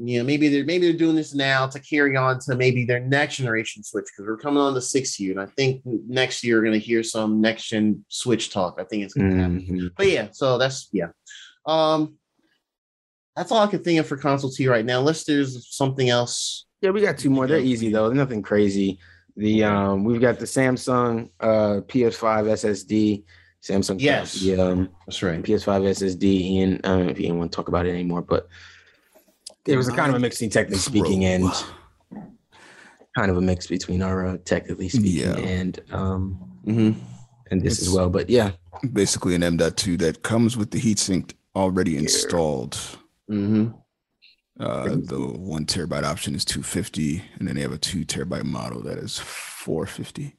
yeah, maybe they're maybe they're doing this now to carry on to maybe their next generation switch because we're coming on the sixth year, and I think next year we're gonna hear some next gen switch talk. I think it's gonna happen. mhm. But yeah, so that's yeah. Um that's all I can think of for console T right now. Unless there's something else. Yeah, we got two more. They're easy though. They're nothing crazy. The um, we've got the Samsung uh PS5 SSD. Samsung Yes. Yeah, um That's right. PS5 SSD. Ian, I don't know if you want to talk about it anymore, but it was a kind of a mixing, technically speaking, and kind of a mix between our uh, technically speaking Yeah. and um Mm-hmm. and this as well. But yeah, basically an M.2 that comes with the heatsink already installed. Mm-hmm. Uh, the one terabyte option is 250, and then they have a two terabyte model that is 450.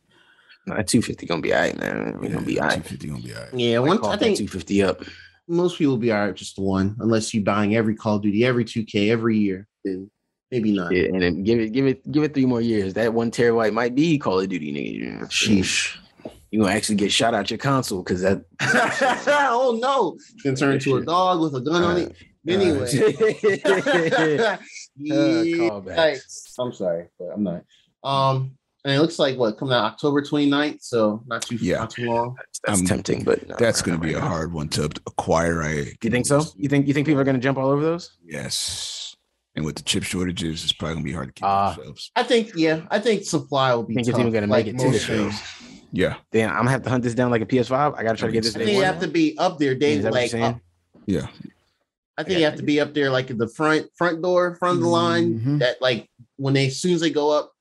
nah, 250 gonna be all right, man. We're gonna be all right. 250 gonna be all right. Yeah, I once I think 250 up. most people will be all right with just one, unless you're buying every Call of Duty, every 2K every year. Then maybe not. Yeah, and then give it, give it, give it three more years. That one terabyte might be Call of Duty, nigga. Sheesh. You gonna actually get shot out your console because that. oh no! It's gonna turn into a dog with a gun on it. Anyway. Uh, yeah, I'm sorry, but I'm not. Um, and it looks like what coming out October 29th, so not too Yeah. not too long. That's Um, tempting, but no, That's going to be right a now. hard one to acquire. I Do you think so? You think you think people are gonna jump all over those? Yes. And with the chip shortages, it's probably going to be hard to keep Ah. themselves. I think yeah, I think supply will be. Think it's tough, even gonna like make it to the most shows? Yeah. Damn, I'm gonna have to hunt this down like a PS5. I gotta try to get this. I day think you have to be up there, Dave. that what Like saying? up- Yeah. I think you have to be up there, like at the front front door, front of the line. Mhm. That like when they as soon as they go up,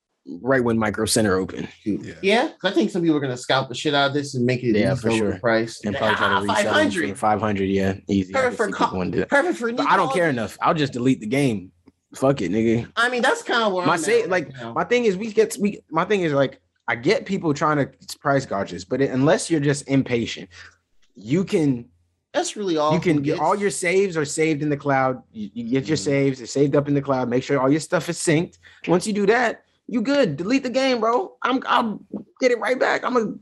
right when Micro Center open, Yeah. yeah. 'cause I think some people are gonna scout the shit out of this and make it Yeah, easy for over sure. price. and probably try to Ah, resell 500. for 500. Yeah, easy. I Perfect for see co- people wanting perfect for. But I don't care enough. I'll just delete the game. Fuck it, nigga. I mean, that's kind of where My I'm say at like right now. my thing is we get we my thing is like I get people trying to price gouge gouges, but it, unless you're just impatient, you can That's really all you can get all your saves are saved in the cloud. You, you get your Mhm. saves, they're saved up in the cloud. Make sure all your stuff is synced. Once you do that, you good. Delete the game, bro. I'm I'll get it right back. I'm gonna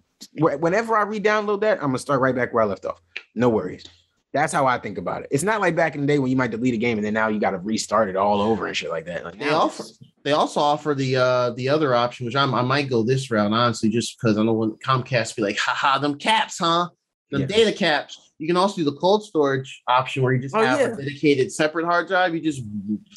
whenever I re-download that, I'm gonna start right back where I left off. No worries. That's how I think about it. It's not like back in the day when you might delete a game and then now you got to restart it all over and shit like that. Like They offer they also offer the uh the other option, which I'm, I might go this route honestly, just because I don't know when Comcast be like, haha, them caps, huh? The Yeah. data caps. You can also do the cold storage option where you just Oh, have yeah. a dedicated separate hard drive. You just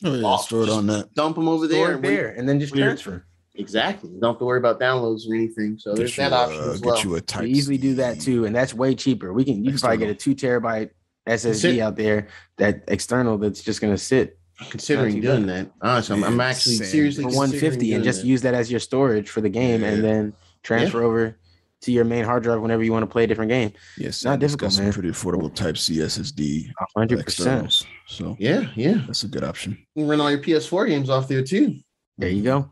Oh, yeah, store it on that. dump them over store there. and there and then just when transfer. Exactly. You don't have to worry about downloads or anything. So there's you, that option uh, as get well. you a You type easily do that too, and that's way cheaper. We can you can probably get a two terabyte SSD out there that external that's just gonna sit considering Not too doing bad. that. Honestly, I'm, I'm actually same. seriously for 150 and just that. use that as your storage for the game and then transfer over to your main hard drive whenever you want to play a different game. Yes, not and got difficult, some man. Pretty affordable Type C SSD 100%. So Yeah, yeah. that's a good option. You can run all your PS4 games off there too. There you go.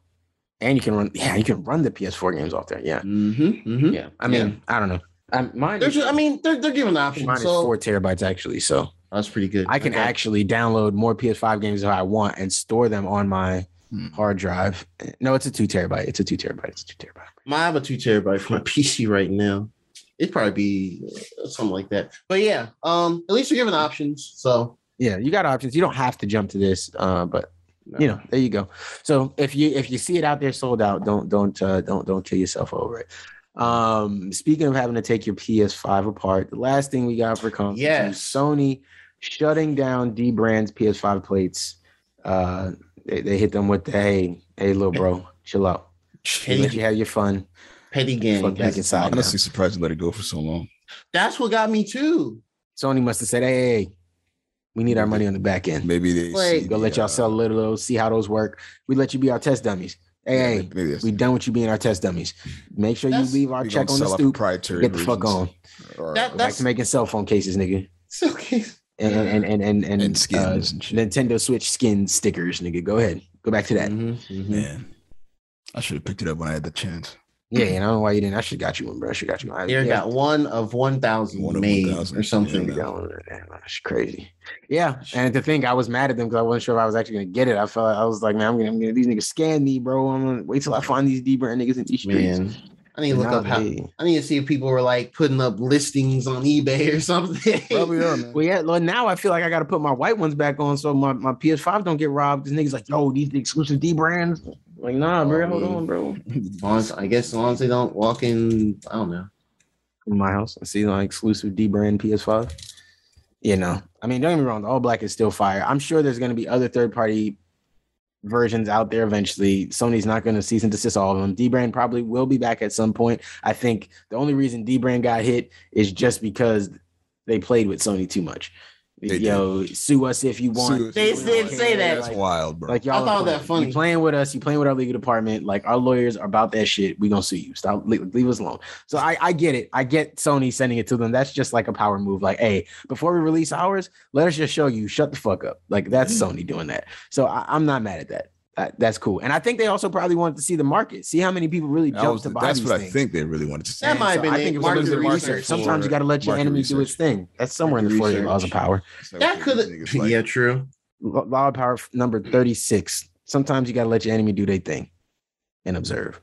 And you can run yeah, you can run the PS4 games off there. Yeah. Mm-hmm, mm-hmm. Yeah. I mean, I don't know. I'm mine There's, is, I mean, they're, they're giving options. mine is four terabytes actually. So that's pretty good. I can got- actually download more PS5 games if I want and store them on my Hmm. hard drive. No, it's a two terabyte. It's a two terabyte. It's a two terabyte. I have a two terabyte for my PC right now. It'd probably be uh, something like that. But yeah, um, at least you're given options. So Yeah, you got options. You don't have to jump to this, uh, but you know, there you go. So if you if you see it out there sold out, don't don't uh, don't don't kill yourself over it. Um, speaking of having to take your PS5 apart, the last thing we got for conference, Yes. Sony shutting down dbrand's PS5 plates. Uh, they, they hit them with the hey hey little bro, Chill out. Petty, Let you have your fun. petty gang. Fuck back has- inside. now. Honestly, surprised you let it go for so long. That's what got me too. Sony must have said, "Hey, hey, we need our money on the back end. Maybe they Wait. Go let y'all uh, sell little, little, see how those work. We let you be our test dummies. Hey, yeah, hey, maybe- maybe that's- we done with you being our test dummies. Make sure you leave our check on the sell our stoop. Get the fuck on. Or- That- Go back That's- to making cell phone cases, nigga. It's okay. And and and and and, And skins uh, and shit. Nintendo Switch skin stickers, nigga. Go ahead. Go back to that. Mhm, mhm. man, I should have picked it up when I had the chance. Yeah, and I don't know why you didn't. I should got you one, bro. I should got you one. I- They yeah. got one of one thousand of made 1,000, or something. yeah. Yeah, well, That's crazy. Yeah, and to think I was mad at them because I wasn't sure if I was actually gonna get it. I felt I was like, man, I'm gonna, I'm gonna these niggas scan me, bro. I'm gonna wait till I find these dbrand niggas in these streets. Man, I need to look Now up how. they- I need to see if people were like putting up listings on eBay or something. Probably are, man. Well, yeah, well, now I feel like I got to put my white ones back on so my, my PS5 don't get robbed. This niggas like, yo, these exclusive dbrands. Like, nah, bro, hold man. on, bro. As as- I guess as long as they don't walk in, I don't know. In my house, I see like exclusive dbrand PS5. You know, I mean, don't get me wrong, the all black is still fire. I'm sure there's going to be other third party versions out there eventually. Sony's not going to cease and desist all of them. dbrand probably will be back at some point. I think the only reason dbrand got hit is just because they played with Sony too much. They Yo, sue us if you want. They did want. say that. That's Like, wild, bro. like y'all I thought that playing. funny. You playing with us, you playing with our legal department. Like our lawyers are about that shit. We gonna sue you. Stop leave, leave us alone. So I, I get it. I get Sony sending it to them. That's just like a power move. Like, hey, before we release ours, let us just show you. Shut the fuck up. Like that's mm. Sony doing that. So I, I'm not mad at that. That- That's cool. And I think they also probably wanted to see the market, see how many people really jumped to buy that's these what things. I think they really wanted to see. That And might have so been I think it was Market a little bit of research research. Sometimes you got to let your market enemy do its thing. That's somewhere in the 40 laws of power. So That could have. like. Yeah, true. Law of power number 36. Sometimes you got to let your enemy do their thing and observe.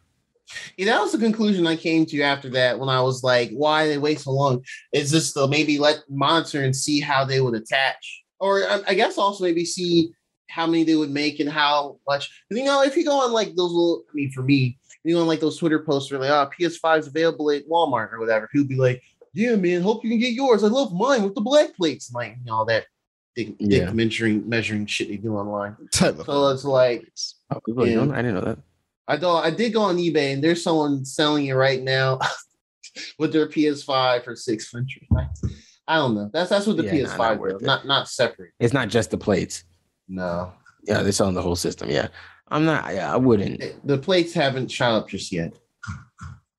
Yeah, that was the conclusion I came to after that when I was like, why they wait so long? Is this to maybe let monitor and see how they would attach? Or I, I guess also maybe see how many they would make and how much. you know, if you go on like those little, I mean, for me, you go on like those Twitter posts where like, oh, PS5 is available at Walmart or whatever, he would be like, yeah, man, hope you can get yours. I love mine with the black plates. And like, you know, all that dick, Yeah. dick measuring, measuring shit they do online. Type So it's like, Oh, people Yeah. doing? I didn't know that. I do I did go on eBay and there's someone selling it right now with their PS5 for six hundred. I don't know. That's that's what the Yeah, PS5 not not, not not separate. It's not just the plates. No, Yeah, they're selling the whole system. Yeah. I'm not, yeah, I wouldn't. the plates haven't shot up just yet.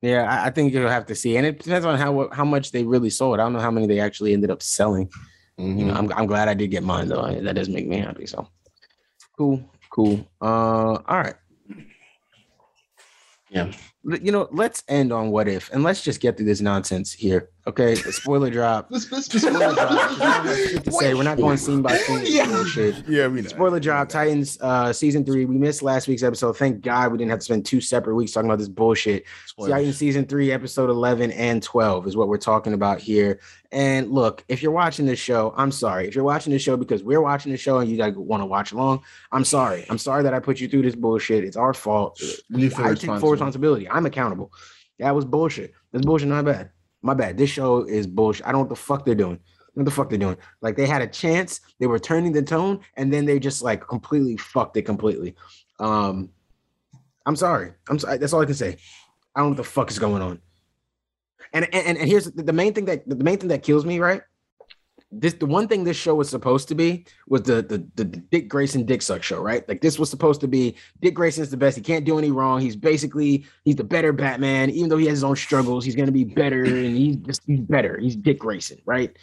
Yeah, I, I think you'll have to see. And it depends on how how much they really sold. I don't know how many they actually ended up selling. You know, Mhm. I'm, I'm glad I did get mine though. That does make me happy. So cool, cool. Uh, all right. Yeah. You know, let's end on what if, and let's just get through this nonsense here. Okay, spoiler drop. Spoiler drop. 'cause I don't to say. We're not going scene by scene. with Yeah. bullshit. yeah, we know. Spoiler drop, Titans uh season three. We missed last week's episode. Thank God we didn't have to spend two separate weeks talking about this bullshit. Spoilers. Titans season three, episode 11 and 12 is what we're talking about here. And look, if you're watching this show, I'm sorry. If you're watching this show because we're watching the show and you guys want to watch along, I'm sorry. I'm sorry that I put you through this bullshit. It's our fault. You feel I take full responsibility. I'm accountable. That was bullshit. That's bullshit. Not bad. My bad. This show is bullshit. I don't know what the fuck they're doing. What the fuck they're doing? Like they had a chance, they were turning the tone, and then they just like completely fucked it completely. Um, I'm sorry. I'm sorry. That's all I can say. I don't know what the fuck is going on. And and, and here's the, the main thing that the main thing that kills me, right? This the one thing this show was supposed to be was the the the Dick Grayson Dick Suck show, right? Like this was supposed to be Dick Grayson's the best. He can't do any wrong. He's basically he's the better Batman, even though he has his own struggles. He's gonna be better, and he's just he's better. He's Dick Grayson, right?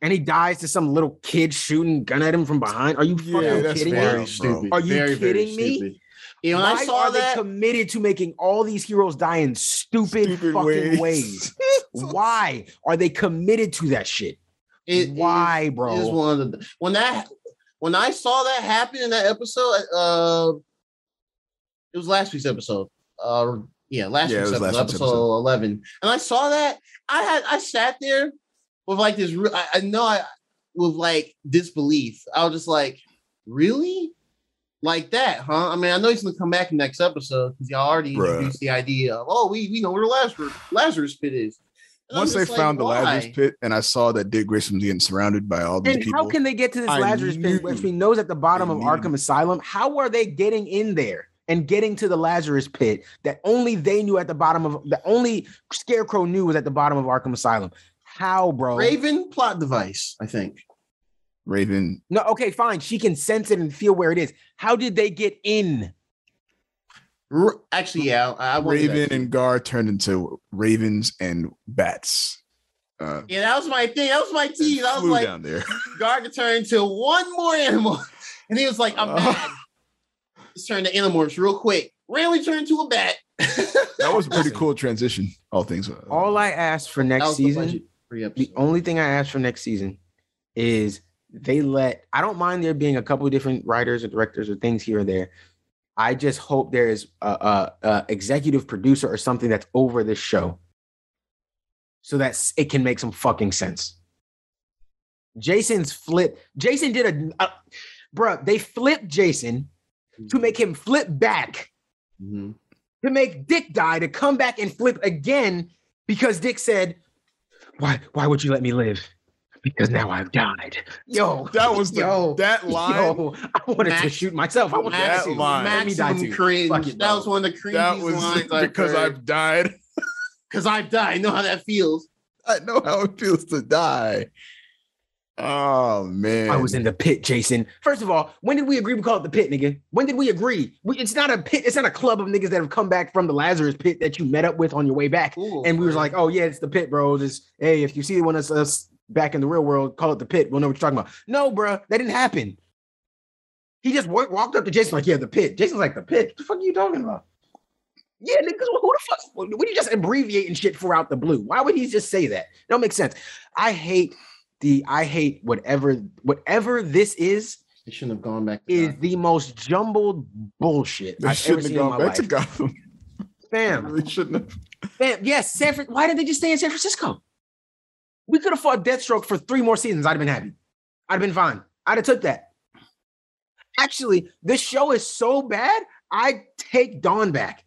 And he dies to some little kid shooting gun at him from behind. Are you Yeah, fucking that's kidding wild, me? Stupid. Are you very, very kidding me? Stupid. You know, Why I saw are that. they committed to making all these heroes die in stupid, Stupid fucking ways. ways? Why are they committed to that shit? It Why, is- bro? Is one of the when that when I saw that happen in that episode, uh, it was last week's episode. Uh, yeah, last Yeah, week's episode, last episode, episode. eleven, and I saw that. I had I sat there with like this. I, I know I with like disbelief. I was just like, really. Like that, huh? I mean, I know he's gonna come back in next episode because y'all already Bruh. introduced the idea of, oh, we we know where the Lazarus Lazarus pit is. And Once they like, found the? Lazarus pit, and I saw that Dick Grayson was getting surrounded by all these And people. how can they get to this I Lazarus pit, knew- which we know is at the bottom I of knew- Arkham Asylum? How are they getting in there? and getting to the Lazarus pit that only they knew at the bottom of that only Scarecrow knew was at the bottom of Arkham Asylum. How, bro? Raven plot device, I think. Raven. No, okay, fine. She can sense it and feel where it is. How did they get in? R- Actually, yeah, I, I Raven and Gar turned into ravens and bats. Uh, Yeah, that was my thing. That was my and tease. I was like, down there. Gar to turn into one more animal. And he was like, I'm Oh. mad. Let's turn to animorphs real quick. Randomly turn into a bat. That was a pretty cool transition. All things. uh, All I asked for next season, the the only thing I asked for next season is they let I don't mind there being a couple of different writers or directors or things here or there. I just hope there is a, a, a executive producer or something that's over this show so that it can make some fucking sense. Jason's flip. Jason did a, a bruh, they flipped Jason to make him flip back Mhm. to make Dick die to come back and flip again because Dick said, "Why? Why would you let me live? Because now I've died." Yo, That was the yo, that line. Yo, I wanted to shoot myself. I wanted That to line. Let me die Maximum too. cringe. It, that was one of the cringiest That was lines I've because heard. I've died. because I've died. I know how that feels. I know how it feels to die. Oh man. I was in the pit, Jason. First of all, when did we agree we call it the pit, nigga? When did we agree? We, it's not a pit. It's not a club of niggas that have come back from the Lazarus pit that you met up with on your way back. Cool, and we was like, "Oh yeah, it's the pit, bro." This, hey, if you see one of us back in the real world, call it the pit. We'll know what you're talking about. No, bro, that didn't happen. He just wa- walked up to Jason like, "Yeah, the pit." Jason's like, "The pit? What the fuck are you talking about?" Yeah, niggas, who the fuck? What are you just abbreviating shit for out the blue? Why would he just say that? don't make sense. I hate the. I hate whatever whatever this is. They shouldn't have gone back. to Is God. the most jumbled bullshit They I've ever shouldn't have seen in my gone back to life. Gotham. Fam, Really shouldn't have. Fam, yes, San Fran. Why did they just stay in San Francisco? We could have fought Deathstroke for three more seasons. I'd have been happy. I'd have been fine. I'd have took that. Actually, this show is so bad. I'd take Dawn back.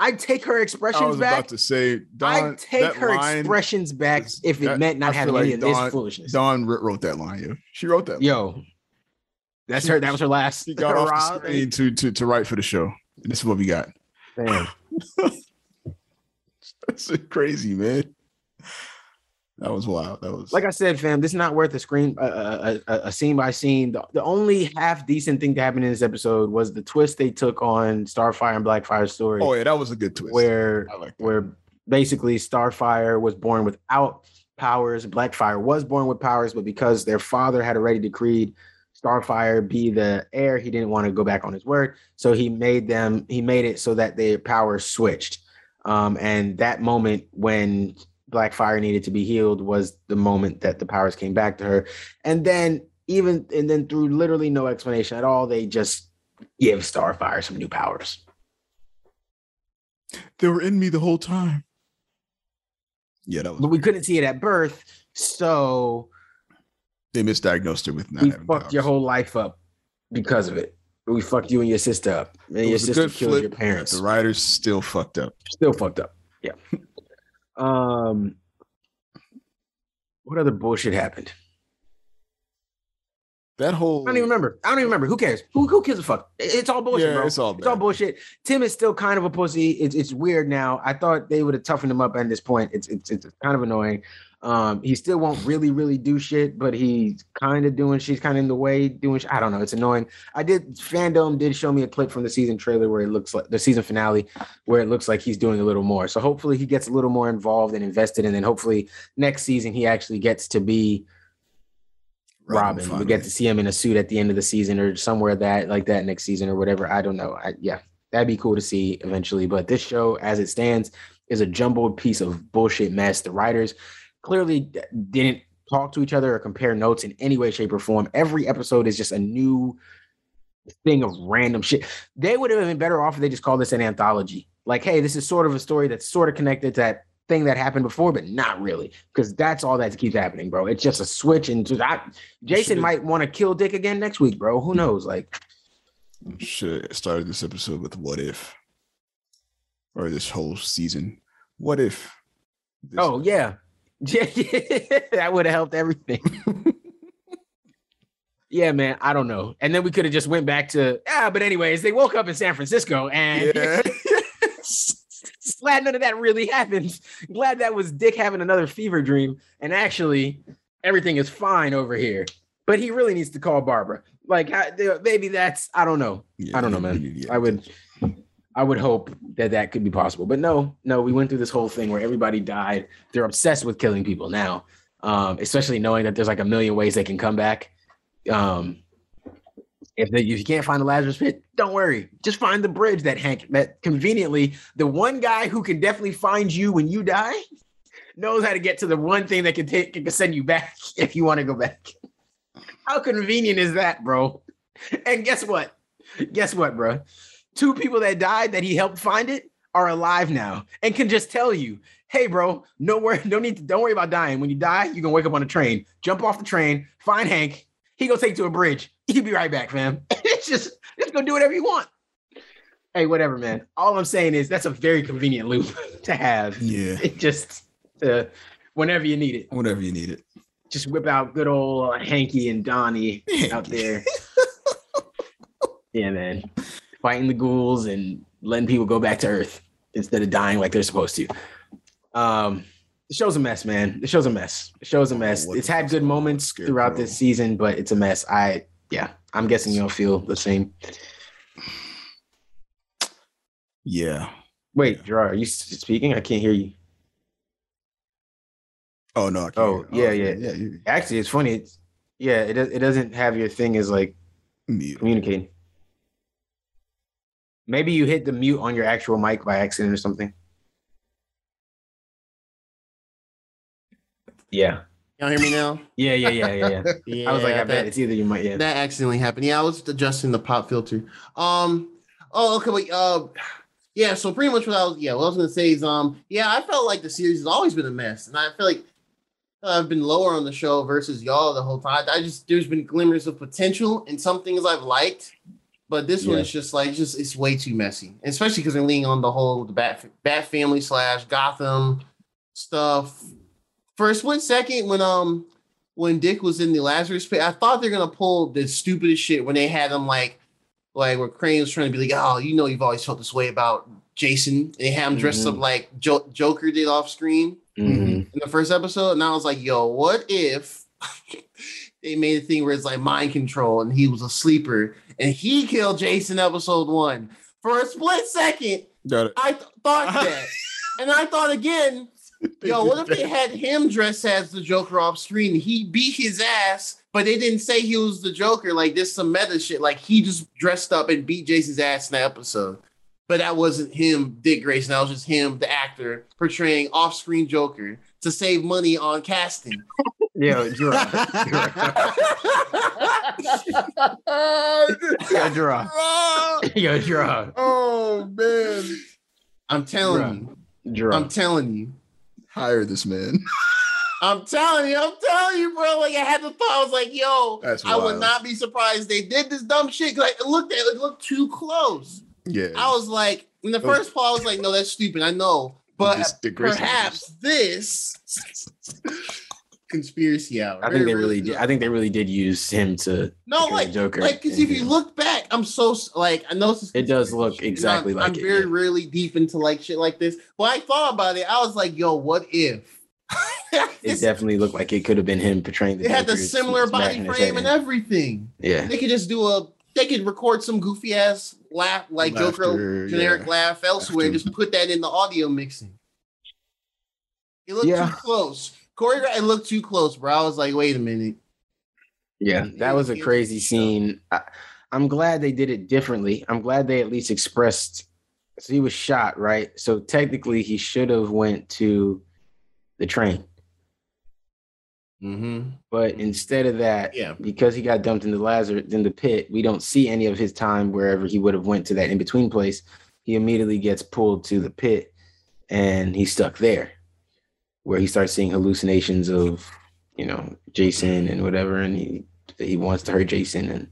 I'd take her expressions back. I was back. about to say, Dawn. I'd take her expressions back is- if it that- meant not I having like any of Dawn- this foolishness. Dawn wrote that line. Yo, she wrote that. line. Yo, that's her. That was her last. She got off the screen to to to write for the show. And this is what we got. Fam. That's crazy, man. That was wild. That was like I said, fam, this is not worth a screen, a, a, a, a scene by scene. The, the only half decent thing to happen in this episode was the twist they took on Starfire and Blackfire's story, Oh yeah, that was a good twist. where like where basically Starfire was born without powers, Blackfire was born with powers, but because their father had already decreed Starfire be the heir, he didn't want to go back on his word, so he made them. He made it so that their powers switched. Um, and that moment when Blackfire needed to be healed was the moment that the powers came back to her. And then even and then through literally no explanation at all, they just give Starfire some new powers. they were in me the whole time. Yeah, that was. But we couldn't see it at birth, so They misdiagnosed her with not we having fucked powers. your whole life up because of it. We fucked you and your sister up. And It your was a sister good killed flip. your parents. The writers still fucked up. Still fucked up. Yeah. Um what other bullshit happened? That whole. I don't even remember. I don't even remember. Who cares? Who who gives a fuck? It's all bullshit, Yeah, bro. it's all It's all bullshit. Tim is still kind of a pussy. It's it's weird now. I thought they would have toughened him up at this point. It's it's it's kind of annoying. Um, he still won't really really do shit, but he's kind of doing She's kind of in the way doing. Sh- I don't know. It's annoying. I did. FanDome did show me a clip from the season trailer where it looks like the season finale, where it looks like he's doing a little more. So hopefully he gets a little more involved and invested, and then hopefully next season he actually gets to be Robin. We get to see him in a suit at the end of the season or somewhere that like that next season or whatever. I don't know. I, yeah, that'd be cool to see eventually. But this show, as it stands, is a jumbled piece of bullshit mess. The writers clearly didn't talk to each other or compare notes in any way, shape, or form. Every episode is just a new thing of random shit. They would have been better off if they just called this an anthology. Like, hey, this is sort of a story that's sort of connected to that thing that happened before, but not really, because that's all that keeps happening, bro. It's just a switch, and just I, Jason might want to kill Dick again next week, bro. Who knows? Like, Should started this episode with what if, or this whole season. What if? oh yeah, yeah, that would have helped everything. yeah, man, I don't know. And then we could have just went back to ah, but anyways, they woke up in San Francisco and Yeah. glad none of that really happened. Glad that was Dick having another fever dream. And actually, everything is fine over here. But he really needs to call Barbara. Like I, maybe that's I don't know. Yeah, I don't know, man. yeah. I would, I would hope that that could be possible. But no, no, we went through this whole thing where everybody died. They're obsessed with killing people now, um, especially knowing that there's like a million ways they can come back. Um, if, they, if you can't find the Lazarus pit, don't worry. Just find the bridge that Hank that conveniently the one guy who can definitely find you when you die knows how to get to the one thing that can take can send you back if you want to go back. How convenient is that, bro? And guess what? Guess what, bro? Two people that died that he helped find it are alive now and can just tell you, hey, bro, no worry, no need to, don't worry about dying. When you die, you can wake up on a train, jump off the train, find Hank. He gonna take you to a bridge. He'll be right back, fam. it's just, just go do whatever you want. Hey, whatever, man. All I'm saying is that's a very convenient loop to have. Yeah. It just uh, whenever you need it Whenever you need it. just whip out good old uh, Hanky and Donnie out there. yeah, man. Fighting the ghouls and letting people go back to Earth instead of dying like they're supposed to. Um, the show's a mess, man. The show's a mess. The show's a mess. It's had good going on with moments throughout this season, but it's a mess. I yeah, I'm guessing you'll feel the same. Yeah. Wait, Gerard, are you speaking? I can't hear you. Oh no. I can't Oh, hear- yeah, yeah. Yeah. Actually, it's funny. It's yeah, it it doesn't have your thing as like mute. communicating. Maybe you hit the mute on your actual mic by accident or something. Yeah. Y'all hear me now? Yeah, yeah, yeah, yeah, yeah. Yeah, I was like, I bet it's either you might, yeah. That accidentally happened. Yeah, I was adjusting the pop filter. Um. Oh, okay. Wait. Uh. Yeah. So pretty much what I was. Yeah. What I was gonna say is, um. Yeah, I felt like the series has always been a mess, and I feel like I've been lower on the show versus y'all the whole time. I just there's been glimmers of potential and some things I've liked, but this one is just like just it's way too messy, especially because they're leaning on the whole the Bat Bat Family slash Gotham stuff. For a split second, when um when Dick was in the Lazarus pit, I thought they're gonna pull the stupidest shit when they had him like, like where Crane was trying to be like, oh, you know, you've always felt this way about Jason, and they had him dressed up like jo- Joker did off screen Mhm. in the first episode, and I was like, yo, what if they made a thing where it's like mind control, and he was a sleeper, and he killed Jason episode one for a split second. Got it. I th- thought that, and I thought again. Yo, what if they had him dressed as the Joker off screen? He beat his ass, but they didn't say he was the Joker. Like this, some meta shit. Like he just dressed up and beat Jason's ass in the episode. But that wasn't him, Dick Grayson. That was just him, the actor, portraying off-screen Joker to save money on casting. Yeah, Gerard. Yeah, Gerard. Yeah, Gerard. oh man. I'm telling Bruh. you. I'm telling you. Hire this man. I'm telling you, I'm telling you, bro. Like I had the thought, I was like, yo, That's I would not be surprised they did this dumb shit. Like it looked at it looked too close. Yeah. I was like, in the Oh. first part, I was like, no, that's stupid. I know, but perhaps this conspiracy hour. I think they really did. I think they really did use him to no, like Joker. like because if you look back, I'm so like I know this It does look exactly I'm, like I'm it, very yeah. rarely deep into like shit like this, but I thought about it. I was like, yo, what if? it definitely looked like it could have been him portraying the They had the similar body frame and everything. Yeah. They could just do a. They could record some goofy ass laugh, like Joker Laughter, generic yeah. laugh elsewhere. Laughter. Just put that in the audio mixing. It looked Yeah. too close. Choreograph. It looked too close, bro. I was like, wait a minute. Yeah, that was a crazy scene. I, I'm glad they did it differently. I'm glad they at least expressed. So he was shot, right? So technically, he should have went to the train, Mm-hmm. but instead of that, Yeah. because he got dumped in the Lazarus in the pit, we don't see any of his time wherever he would have went to that in between place. He immediately gets pulled to the pit, and he's stuck there, where he starts seeing hallucinations of, you know, Jason and whatever, and he he wants to hurt Jason and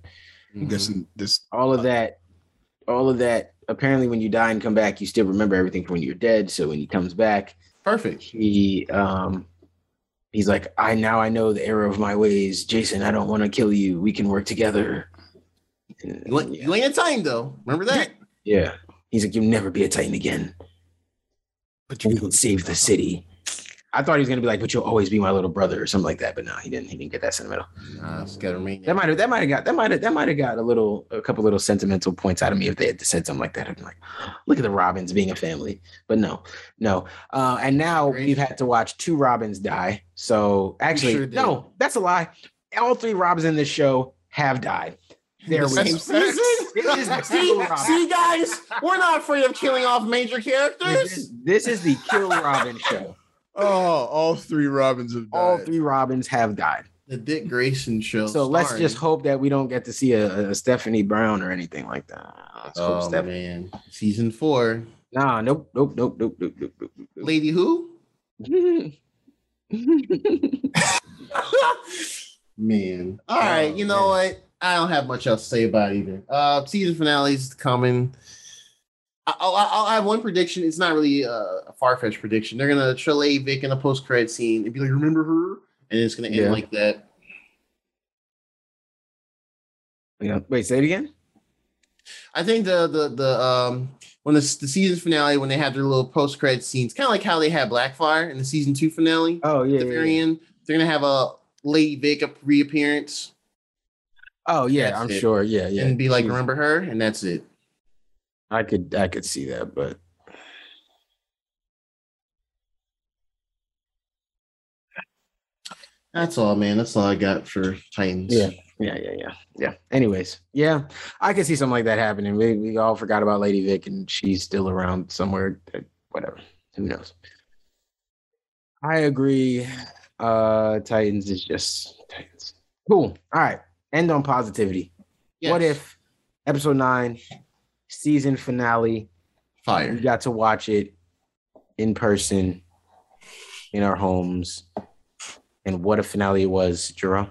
I'm guessing this. all of that all of that apparently when you die and come back you still remember everything from when you're dead so when he comes back Perfect. he um he's like, I now I know the error of my ways. Jason, I don't want to kill you. We can work together. And, You ain't, yeah. you ain't a Titan though. Remember that? yeah. He's like, You'll never be a Titan again. But You can save the city. I thought he was gonna be like, but you'll always be my little brother or something like that. But no, he didn't. He didn't get that sentimental. Nah, it's gotta. That might have that might have got that might have that might have got a little a couple little sentimental points out of me if they had said something like that. I'd be like, look at the Robins being a family. But no, no. Uh, and now Great. we've had to watch two Robins die. So actually, sure no, that's a lie. All three Robins in this show have died. There The we go. season? This is the see, see, guys, we're not afraid of killing off major This characters. is, this is the Kill Robin show. Oh, all three Robins have died. All three Robins have died. The Dick Grayson show. So let's just hope that we don't get to see a, a Stephanie Brown or anything like that. Let's oh Steph- man, season four. Nah, nope, nope, nope, nope, nope, nope, nope. nope. Lady who? man. All right, oh, you know man. what? I don't have much else to say about either. Uh, season finale's coming. I- I'll, I'll have one prediction. It's not really a, a far fetched prediction. They're gonna Lady Vic in a post credit scene and be like, "Remember her?" And it's gonna end Yeah. like that. yeah. Wait, say it again. I think the the the um when the, the season finale when they have their little post credit scenes, kind of like how they had Blackfire in the season two finale. Oh yeah. at the yeah, very yeah. end, they're gonna have a Lady Vic reappearance Oh yeah, That's I'm it. sure. Yeah, yeah. and be like, "Remember her?" And that's it. I could, I could see that, but That's all, man. That's all I got for Titans. Yeah. yeah, yeah, yeah, yeah. Anyways, yeah, I could see something like that happening. We we all forgot about Lady Vic, and she's still around somewhere. Whatever. Who knows? I agree. Uh Titans is just Titans. Cool. All right. End on positivity. What if episode nine, season finale, we fire? got to watch it in person in our homes? And what a finale it was, Jerome.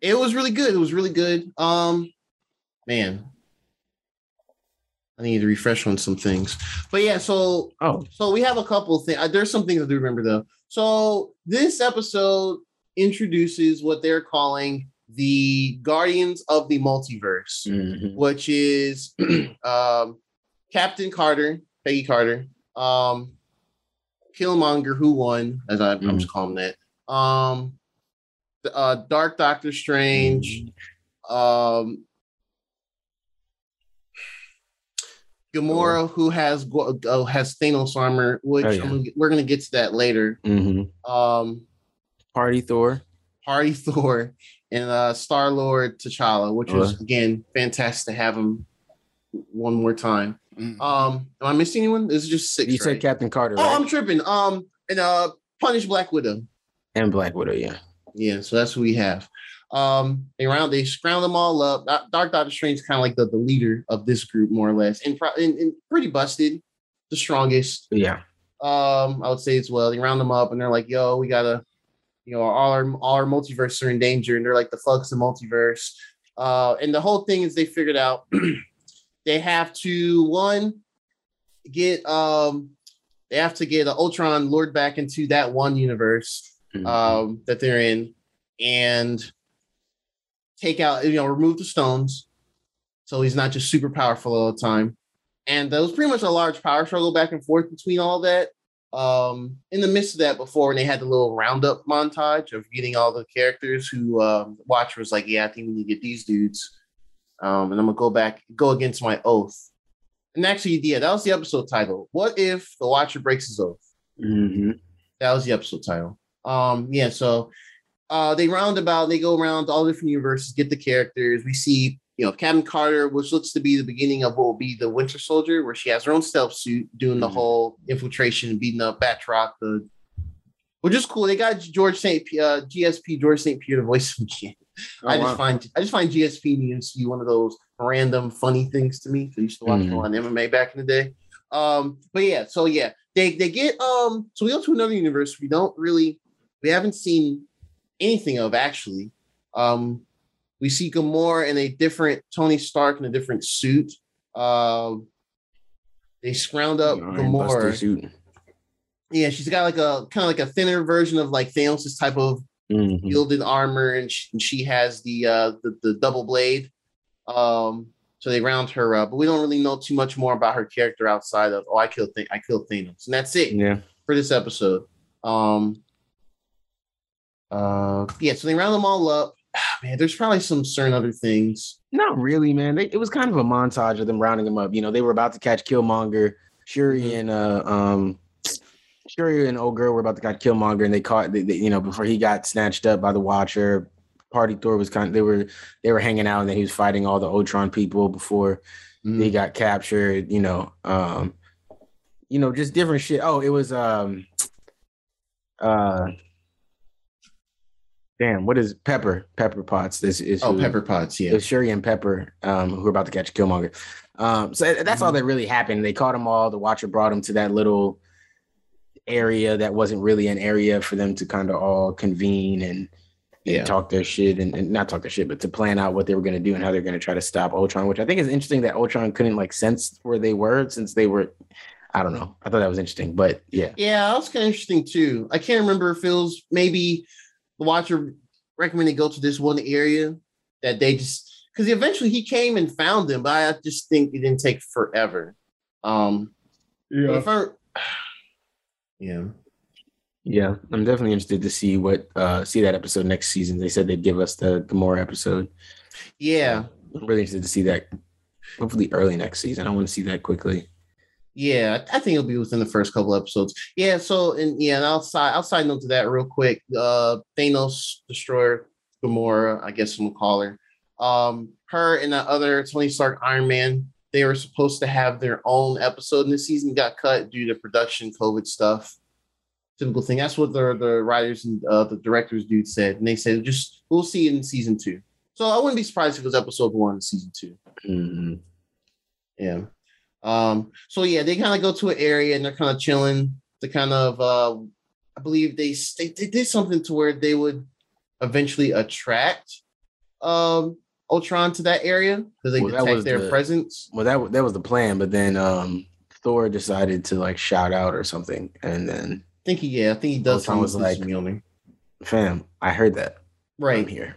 It was really good. It was really good. Um, man, I need to refresh on some things. But yeah, so Oh, so we have a couple of things. Uh, There's some things I do remember though. So this episode introduces what they're calling the Guardians of the Multiverse. mhm. which is um, Captain Carter, Peggy Carter, um, Killmonger, who won, as I, I'm just calling that. Um, the, uh, Dark Doctor Strange, um, Gamora, who has uh, has Thanos armor, which Oh, yeah. Gonna get- we're gonna get to that later. Mhm. Um, Party Thor. Hardy Thor and uh, Star Lord T'Challa, which was again fantastic to have him one more time. Mm. Um, am I missing anyone? This is just six. You said? Captain Carter, Oh, right? I'm tripping. Um, and uh, Punish Black Widow. and Black Widow, yeah. Yeah, so that's who we have. Um, they round they scrounge them all up. Dark Doctor Strange is kind of like the, the leader of this group, more or less, and, pro- and, and pretty busted, the strongest. Yeah. Um, I would say as well. They round them up and they're like, "Yo, we gotta, you know, all our all our multiverses are in danger," and they're like, "The fuck's the multiverse?" Uh, and the whole thing is they figured out they have to one get um they have to get Ultron lured back into that one universe Mhm. um, that they're in and take out, you know, remove the stones. So he's not just super powerful all the time. And there was pretty much a large power struggle back and forth between all that. Um, in the midst of that, before when they had the little roundup montage of getting all the characters who um, Watcher was like, Yeah, I think we need to get these dudes. Um, and I'm gonna go back, go against my oath. And actually, yeah, that was the episode title. What if the Watcher breaks his oath? Mhm. That was the episode title. Um, yeah, so uh they round about, they go around all different universes, get the characters. We see, you know, Captain Carter, which looks to be the beginning of what will be the Winter Soldier, where she has her own stealth suit doing the Mhm. whole infiltration and beating up Batroc, the which is cool. They got George St. P- uh, GSP George St. Pierre to voice him again. I Oh, just wow. find I just find GSP needs to be one of those random funny things to me. I used to watch Mhm. a lot of MMA back in the day. Um, but yeah, so yeah, they they get um so we go to another universe we don't really we haven't seen anything of actually. Um we see Gamora in a different Tony Stark in a different suit. Um they scround up Iron Buster Gamora. suit. Yeah, she's got like a kind of like a thinner version of like Thanos' type of Mhm. gilded armor, and she, and she has the uh the, the double blade. Um, so they round her up, but we don't really know too much more about her character outside of oh, I killed Th- I killed Thanos, and that's it Yeah. for this episode. Um, uh, yeah, so they round them all up. Ah, Man, there's probably some certain other things. Not really, man. They, it was kind of a montage of them rounding him up. You know, they were about to catch Killmonger. Shuri Mhm. and uh um Shuri and old girl were about to catch Killmonger, and they caught they, they- you know before he got snatched up by the Watcher. Party Thor was kind of they were they were hanging out, and then he was fighting all the Ultron people before he got captured. You know, um, you know, just different shit. Oh, it was um, uh, damn, what is Pepper? Pepper Potts. This is Oh, who- Pepper Potts, yeah. Shuri and Pepper um, who were about to catch Killmonger. Um, so that's Mm-hmm. all that really happened. They caught them all. The Watcher brought them to that little area that wasn't really an area for them to kind of all convene and, and Yeah. talk their shit and, and not talk their shit, but to plan out what they were going to do and how they're going to try to stop Ultron. Which I think is interesting that Ultron couldn't like sense where they were since they were. I don't know. I thought that was interesting, but yeah, Yeah, that was kind of interesting too. I can't remember if it was maybe the Watcher recommended go to this one area that they just because eventually he came and found them, but I just think it didn't take forever. Um, yeah. I, yeah. yeah, I'm definitely interested to see what uh see that episode next season. They said they'd give us the Gamora episode. Yeah. I'm really interested to see that. Hopefully, early next season. I want to see that quickly. Yeah, I think it'll be within the first couple episodes. Yeah, so and yeah, and outside outside note to that real quick. Uh Thanos destroyer Gamora, I guess we'll call her. Um, her and the other Tony Stark Iron Man, they were supposed to have their own episode in the season, got cut due to production COVID stuff. Typical thing. That's what the the writers and uh, the directors dude said, and they said just we'll see it in season two. So I wouldn't be surprised if it was episode one in season two. Mhm. Yeah. Um, so yeah, they kind of go to an area and they're kind of chilling. They kind of uh I believe they, they they did something to where they would eventually attract um Ultron to that area because they Well, detect their the- presence. Well, that that was the plan, but then um Thor decided to like shout out or something, and then I think he yeah, I think he does Ultron was like- Mjolnir. fam, I heard that. I'm Right. here.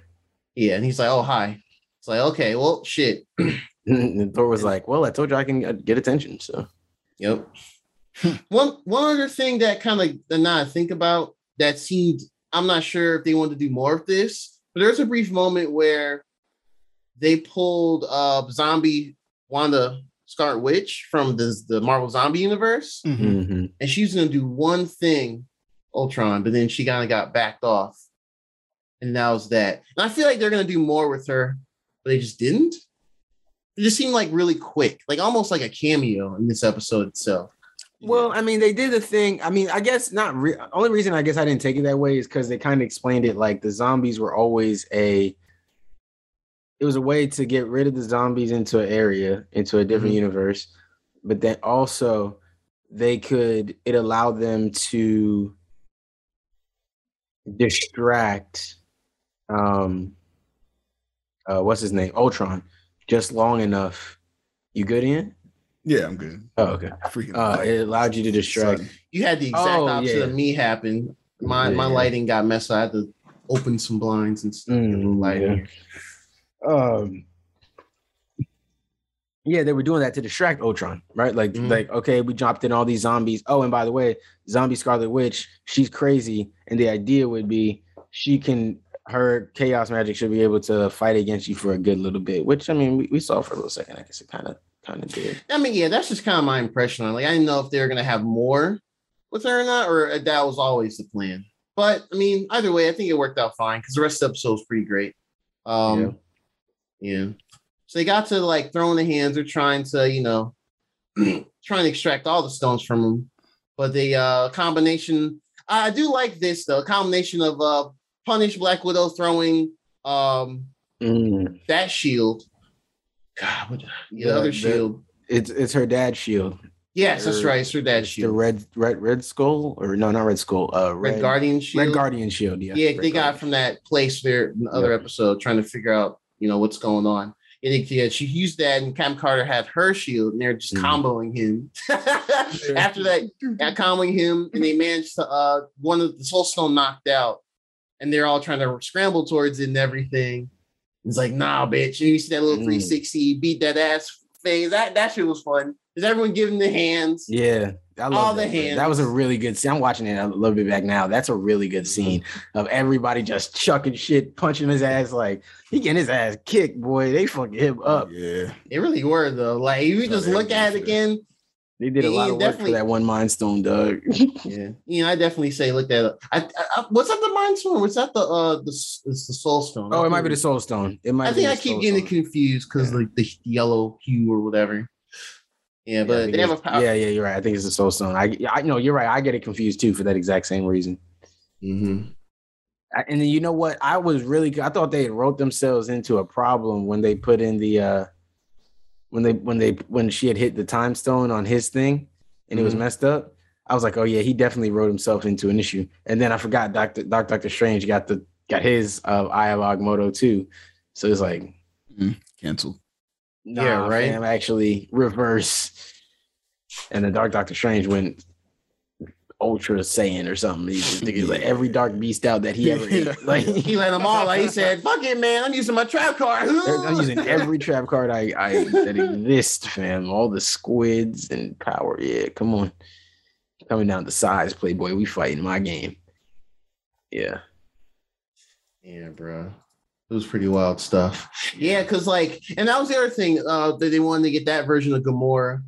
Yeah, and he's like, oh hi. It's like, okay, well shit. and Thor was like, "Well, I told you I can uh, get attention." So Yep. one one other thing that kind of the now I think about that seemed I'm not sure if they wanted to do more of this, but there's a brief moment where they pulled uh zombie Wanda Scarlet Witch from the, the Marvel Zombie universe, mhm. and she was gonna do one thing, Ultron, but then she kind of got backed off. And that was that. And I feel like they're gonna do more with her, but they just didn't. It just seemed like really quick, like almost like a cameo in this episode itself. Well, I mean, they did the thing. I mean, I guess not. Re- only reason I guess I didn't take it that way is because they kind of explained it like the zombies were always a. It was a way to get rid of the zombies into an area, into a different Mhm. universe, but then also they could. It allowed them to distract. Um. Uh, what's his name? Ultron, just long enough. You good in? Yeah, I'm good. Oh, okay. Freaking. Uh, it allowed you to distract. Son. You had the exact Oh, opposite yeah. of me happen. My my lighting got messed. up. I had to open some blinds and stuff. get a little Mm, light in um yeah they were doing that to distract ultron right like Mhm. like okay we dropped in all these zombies oh and by the way zombie scarlet witch she's crazy and the idea would be she can her chaos magic should be able to fight against you for a good little bit which i mean we, we saw for a little second i guess it kind of kind of did I mean, yeah, that's just kind of my impression on. Like, I didn't know if they were gonna have more with her or not, or that was always the plan. But I mean, either way, I think it worked out fine because the rest of the episode was pretty great. Um, yeah. So they got to like throw in the hands. They're trying to, you know, trying to extract all the stones from them. But the uh combination, I do like this though. Combination of uh punish Black Widow throwing um Mm. that shield. God, what the, the The- other the- shield. it's it's her dad's shield Yes, that's right. It's her dad's It's the red red red skull or no not red skull uh Red, Guardian shield. red guardian shield yeah Yeah, Red they got from that place there in the other Yep. episode trying to figure out, you know, what's going on. And it- yeah, she used that, and Cam Carter had her shield, and they're just Mhm. comboing him. After that, comboing him, and they managed to uh one of the Soul Stone knocked out, and they're all trying to scramble towards it and everything. It's like, nah, bitch. And you see that little Mm. 360 beat that ass phase. That that shit was fun. Is everyone giving the hands? Yeah, I love All that, the man. hands. That was a really good scene. I'm watching it a little bit back now. That's a really good scene of everybody just chucking shit, punching his ass like he getting his ass kicked. Boy, they fucking him up. Yeah. They really were though. Like if you just look at it again, They did a Yeah, lot of work for that one Mind Stone, Doug. yeah. You know, I definitely say look that up. I, I, I- what's that the Mind Stone? What's that the uh the it's the Soul Stone? oh, it might be the Soul Stone. It might. I think the I keep Soul getting it confused because Yeah. like the yellow hue or whatever. Yeah, Yeah, but think they have a power. Yeah, yeah, you're right. I think it's the Soul Stone. I, I know you're right. I get it confused too for that exact same reason. Mhm. I- and then you know what? I was really I thought they had wrote themselves into a problem when they put in the uh when they when they when she had hit the time stone on his thing and it was Mhm. messed up. I was like, oh yeah, he definitely wrote himself into an issue. And then I forgot Doctor Doctor Doctor Strange got the got his uh Eye of Agamotto too. So it's like, Canceled. nah, Yeah, right. fam, actually reverse. And the Dark Doctor Strange went Ultra Saiyan or something. He was thinking like every dark beast out that he ever ate. Like He let them all. Like he said, "Fuck it, man. I'm using my trap card." I'm using every trap card I, I that exists, fam. All the squids and power. Yeah, come on. Coming down to size, Playboy. We fighting my game. Yeah. Yeah, bro. It was pretty wild stuff. Yeah, because like, and that was the other thing uh, that they wanted to get that version of Gamora,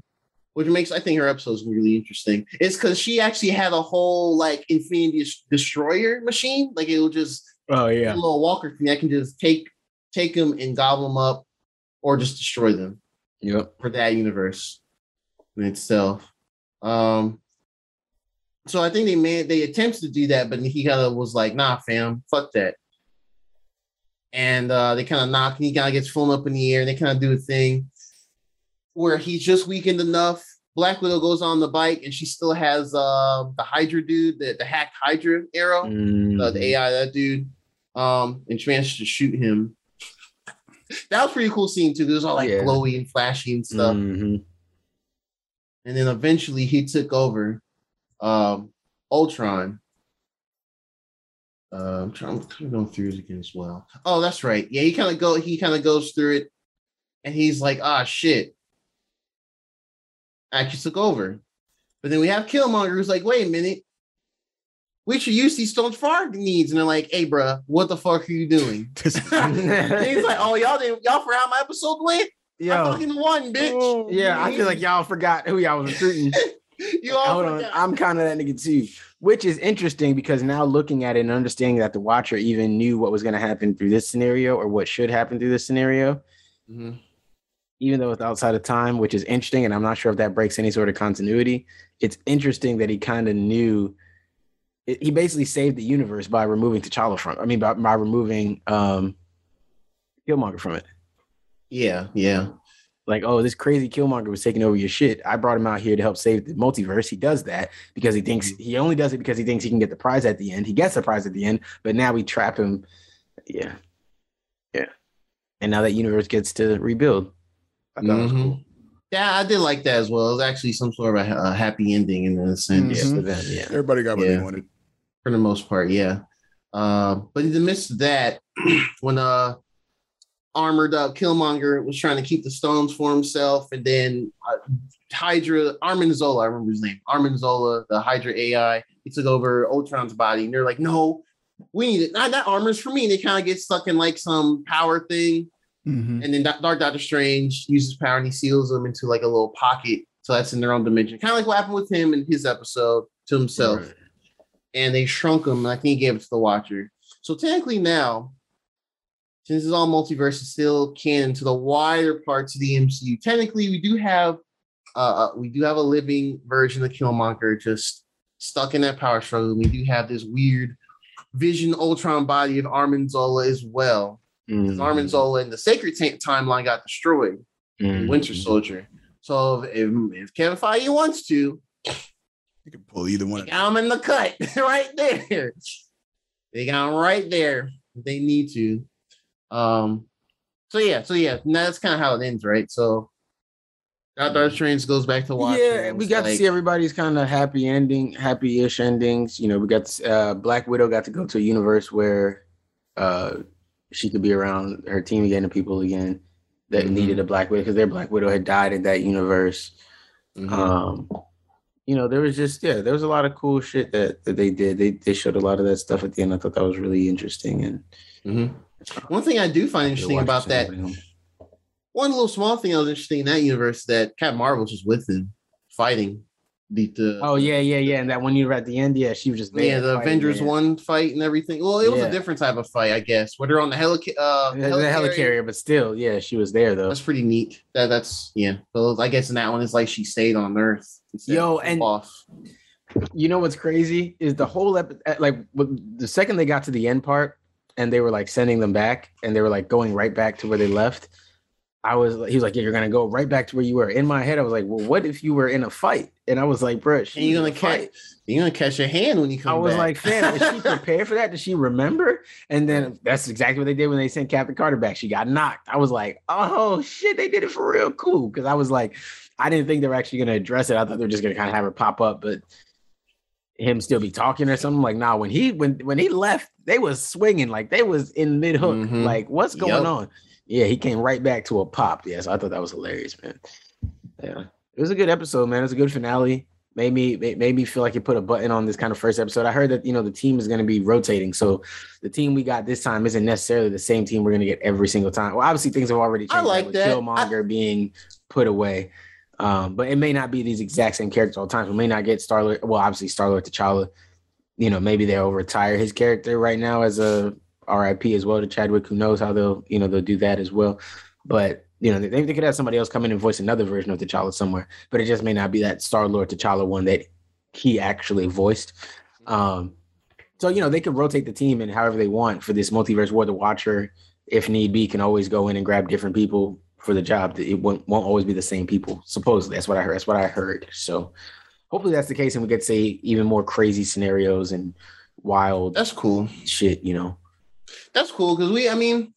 which makes I think her episodes really interesting. It's because she actually had a whole like Infinity Destroyer machine. Like it will just Oh a yeah. little walker thing that can just take take them and gobble them up, or just destroy them Yep. for that universe in itself. Um, so I think they made they attempted to do that, but he kind of was like, "Nah, fam, fuck that." And uh, they kind of knock, and he kind of gets flown up in the air, and they kind of do a thing where he's just weakened enough. Black Widow goes on the bike, and she still has uh, the Hydra dude, the, the hacked Hydra arrow, uh, Mhm. the AI that dude, um, and she managed to shoot him. that was pretty cool scene too. It was all like Yeah. glowy and flashy and stuff Mhm. and then eventually he took over um Ultron. Uh, I'm trying, I'm of going through it again as well. Oh, that's right. Yeah, he kind of go he kind of goes through it, and he's like, ah, shit. Actually took over. But then we have Killmonger who's like, wait a minute. We should use these stones for our needs. And they're like, hey, bruh, what the fuck are you doing? he's like, oh, y'all didn't y'all forgot my episode went? I fucking won, bitch. Yeah, I feel like y'all forgot who y'all was recruiting. you all Hold on. I'm kind of that nigga too, which is interesting because now looking at it and understanding that the watcher even knew what was going to happen through this scenario or what should happen through this scenario, Mhm. Even though it's outside of time, which is interesting. And I'm not sure if that breaks any sort of continuity. It's interesting that he kind of knew. it- he basically saved the universe by removing T'Challa from. I mean, by, by removing um, Killmonger from it. Yeah, yeah. like, oh, this crazy Killmonger was taking over your shit. I brought him out here to help save the multiverse. He does that because he thinks he only does it because he thinks he can get the prize at the end. He gets the prize at the end, but now we trap him. Yeah. Yeah. And now that universe gets to rebuild. I thought it was cool. Yeah, I did like that as well. It was actually some sort of a, a happy ending in a sense, Yeah, Mhm. for them, yeah. Everybody got what Yeah. they wanted. for the most part. Yeah. Uh, but in the midst of that, when uh armored up Killmonger was trying to keep the stones for himself, and then uh, Hydra Armin Zola, I remember his name, Armin Zola, the Hydra AI, he took over Ultron's body, and they're like, no. We need it. Not that armor's for me. And they kind of get stuck in like some power thing. Mhm. And then Dark Doctor Strange uses power and he seals them into like a little pocket. So that's in their own dimension. Kind of like what happened with him in his episode to himself. Right. And they shrunk him. And I think he gave it to the Watcher. So technically now, since it's all multiverse, it's still canon to the wider parts of the MCU. Technically, we do have uh we do have a living version of Killmonger just stuck in that power struggle. We do have this weird Vision Ultron body of Armin Zola as well. Mhm. Armin Zola in the Sacred Ta- Timeline got destroyed in Mhm. Winter Soldier. So if, if Kevin Feige wants to, You can pull either one. they got him in the cut right there. They got him right there. They need to. Um, So yeah, so yeah, and that's kind of how it ends, right? So Doctor Strange goes back to watch. Yeah, we got to see everybody's kind of happy ending, happy-ish endings. You know, we got uh, Black Widow got to go to a universe where uh, she could be around her team again and people again that Mhm. needed a Black Widow because their Black Widow had died in that universe. Mhm. Um, you know, there was just yeah, there was a lot of cool shit that, that they did. They they showed a lot of that stuff at the end. I thought that was really interesting and Mhm. One thing I do find interesting about that, one little small thing that was interesting in that universe that Captain Marvel was just with him fighting the, the Oh yeah, yeah, yeah. And that one you were at the end, yeah, she was just yeah the Avengers yeah. one fight and everything. Well, it was Yeah. a different type of fight, I guess. Where they're on the helica- uh, The, the helicarrier, but still, yeah, she was there though. That's pretty neat. That that's yeah. So I guess in that one it's like she stayed on Earth. Yo, and- off. you know what's crazy is the whole ep- eh, like the second they got to the end part and they were like sending them back and they were like going right back to where they left i was he was like yeah you're gonna go right back to where you were in my head i was like well what if you were in a fight and i was like bro And you're gonna catch you're gonna catch your hand when you come I was back. like, fam, is she prepared for that? Does she remember? And then that's exactly what they did when they sent Captain Carter back. She got knocked. I was like, oh shit, they did it for real cool. Cause I was like, I didn't think they were actually gonna address it. I thought they were just gonna kind of have her pop up, but him still be talking or something. Like, nah, when he when when he left, they was swinging like they was in mid hook. Mhm. Like, what's going Yep. on? Yeah, he came right back to a pop. Yeah, so I thought that was hilarious, man. Yeah, it was a good episode, man. It was a good finale made me made me feel like it put a button on this kind of first episode. I heard that you know the team is going to be rotating, so the team we got this time isn't necessarily the same team we're going to get every single time. Well, obviously things have already changed. I like with that. Killmonger being put away, um, but it may not be these exact same characters all the time. We may not get Star Lord. Well, obviously Star Lord T'Challa. You know, maybe they'll retire his character right now as a RIP as well to Chadwick. Who knows how they'll you know they'll do that as well, but. You know, they, they could have somebody else come in and voice another version of T'Challa somewhere, but it just may not be that Star Lord T'Challa one that he actually voiced. Um, so you know they could rotate the team and however they want for this multiverse war. The Watcher, if need be, can always go in and grab different people for the job. It won't, won't always be the same people. Supposedly, that's what I heard. That's what I heard. So hopefully that's the case, and we get to see even more crazy scenarios and wild That's cool. shit. You know, That's cool because we, I mean,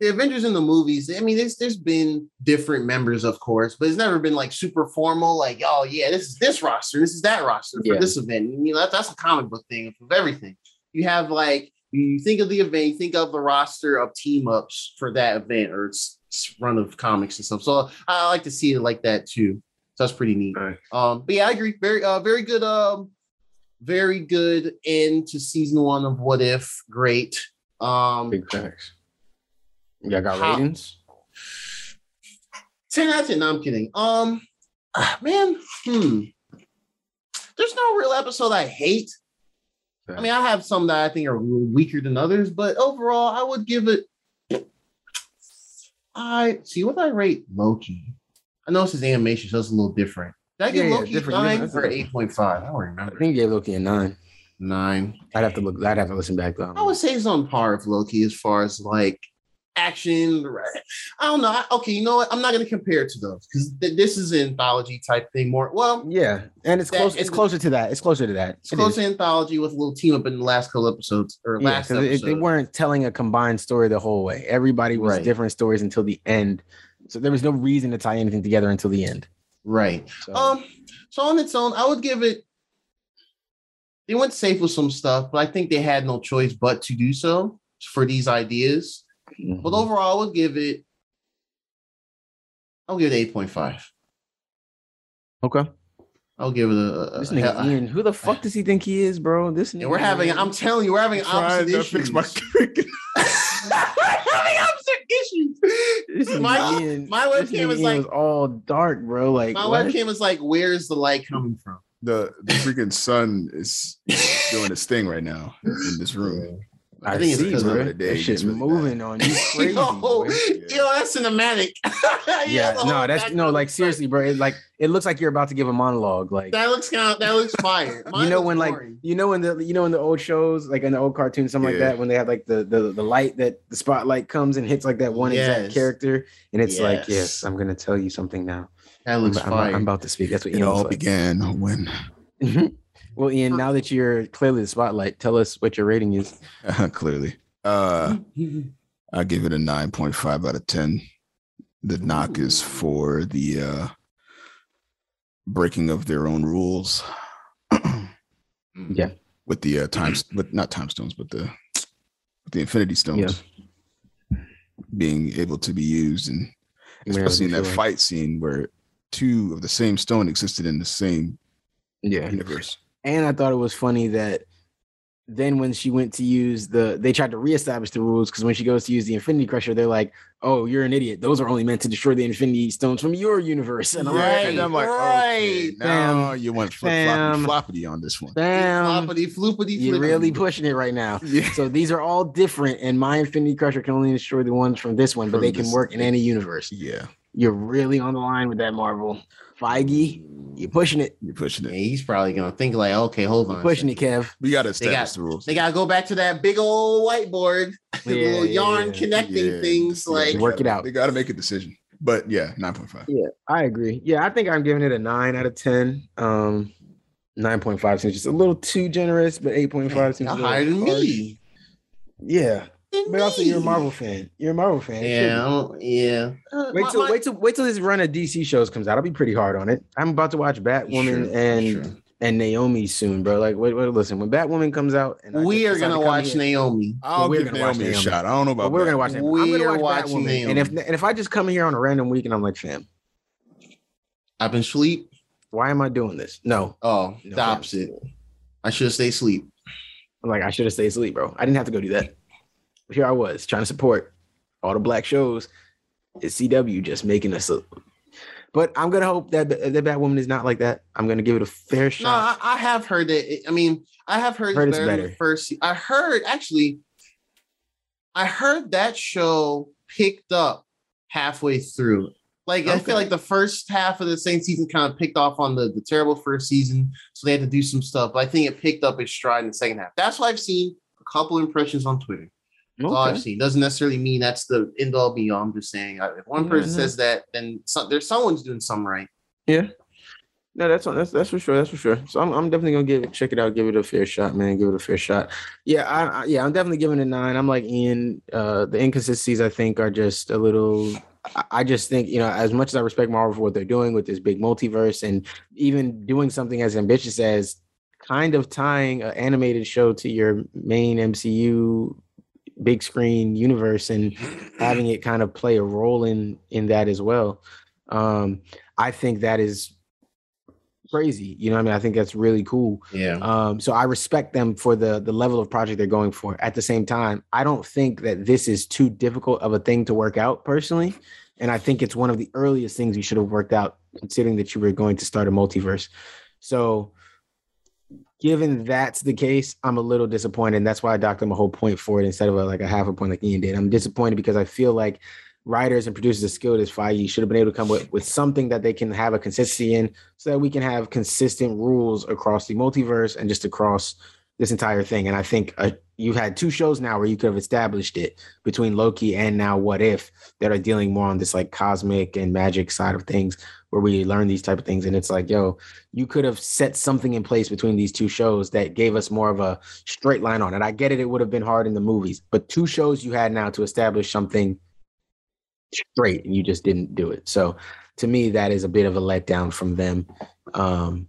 the Avengers in the movies. I mean, there's there's been different members, of course, but it's never been like super formal. Like, oh yeah, this is this roster, this is that roster for Yeah. this event. You know, that, that's a comic book thing of everything. You have like you think of the event, you think of the roster of team ups for that event or its, its run of comics and stuff. So I like to see it like that too. So that's pretty neat. Right. Um, but yeah, I agree. Very, uh, very good. Um, very good end to season one of What If. Great. Um, big thanks. Y'all got How- ratings? 10 out of 10. No, I'm kidding. Um, ah, man, hmm. There's no real episode I hate. I mean, I have some that I think are weaker than others, but overall, I would give it. I see what I rate Loki. I know it's his animation, so it's a little different. Did I give Yeah, yeah, Loki different, nine different. or eight point five? I don't remember. I remember. think you gave Loki a nine. Nine. I'd have to look. I'd have to listen back though. I would say he's on par with Loki as far as like action. I don't know. I- Okay, you know what? I'm not going to compare it to those because th- this is an anthology type thing more. Well, Yeah, and it's That- close. It's closer to that. It's closer to that. it's It close is. to anthology with a little team up in the last couple episodes or Yeah, last 'cause it- they weren't telling a combined story the whole way. Everybody was Right. different stories until the end, so there was no reason to tie anything together until the end. Right. So, Um. So on its own, I would give it. They went safe with some stuff, but I think they had no choice but to do so for these ideas. mhm. But overall, I would give it. I'll give it eight point five. okay, I'll give it a. a- this nigga a- Ian, who the fuck does he think he is, bro? This nigga, Yeah, we're having. I'm telling you, we're having Trying opposite issues. fix my having opposite issues. This nigga my Ian- my this webcam nigga is Ian like- was all dark, bro. Like my what? webcam is like, where's the light coming from? The the freaking sun is doing its thing right now in this room. I, I think it's see, because of bro. the day, That shit's really moving on you. Crazy, yo, boy. yo, that's cinematic. Yeah, the no, whole that's no, like seriously, bro. It like it looks like you're about to give a monologue. Like That looks kind of that looks fire. you know looks when like you know in the you know in the old shows like in the old cartoons something like that when they have like the, the the light that the spotlight comes and hits like that one Yes. exact character and it's like Yes. yes I'm gonna tell you something now that I'm, looks I'm- fire. I'm about to speak that's what It Ian all was like. began when mm-hmm. Well Ian now that you're clearly the spotlight tell us what your rating is clearly. Uh, I give it a nine point five out of ten. The knock is for the uh, breaking of their own rules. Yeah. with the uh, times, but not time stones, but the with the Infinity Stones being able to be used, and especially in that Sure. fight scene where two of the same stone existed in the same Yeah. universe. And I thought it was funny that then when she went to use the, they tried to reestablish the rules because when she goes to use the Infinity Crusher, they're like, "Oh, you're an idiot. Those are only meant to destroy the Infinity Stones from your universe." And I'm Yeah, like, and I'm like, right, okay, now you went flip floppity floppity on this one. "Bam, Floppity floopity you're really pushing it right now." Yeah. So these are all different, and my Infinity Crusher can only destroy the ones from this one, but From they can this- work in any universe. Yeah, You're really on the line with that Marvel, Feige. You're pushing it, you're pushing Yeah, it. he's probably gonna think like, okay, hold on. a pushing it, second. Kev. We got to They establish got- the rules. They gotta go back to that big old whiteboard, the Yeah, little yarn yeah. connecting Yeah, things. yeah, Like, Work it out. They got to make a decision. But yeah, nine point five. Yeah, I agree. Yeah, I think I'm giving it a nine out of ten. Um, nine point five seems just a little too generous, but eight point five seems a little higher than me. Yeah, Than but also you're a. Marvel fan. You're a Marvel fan. Yeah, yeah. Uh. Wait till my- wait till wait till this run of DC shows comes out. I'll be pretty hard on it. I'm about to watch Batwoman Sure, and sure. and Naomi soon, bro. Like, wait, wait, listen. When Batwoman comes out, and we just are gonna to watch here- Naomi. I'll we're give gonna watch Naomi a shot. I don't know about. we're gonna watch that. We're gonna watch watching Batwoman. And if and if I just come here on a random week and I'm like, fam, I've been sleep. why am I doing this? No, Oh, No, the fam. opposite. I should stay sleep. I'm like, I should have stayed asleep, bro. I didn't have to go do that. Here I was trying to support all the black shows. It's CW just making us. A, but I'm gonna hope that that Batwoman is not like that. I'm gonna give it a fair No, shot. I, I have heard that. it- I mean, I have heard, Heard it's better, better. first. I heard actually. I heard that show picked up halfway through. Like I feel like the first half of the same season kind of picked off on the, the terrible first season, so they had to do some stuff. But I think it picked up its stride in the second half. That's what I've seen. A couple impressions on Twitter. That's all I've seen. Doesn't necessarily mean that's the end all be all. I'm just saying if one person says that, then some, there's someone's doing something right. Yeah. No, that's that's that's for sure. That's for sure. So I'm, I'm definitely gonna give it check it out, give it a fair shot, man. Give it a fair shot. Yeah, I, I yeah, I'm definitely giving it a nine. I'm like Ian. Uh, the inconsistencies I think are just a little. I just think you know, as much as I respect Marvel for what they're doing with this big multiverse and even doing something as ambitious as kind of tying an animated show to your main MCU big screen universe and having it kind of play a role in in that as well. Um, I think that is crazy. You know, what I mean, I think that's really cool. Yeah. Um, so I respect them for the the level of project they're going for. At the same time, I don't think that this is too difficult of a thing to work out personally, and I think it's one of the earliest things you should have worked out, considering that you were going to start a multiverse. So. Given that's the case, I'm a little disappointed. And that's why I docked them a whole point for it instead of a, like a half a point like Ian did. I'm disappointed because I feel like writers and producers as skilled as Feige should have been able to come with, with something that they can have a consistency in so that we can have consistent rules across the multiverse and just across this entire thing. And I think uh, you've had two shows now where you could have established it between Loki and now What If that are dealing more on this like cosmic and magic side of things where we learn these type of things. And it's like, yo, you could have set something in place between these two shows that gave us more of a straight line on it. I get it, it would have been hard in the movies, but two shows you had now to establish something straight and you just didn't do it. So to me, that is a bit of a letdown from them. Um,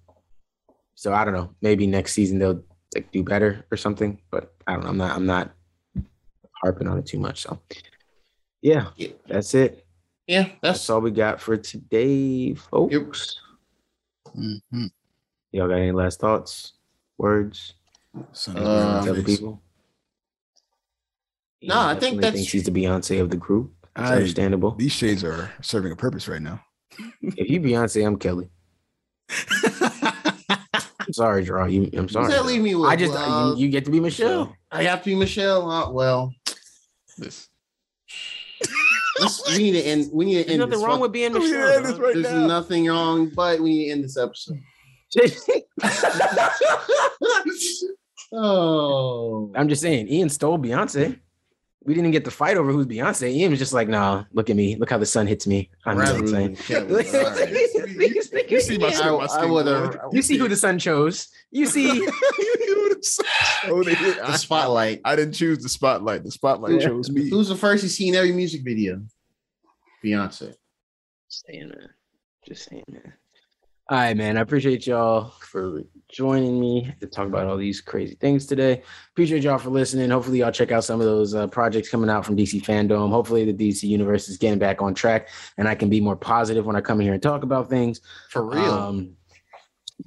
so I don't know. Maybe next season they'll like do better or something. But I don't know. I'm not. I'm not harping on it too much. So yeah, Yeah. that's it. Yeah, That's that's all we got for today, folks. Mhm. Y'all got any last thoughts, words? Son Uh, of Tell the people. No, I think definitely that's- thinks he's the Beyonce of the group. It's I- understandable. These shades are serving a purpose right now. If you Beyonce, I'm Kelly. I'm sorry, Draw. You, I'm Who's sorry. that leave me with? I just Uh, you, you get to be Michelle. I have to be Michelle. Uh, well, This. Let's, we need to end. We need to There's end. nothing this wrong with being We need to Michelle. end this dog. right There's now. nothing wrong, but we need to end this episode. oh, I'm just saying, Ian stole Beyonce. We didn't get the fight over who's Beyonce. Ian was just like, "No, look at me. Look how the sun hits me." I'm Rather Beyonce. than Kevin, Like, all right. You see my, I, my I would have You see who the sun chose. You see, oh, the spotlight. I didn't choose the spotlight. The spotlight Yeah. chose me. Who's the first you see in every music video? Beyonce. Just saying, man. Just saying, man. All right, man. I appreciate y'all for joining me to talk about all these crazy things today. Appreciate y'all for listening. Hopefully, y'all check out some of those uh, projects coming out from DC FanDome. Hopefully, the DC universe is getting back on track, and I can be more positive when I come in here and talk about things. For real. Um,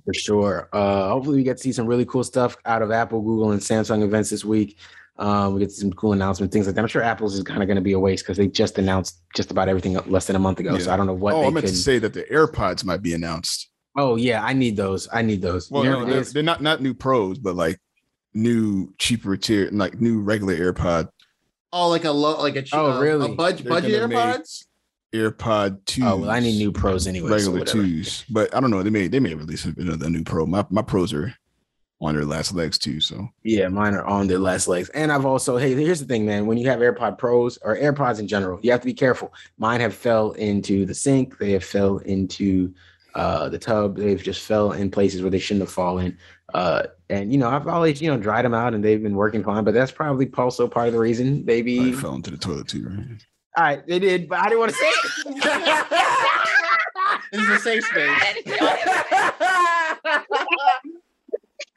for sure. Uh, hopefully, we get to see some really cool stuff out of Apple, Google, and Samsung events this week. Um, we get some cool announcements, things like that. I'm sure Apple's is kind of going to be a waste because they just announced just about everything less than a month ago. So I don't know what oh, I meant could. to say that the AirPods might be announced. Oh yeah, I need those. I need those. Well, There no, they're, they're not not new pros, but like new cheaper tier, like new regular AirPod oh, like a low, like a cheap, Oh, really? a budget They're budget gonna AirPods. AirPod two. Oh well, I need new pros anyway. regular whatever. twos, but I don't know. They may they may release a, a new pro. My my pros are on their last legs too. So Yeah, mine are on their last legs. And I've also, hey, here's the thing, man. When you have AirPod Pros or AirPods in general, you have to be careful. Mine have fell into the sink. They have fell into uh, the tub. They've just fell in places where they shouldn't have fallen. Uh, and you know, I've always, you know, dried them out and they've been working fine. But that's probably also part of the reason. I Maybe fell into the toilet too. Right? all right, they did, but I didn't want to say it. This is a safe space.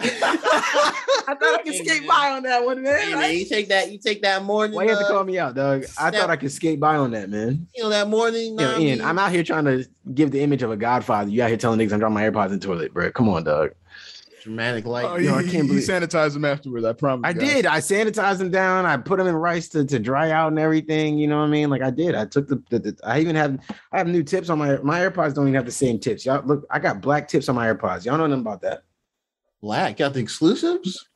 I thought I could skate by on that one, man. Hey, man, you take that. You take that morning. Why you have to uh, call me out, dog? I Snap. thought I could skate by on that, man. You know that morning. You know, Ian, man. I'm out here trying to give the image of a godfather. You out here telling niggas I'm dropping my AirPods in the toilet, bro. Come on, dog. dramatic light. Oh, yo, I you, can't you believe- sanitized them afterwards. I promise. I guys. did. I sanitized them down. I put them in rice to, to dry out and everything. You know what I mean? Like I did. I took the, the, the- I even have I have new tips on my my AirPods. Don't even have the same tips. Y'all look. I got black tips on my AirPods. Y'all know nothing about that. Black got the exclusives.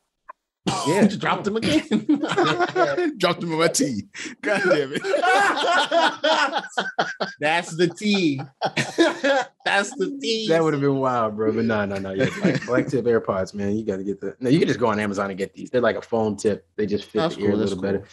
Yeah. Just dropped them again. Dropped them in my tea. God damn it. That's the T. That's the T. That would have been wild, bro. But no, no, no. Yeah, black, black tip AirPods, man. You got to get the. No, you can just go on Amazon and get these. They're like a foam tip. They just fit That's the ear a that's little better.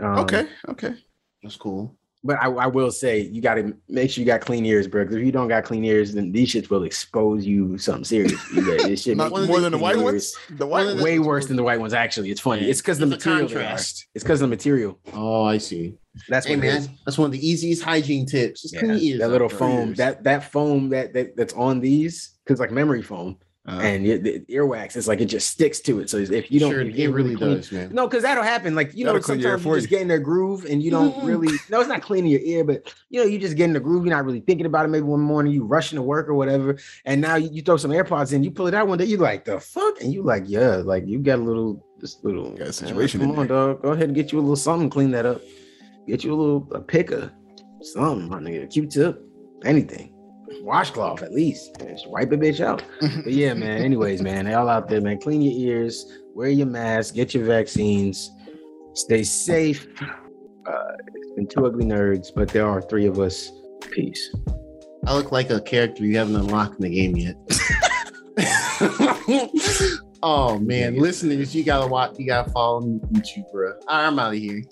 Um, okay. Okay. That's cool. But I, I will say you got to make sure you got clean ears, bro. Because if you don't got clean ears, then these shits will expose you something serious. You got- this shit Not make one more than the white ears. ones. The white One ones. Way worse than the white ones. Actually, it's funny. Yeah. It's because the material. they contrast. It's because of the material. Oh, I see. That's Hey man, that's one of the easiest hygiene tips. Just Yeah, clean your ears. that little foam, Ears. that that foam that, that that's on these, because like memory foam Uh, and it, the earwax, it's like it just sticks to it. So if you don't, Sure, you it really clean- does, man. No, because that'll happen. Like you know, That'll your sometimes you just get in their groove and you don't Mhm. really. No, it's not cleaning your ear, but you know, you just get in the groove. You're not really thinking about it. Maybe one morning you rushing to work or whatever, and now you, you throw some AirPods in. You pull it out one day. You like the fuck, and you like yeah, like you got a little this little Got a situation Come on, dog. Go ahead and get you a little something. Clean that up. Get you a little a picker, something, my nigga. Q-tip, anything. Washcloth at least. Just wipe a bitch out. But yeah, man. Anyways, man, y'all out there, man. Clean your ears, wear your mask, get your vaccines, stay safe. Uh, it's been two ugly nerds, but there are three of us. Peace. I look like a character you haven't unlocked in the game yet. oh man, listeners, you gotta watch. You gotta follow me on YouTube, bro. All right, I'm out of here.